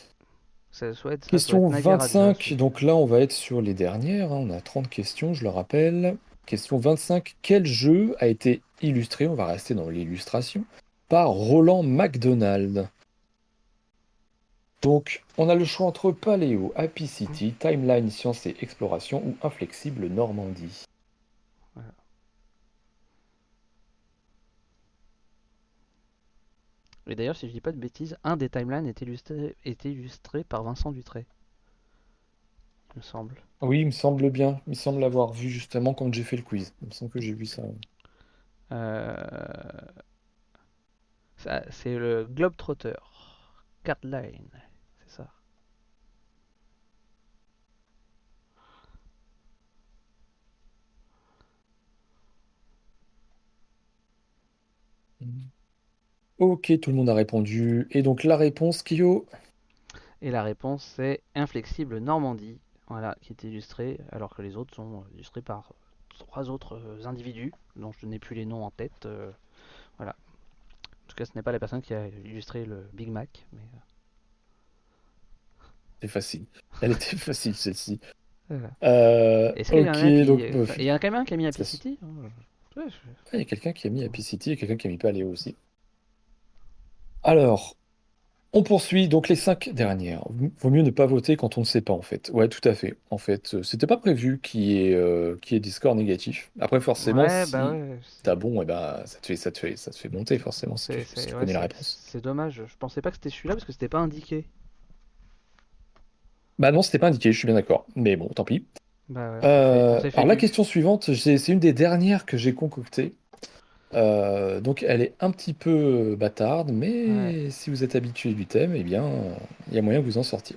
Ça souhaite, Question 25, donc là on va être sur les dernières, hein. on a 30 questions, je le rappelle. Question 25. Quel jeu a été illustré, on va rester dans l'illustration, par Roland McDonald Donc, on a le choix entre Paléo, Happy City, Timeline, Science et Exploration ou Inflexible Normandie. Et d'ailleurs, si je dis pas de bêtises, un des timelines est illustré, est illustré par Vincent Dutray me semble. Oui, il me semble bien. Il me semble l'avoir vu justement quand j'ai fait le quiz. Il me semble que j'ai vu ça. Euh, c'est le Globetrotter. Cardline, c'est ça. Ok, tout le monde a répondu. Et donc la réponse, Kyo Et la réponse, c'est Inflexible Normandie. Voilà, qui est illustré, alors que les autres sont illustrés par trois autres euh, individus, dont je n'ai plus les noms en tête. Euh, voilà. En tout cas, ce n'est pas la personne qui a illustré le Big Mac. Mais... Euh. C'est facile. Elle était facile, celle-ci. Euh, ok, y donc. Il y a quand même un qui a mis Happy City? Hein. Il y a quelqu'un qui a mis Happy City et quelqu'un qui a mis Paléo aussi. Alors, On poursuit donc les cinq dernières. Vaut mieux ne pas voter quand on ne sait pas en fait. Ouais, tout à fait. En fait, euh, c'était pas prévu qu'il y ait, euh, ait des scores négatifs. Après, forcément, Ouais, si bah ouais. t'as bon, et bah ça te fait, ça te fait, ça te fait monter forcément si tu, C'est si c'est- tu ouais, connais la c'est- réponse. c'est dommage. Je pensais pas que c'était celui-là parce que c'était pas indiqué. Bah non, c'était pas indiqué, je suis bien d'accord. Mais bon, tant pis. Bah ouais, on s'est fait, on Euh, s'est fait alors la du. question suivante, j'ai- c'est une des dernières que j'ai concoctées. Euh, donc elle est un petit peu euh, bâtarde, Ouais. mais si vous êtes habitué du thème, eh bien, il y a moyen que vous en sortiez.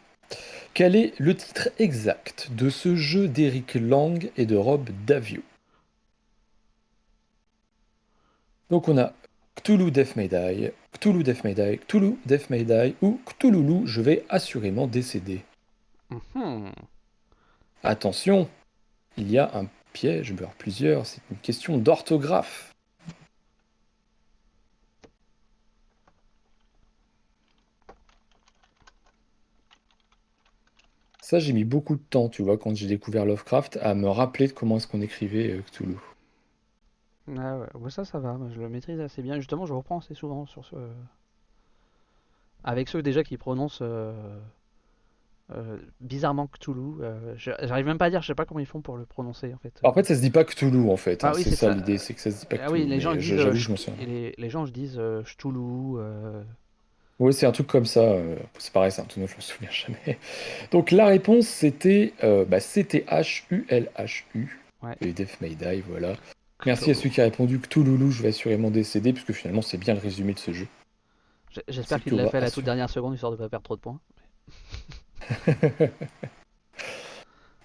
Quel est le titre exact de ce jeu d'Eric Lang et de Rob Davio? Donc on a Cthulhu Death May Die, Cthulhu Death May Die, Cthulhu Death May Die ou Cthulhu, je vais assurément décéder. Mhm. Attention, il y a un piège, plusieurs, c'est une question d'orthographe. Ça, j'ai mis beaucoup de temps, tu vois, quand j'ai découvert Lovecraft, à me rappeler de comment est-ce qu'on écrivait euh, Cthulhu. Ah ouais, ouais, ça, ça va. Je le maîtrise assez bien. Justement, je reprends assez souvent sur ce. Avec ceux déjà qui prononcent euh, euh, bizarrement Cthulhu. J'arrive même pas à dire, je sais pas comment ils font pour le prononcer en fait. En fait, ça se dit pas Cthulhu, en fait. Ah hein, oui, c'est ça ça. l'idée, c'est que ça se dit pas Ah oui, Cthulhu. les gens disent. je- les, les gens disent Cthulhu. Oui, c'est un truc comme ça. euh, c'est pareil, c'est un truc dont je me souviens jamais. Donc la réponse, c'était euh, bah, C-T-H-U-L-H-U. Ouais. Et Death May Die, voilà. Merci à celui qui a répondu Cthulhu, je vais assurément décéder, puisque finalement, c'est bien le résumé de ce jeu. J'espère qu'il que l'a fait à la toute dernière seconde histoire de pas perdre trop de points.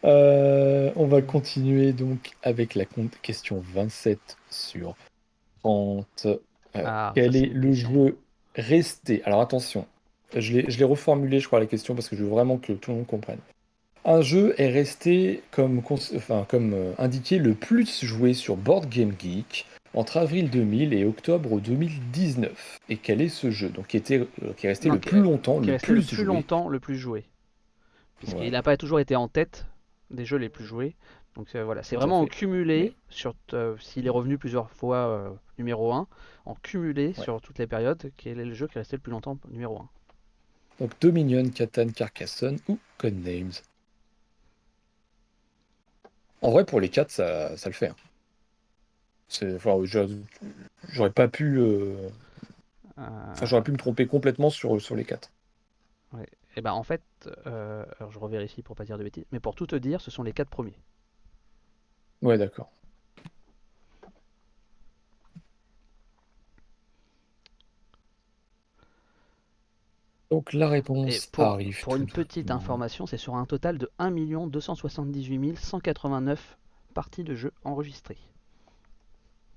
Euh, on va continuer donc avec la question 27 sur 30. Euh, Ah, quel est le jeu resté? Alors attention, je l'ai reformulé, je crois, la question parce que je veux vraiment que tout le monde comprenne. Un jeu est resté comme, cons- enfin, comme euh, indiqué le plus joué sur Board Game Geek entre avril 2000 et octobre 2019. Et quel est ce jeu? Donc qui était, euh, qui est resté Non, le plus longtemps, le plus joué. longtemps le plus joué. Puisqu'il n'a pas toujours été en tête des jeux les plus joués. Donc euh, voilà, c'est vraiment en cumulé, sur euh, s'il est revenu plusieurs fois euh, numéro 1, en cumulé ouais. sur toutes les périodes, quel est le jeu qui est resté le plus longtemps numéro 1. Donc Dominion, Catan, Carcassonne ou Codenames? En vrai, pour les quatre, ça, ça le fait. hein. C'est, enfin, j'aurais pas pu, euh, enfin, j'aurais pu me tromper complètement sur, sur les quatre. ouais. Et ben en fait, euh, alors je revérifie pour pas dire de bêtises, mais pour tout te dire, ce sont les quatre premiers. Ouais, d'accord. Donc la Et réponse pour, arrive pour tout une petite information, c'est sur un total de 1 278 189 parties de jeu enregistrées.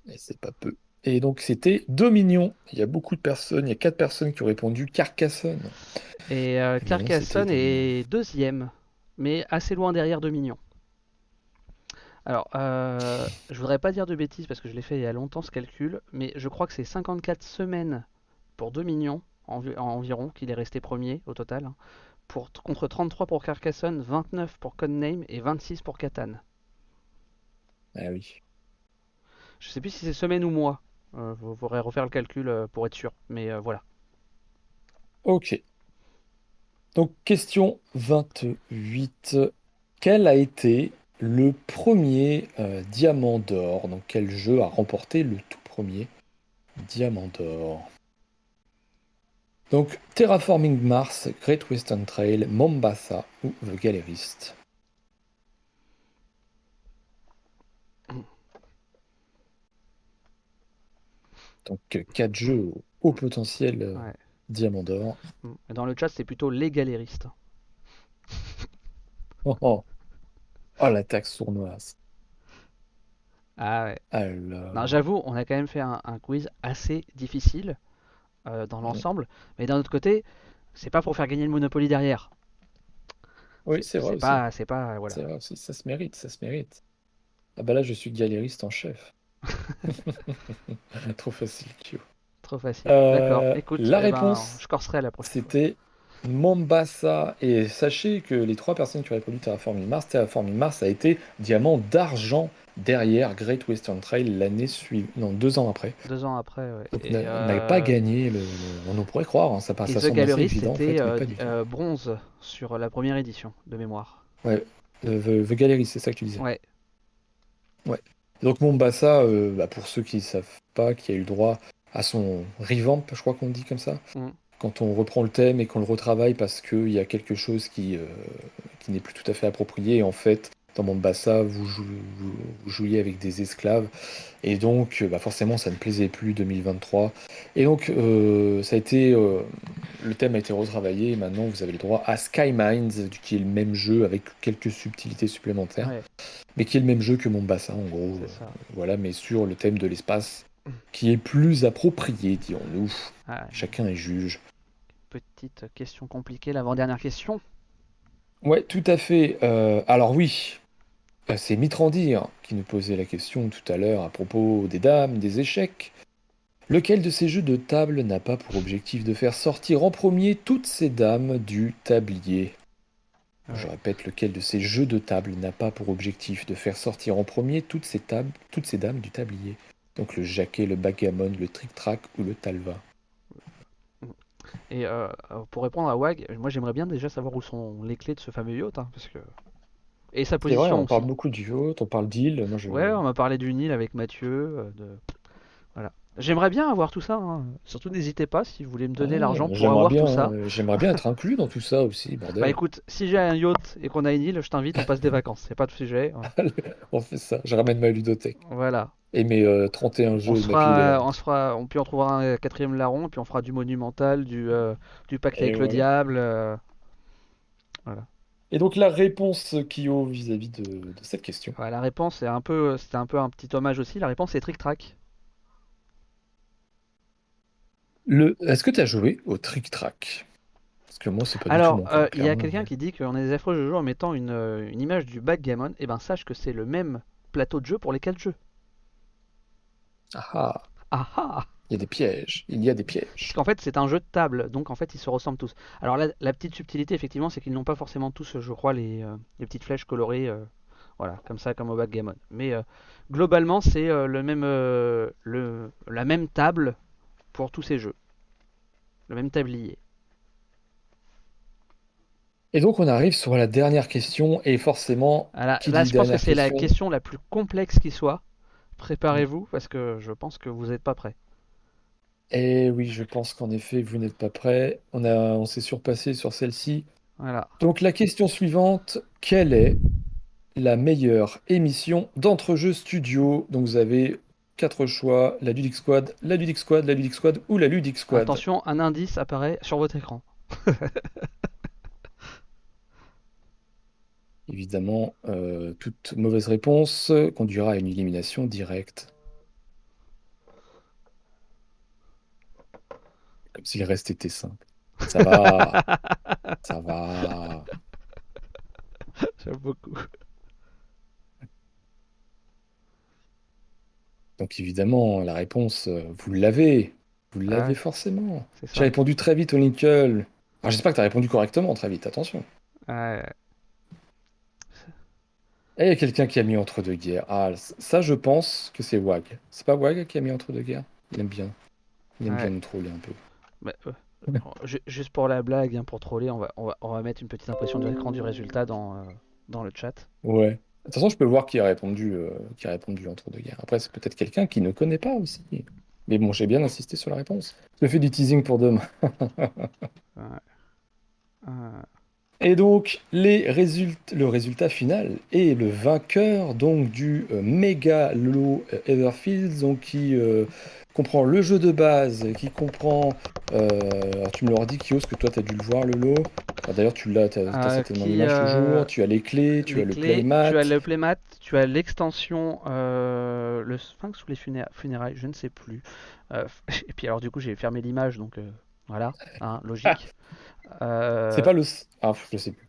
Et c'est pas peu. Et donc c'était Dominion. Il y a beaucoup de personnes, il y a quatre personnes qui ont répondu Carcassonne. Et euh, Carcassonne est deuxième, mais assez loin derrière Dominion. Alors, euh, je voudrais pas dire de bêtises parce que je l'ai fait il y a longtemps ce calcul, mais je crois que c'est 54 semaines pour Dominion envi- environ qu'il est resté premier au total, hein, pour, contre 33 pour Carcassonne, 29 pour Codename et 26 pour Catan. Ah oui. Je sais plus si c'est semaine ou mois. Euh, vous faudrait refaire le calcul euh, pour être sûr, mais euh, voilà. Ok. Donc, question 28. Quel a été le premier euh, diamant d'or? Donc, quel jeu a remporté le tout premier diamant d'or? Donc, Terraforming Mars, Great Western Trail, Mombasa ou The Gallerist? Donc, euh, quatre jeux au potentiel euh, Ouais. diamant d'or. Mm. Dans le chat, c'est plutôt les galéristes. Oh, oh. Oh, la taxe sournoise. Ah ouais. Alors. Non, j'avoue, on a quand même fait un, un quiz assez difficile euh, dans l'ensemble, mais d'un autre côté, c'est pas pour faire gagner le Monopoly derrière. Oui, C'est vrai c'est pas, c'est pas, voilà. C'est vrai aussi, ça se mérite, ça se mérite. Ah bah là, je suis galériste en chef. Trop facile, Kyo. Trop facile. D'accord. Euh, Écoute, la eh ben, réponse, je corserai la prochaine. C'était Mombasa. Et sachez que les trois personnes qui ont répondu Terraforming Mars, Terraforming Mars a été diamant d'argent derrière Great Western Trail l'année suivante, non, deux ans après. Deux ans après, ouais. Donc, n'avait pas gagné, le, on pourrait croire, hein, ça passe à The Gallery, évident. C'était euh, bronze sur la première édition de mémoire. Ouais, The, The Gallery, c'est ça que tu disais. Ouais. Ouais. Donc Mombasa, euh, bah, pour ceux qui ne savent pas, qui a eu droit à son revamp, je crois qu'on dit comme ça. Mm. Quand on reprend le thème et qu'on le retravaille parce qu'il y a quelque chose qui, euh, qui n'est plus tout à fait approprié. en fait, dans Mombasa, vous, vous, jouiez avec des esclaves. Et donc, bah forcément, ça ne plaisait plus 2023. Et donc, euh, ça a été, le thème a été retravaillé. Et maintenant, vous avez le droit à Sky Mines, qui est le même jeu avec quelques subtilités supplémentaires. Mais qui est le même jeu que Mombasa, en gros. voilà, mais sur le thème de l'espace, qui est plus approprié, dirons-nous. Ah, Chacun est juge. Petite question compliquée, l'avant-dernière question. Ouais, tout à fait. Euh, alors oui, bah, c'est Mitrandir qui nous posait la question tout à l'heure à propos des dames, des échecs. Lequel de ces jeux de table n'a pas pour objectif de faire sortir en premier toutes ces dames du tablier? Je répète, lequel de ces jeux de table n'a pas pour objectif de faire sortir en premier toutes ces, tables, toutes ces dames du tablier? Donc le jaquet, le bagamon, le trick-track ou le talva. Et euh, pour répondre à Wag, moi j'aimerais bien déjà savoir où sont les clés de ce fameux yacht, hein, parce que et sa position. on parle beaucoup du yacht, on parle d'île. Je... Ouais, on m'a parlé d'une île avec Mathieu. Euh, de... J'aimerais bien avoir tout ça. Hein. Surtout, n'hésitez pas si vous voulez me donner ah, l'argent pour avoir tout ça. Euh, j'aimerais bien être inclus dans tout ça aussi. Bordel. Bah écoute, si j'ai un yacht et qu'on a une île, je t'invite, on passe des vacances. C'est pas de sujet. on fait ça. Je ramène ma ludothèque. Voilà. Et mes 31 jeux. On, se fera, on se fera, on peut en trouver un quatrième larron, puis on fera du monumental, du, euh, du pacte avec le diable. Voilà. Et donc la réponse, Kyo, vis-à-vis de, cette question La réponse, c'est un peu, c'était un peu un petit hommage aussi. La réponse, c'est Trick Track. Le... Est-ce que tu as joué au Trick Track? Parce que moi, c'est pas Alors, du tout mon euh, il y a quelqu'un qui dit qu'on est des affreux de jeu en mettant une, euh, une image du backgammon. Eh ben, sache que c'est le même plateau de jeu pour les quatre jeux. Ah ah Ah ah il y a des pièges. Il y a des pièges. Parce qu'en fait, c'est un jeu de table, donc en fait, ils se ressemblent tous. Alors la, la petite subtilité, effectivement, c'est qu'ils n'ont pas forcément tous, je crois, les, euh, les petites flèches colorées, euh, voilà, comme ça, comme au backgammon. Mais euh, globalement, c'est le même, le, la même table pour tous ces jeux, le même tablier. Et donc on arrive sur la dernière question, et forcément... là, je pense que c'est la question la plus complexe qui soit. Préparez-vous, parce que je pense que vous n'êtes pas prêts. Eh oui, je pense qu'en effet, vous n'êtes pas prêt. On a, on s'est surpassé sur celle-ci. Voilà. Donc la question suivante, quelle est la meilleure émission d'entre-jeux studio? Donc vous avez quatre choix, la Ludic Squad, la Ludic Squad, la Ludic Squad ou la Ludic Squad. Attention, un indice apparaît sur votre écran. Évidemment, euh, toute mauvaise réponse conduira à une élimination directe. Comme si le reste était simple. Ça va. ça va. J'aime beaucoup. Donc évidemment, la réponse, euh, vous l'avez. Vous l'avez forcément. J'ai répondu très vite au Lincoln. j'espère que tu as répondu correctement très vite, attention. Et il y a quelqu'un qui a mis entre deux guerres. Ah, ça, je pense que c'est Wag. C'est pas Wag qui a mis entre deux guerres? Il aime bien. Il aime bien nous troller un peu. Bah, euh, juste pour la blague, hein, pour troller, on va, on, va, mettre une petite impression de l'écran du résultat dans, euh, dans le chat. Ouais. De toute façon, je peux voir qui a répondu, euh, qui a répondu entre deux guerres. Après, c'est peut-être quelqu'un qui ne connaît pas aussi. Mais bon, j'ai bien insisté sur la réponse. Je fais du teasing pour demain. ouais. Et donc, les résultats, le résultat final est le vainqueur donc, du euh, méga lot Everfields, donc, qui euh, comprend le jeu de base, qui comprend. alors, tu me l'auras dit, Kios, que toi, tu as dû le voir, le lot. D'ailleurs, tu l'as, tu as, certainement l'image toujours. Tu as les clés, tu as le playmat. Tu as le playmat, tu as l'extension, le sphinx ou les funérailles, je ne sais plus. et puis, alors, du coup, j'ai fermé l'image, donc voilà, hein, logique. Euh, c'est pas le. Ah, je sais plus.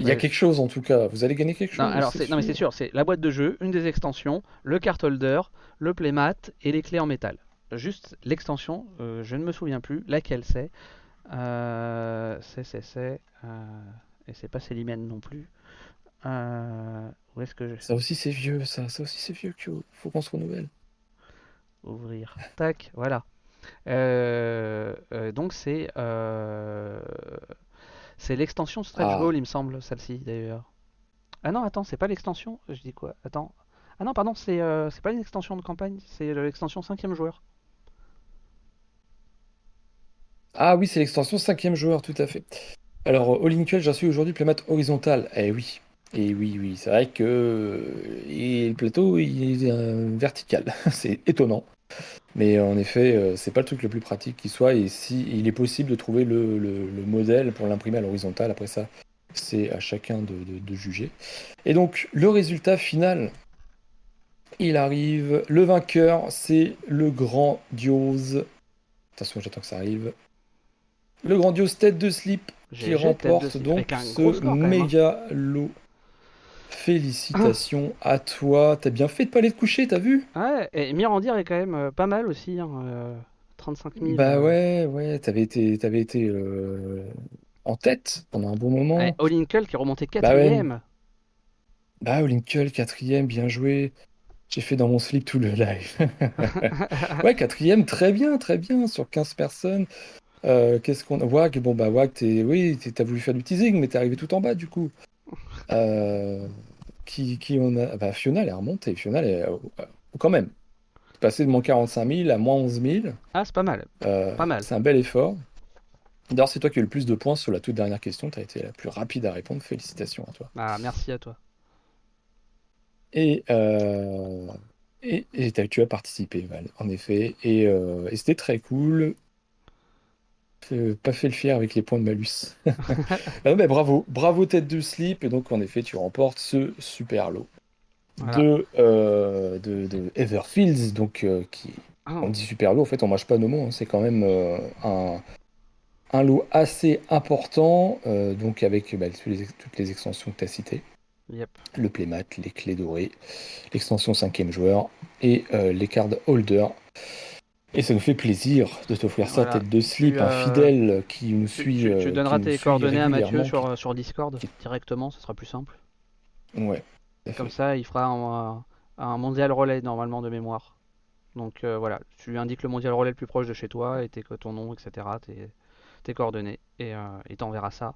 Il y a quelque chose en tout cas. Vous allez gagner quelque chose. Non, alors non mais c'est sûr, c'est la boîte de jeu, une des extensions, le card holder, le playmat et les clés en métal. Juste l'extension, euh, je ne me souviens plus laquelle c'est. c'est, c'est, c'est. et c'est pas Célimène non plus. où est-ce que je... Ça aussi c'est vieux, ça. Ça aussi c'est vieux, qu'il Faut qu'on se renouvelle. Ouvrir. Tac, voilà. donc c'est c'est l'extension Stretch ah. Goal, il me semble, celle-ci d'ailleurs. Ah non, attends, c'est pas l'extension. Je dis quoi Attends. Ah non, pardon, c'est euh, pas une extension de campagne, c'est l'extension cinquième joueur. Ah oui, c'est l'extension cinquième joueur, tout à fait. Alors, All Inkle, j'en suis aujourd'hui playmat horizontal. Eh oui. Et oui, oui, c'est vrai que et le plateau, il est euh, vertical. c'est étonnant. Mais en effet, euh, c'est pas le truc le plus pratique qui soit. Et si il est possible de trouver le, modèle pour l'imprimer à l'horizontale, après ça, c'est à chacun de, juger. Et donc, le résultat final, il arrive. Le vainqueur, c'est le grandiose. Attention, j'attends que ça arrive. Le grandiose tête de slip qui remporte donc ce hein. méga lot Félicitations à toi. T'as bien fait de pas aller te coucher, t'as vu? Ouais, et Mirandir est quand même euh, pas mal aussi. 35 hein, 000. Euh, bah euh. ouais, ouais, t'avais été, avais été en tête pendant un bon moment. Ouais, Olinkel qui est remonté 4 Bah, ouais. bah Olinkel, quatrième, bien joué. J'ai fait dans mon slip tout le live. ouais, quatrième, très bien, très bien, sur 15 personnes. Qu'est-ce qu'on a? Wag, bon bah Wag, oui, t'as voulu faire du teasing, mais t'es arrivé tout en bas du coup. Euh, qui, qui, on a. Bah, Fiona, elle est remontée. Fiona, elle est, euh, quand même. Passer de moins 45 000 à moins 11 000. Ah, c'est pas mal. Euh, pas mal. C'est un bel effort. D'ailleurs, c'est toi qui as eu le plus de points sur la toute dernière question. Tu as été la plus rapide à répondre. Félicitations à toi. Ah, merci à toi. Et, et, et tu as participé, Val, en effet. Et, et c'était très cool pas fait le fier avec les points de malus. Ah mais bravo, bravo tête de slip. Et donc, en effet, tu remportes ce super lot de, euh, de, de, Everfields. Donc, euh, qui, ah. on dit super lot, en fait, on mâche pas nos mots. Hein. C'est quand même euh, un, un lot assez important. donc, avec bah, toutes les extensions que tu as citées. Le playmat, les clés dorées, l'extension cinquième joueur et les cards holder. Et ça nous fait plaisir de t'offrir ça, tête de slip, un euh, fidèle qui nous suit. Tu, tu euh, donneras tes coordonnées à Mathieu sur, euh, sur Discord directement, ce sera plus simple. Ouais. Comme ça, il fera un, un, mondial relais normalement de mémoire. Donc voilà, tu lui indiques le mondial relais le plus proche de chez toi et tes, ton nom, etc., tes, tes coordonnées, et il t'enverra ça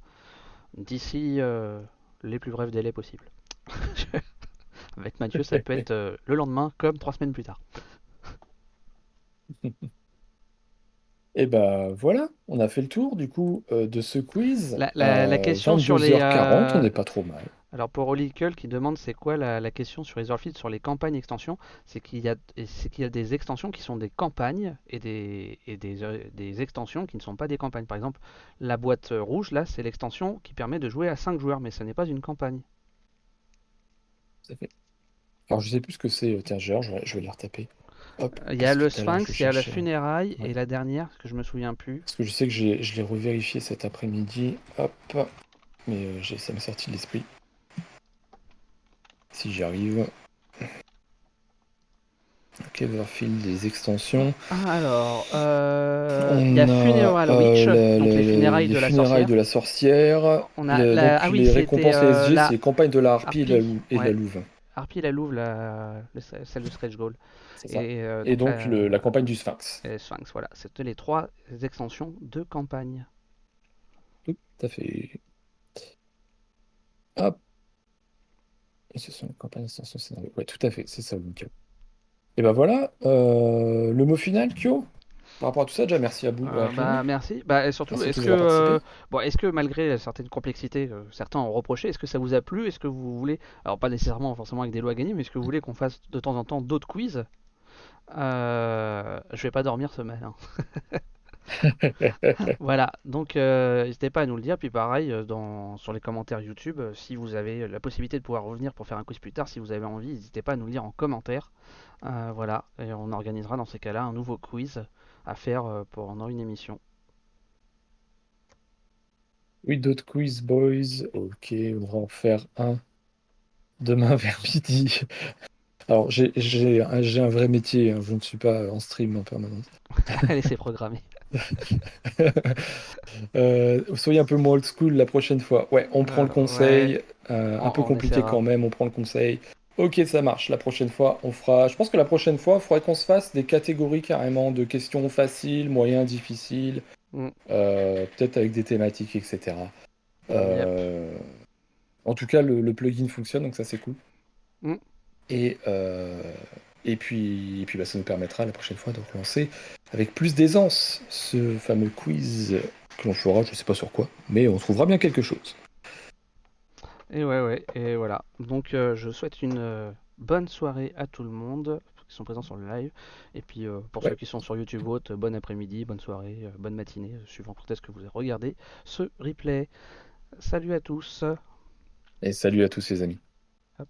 d'ici les plus brefs délais possibles. Avec Mathieu, ça peut être le lendemain comme trois semaines plus tard. Et ben voilà, on a fait le tour du coup euh, de ce quiz. La, question sur les. 40 on n'est pas trop mal. Alors pour Olicle qui demande c'est quoi la, question sur Etherfield sur les campagnes extensions, c'est qu'il y, a, qu'il y a des extensions qui sont des campagnes et, des, et des, euh, des, extensions qui ne sont pas des campagnes. Par exemple, la boîte rouge là, c'est l'extension qui permet de jouer à 5 joueurs, mais ce n'est pas une campagne. fait. Alors je sais plus ce que c'est, tiens, je vais, je vais les retaper. Il y a le Sphinx, il y a la funéraille et la dernière, que je me souviens plus. Parce que je sais que je l'ai revérifié cet après-midi. Hop. Mais euh, ça m'est sorti de l'esprit. Si j'y arrive. Ok, Everfield, des extensions. Ah, alors, euh, il y a Funeral euh, Witch, donc les funérailles, de, la sorcière. de la sorcière. On a la... ah, oui, les récompenses SG, c'est campagne de la harpie, et, de la louve. Harpie et la louve, la... celle de Stretch Goal. Euh, et, donc, la, campagne du Sphinx. Sphinx, voilà. C'était les trois extensions de campagne. Tout à fait. Hop. Et ce sont les campagnes d'extension scénario. Ouais, tout à fait, c'est ça, donc. Et ben voilà, euh, le mot final, Kyo? Par rapport à tout ça, déjà merci à vous. Euh, bah, merci. Bah, et surtout, est-ce que, bon, est-ce que malgré certaines complexités, certains ont reproché, est-ce que ça vous a plu? Est-ce que vous voulez, alors pas nécessairement forcément avec des lois gagnées, mais est-ce que vous voulez qu'on fasse de temps en temps d'autres quiz? Euh, je vais pas dormir ce matin. voilà, donc euh, n'hésitez pas à nous le dire. Puis pareil, euh, dans, sur les commentaires YouTube, si vous avez la possibilité de pouvoir revenir pour faire un quiz plus tard, si vous avez envie, n'hésitez pas à nous le dire en commentaire. voilà, et on organisera dans ces cas-là un nouveau quiz à faire pendant une émission. Oui, d'autres quiz, boys. Ok, on va en faire un demain vers midi. Alors, j'ai un, vrai métier, hein. je ne suis pas en stream en permanence. Allez, c'est programmé. Euh, soyez un peu moins old school la prochaine fois. Ouais, on prend le conseil. un peu compliqué quand même, on prend le conseil. Ok, ça marche. La prochaine fois, on fera. Je pense que la prochaine fois, il faudrait qu'on se fasse des catégories carrément de questions faciles, moyennes, difficiles. Mm. Peut-être avec des thématiques, etc. En tout cas, le, plugin fonctionne, donc ça c'est cool. Mm. Et, euh, et puis, et puis bah, ça nous permettra la prochaine fois de relancer avec plus d'aisance ce fameux quiz que l'on fera, je ne sais pas sur quoi, mais on trouvera bien quelque chose. Et ouais, ouais, et voilà. Donc euh, je souhaite une euh, bonne soirée à tout le monde qui sont présents sur le live. Et puis pour ceux qui sont sur YouTube bon après-midi, bonne soirée, bonne matinée, suivant quand est-ce que vous regardez ce replay. Salut à tous. Et salut à tous les amis. Hop.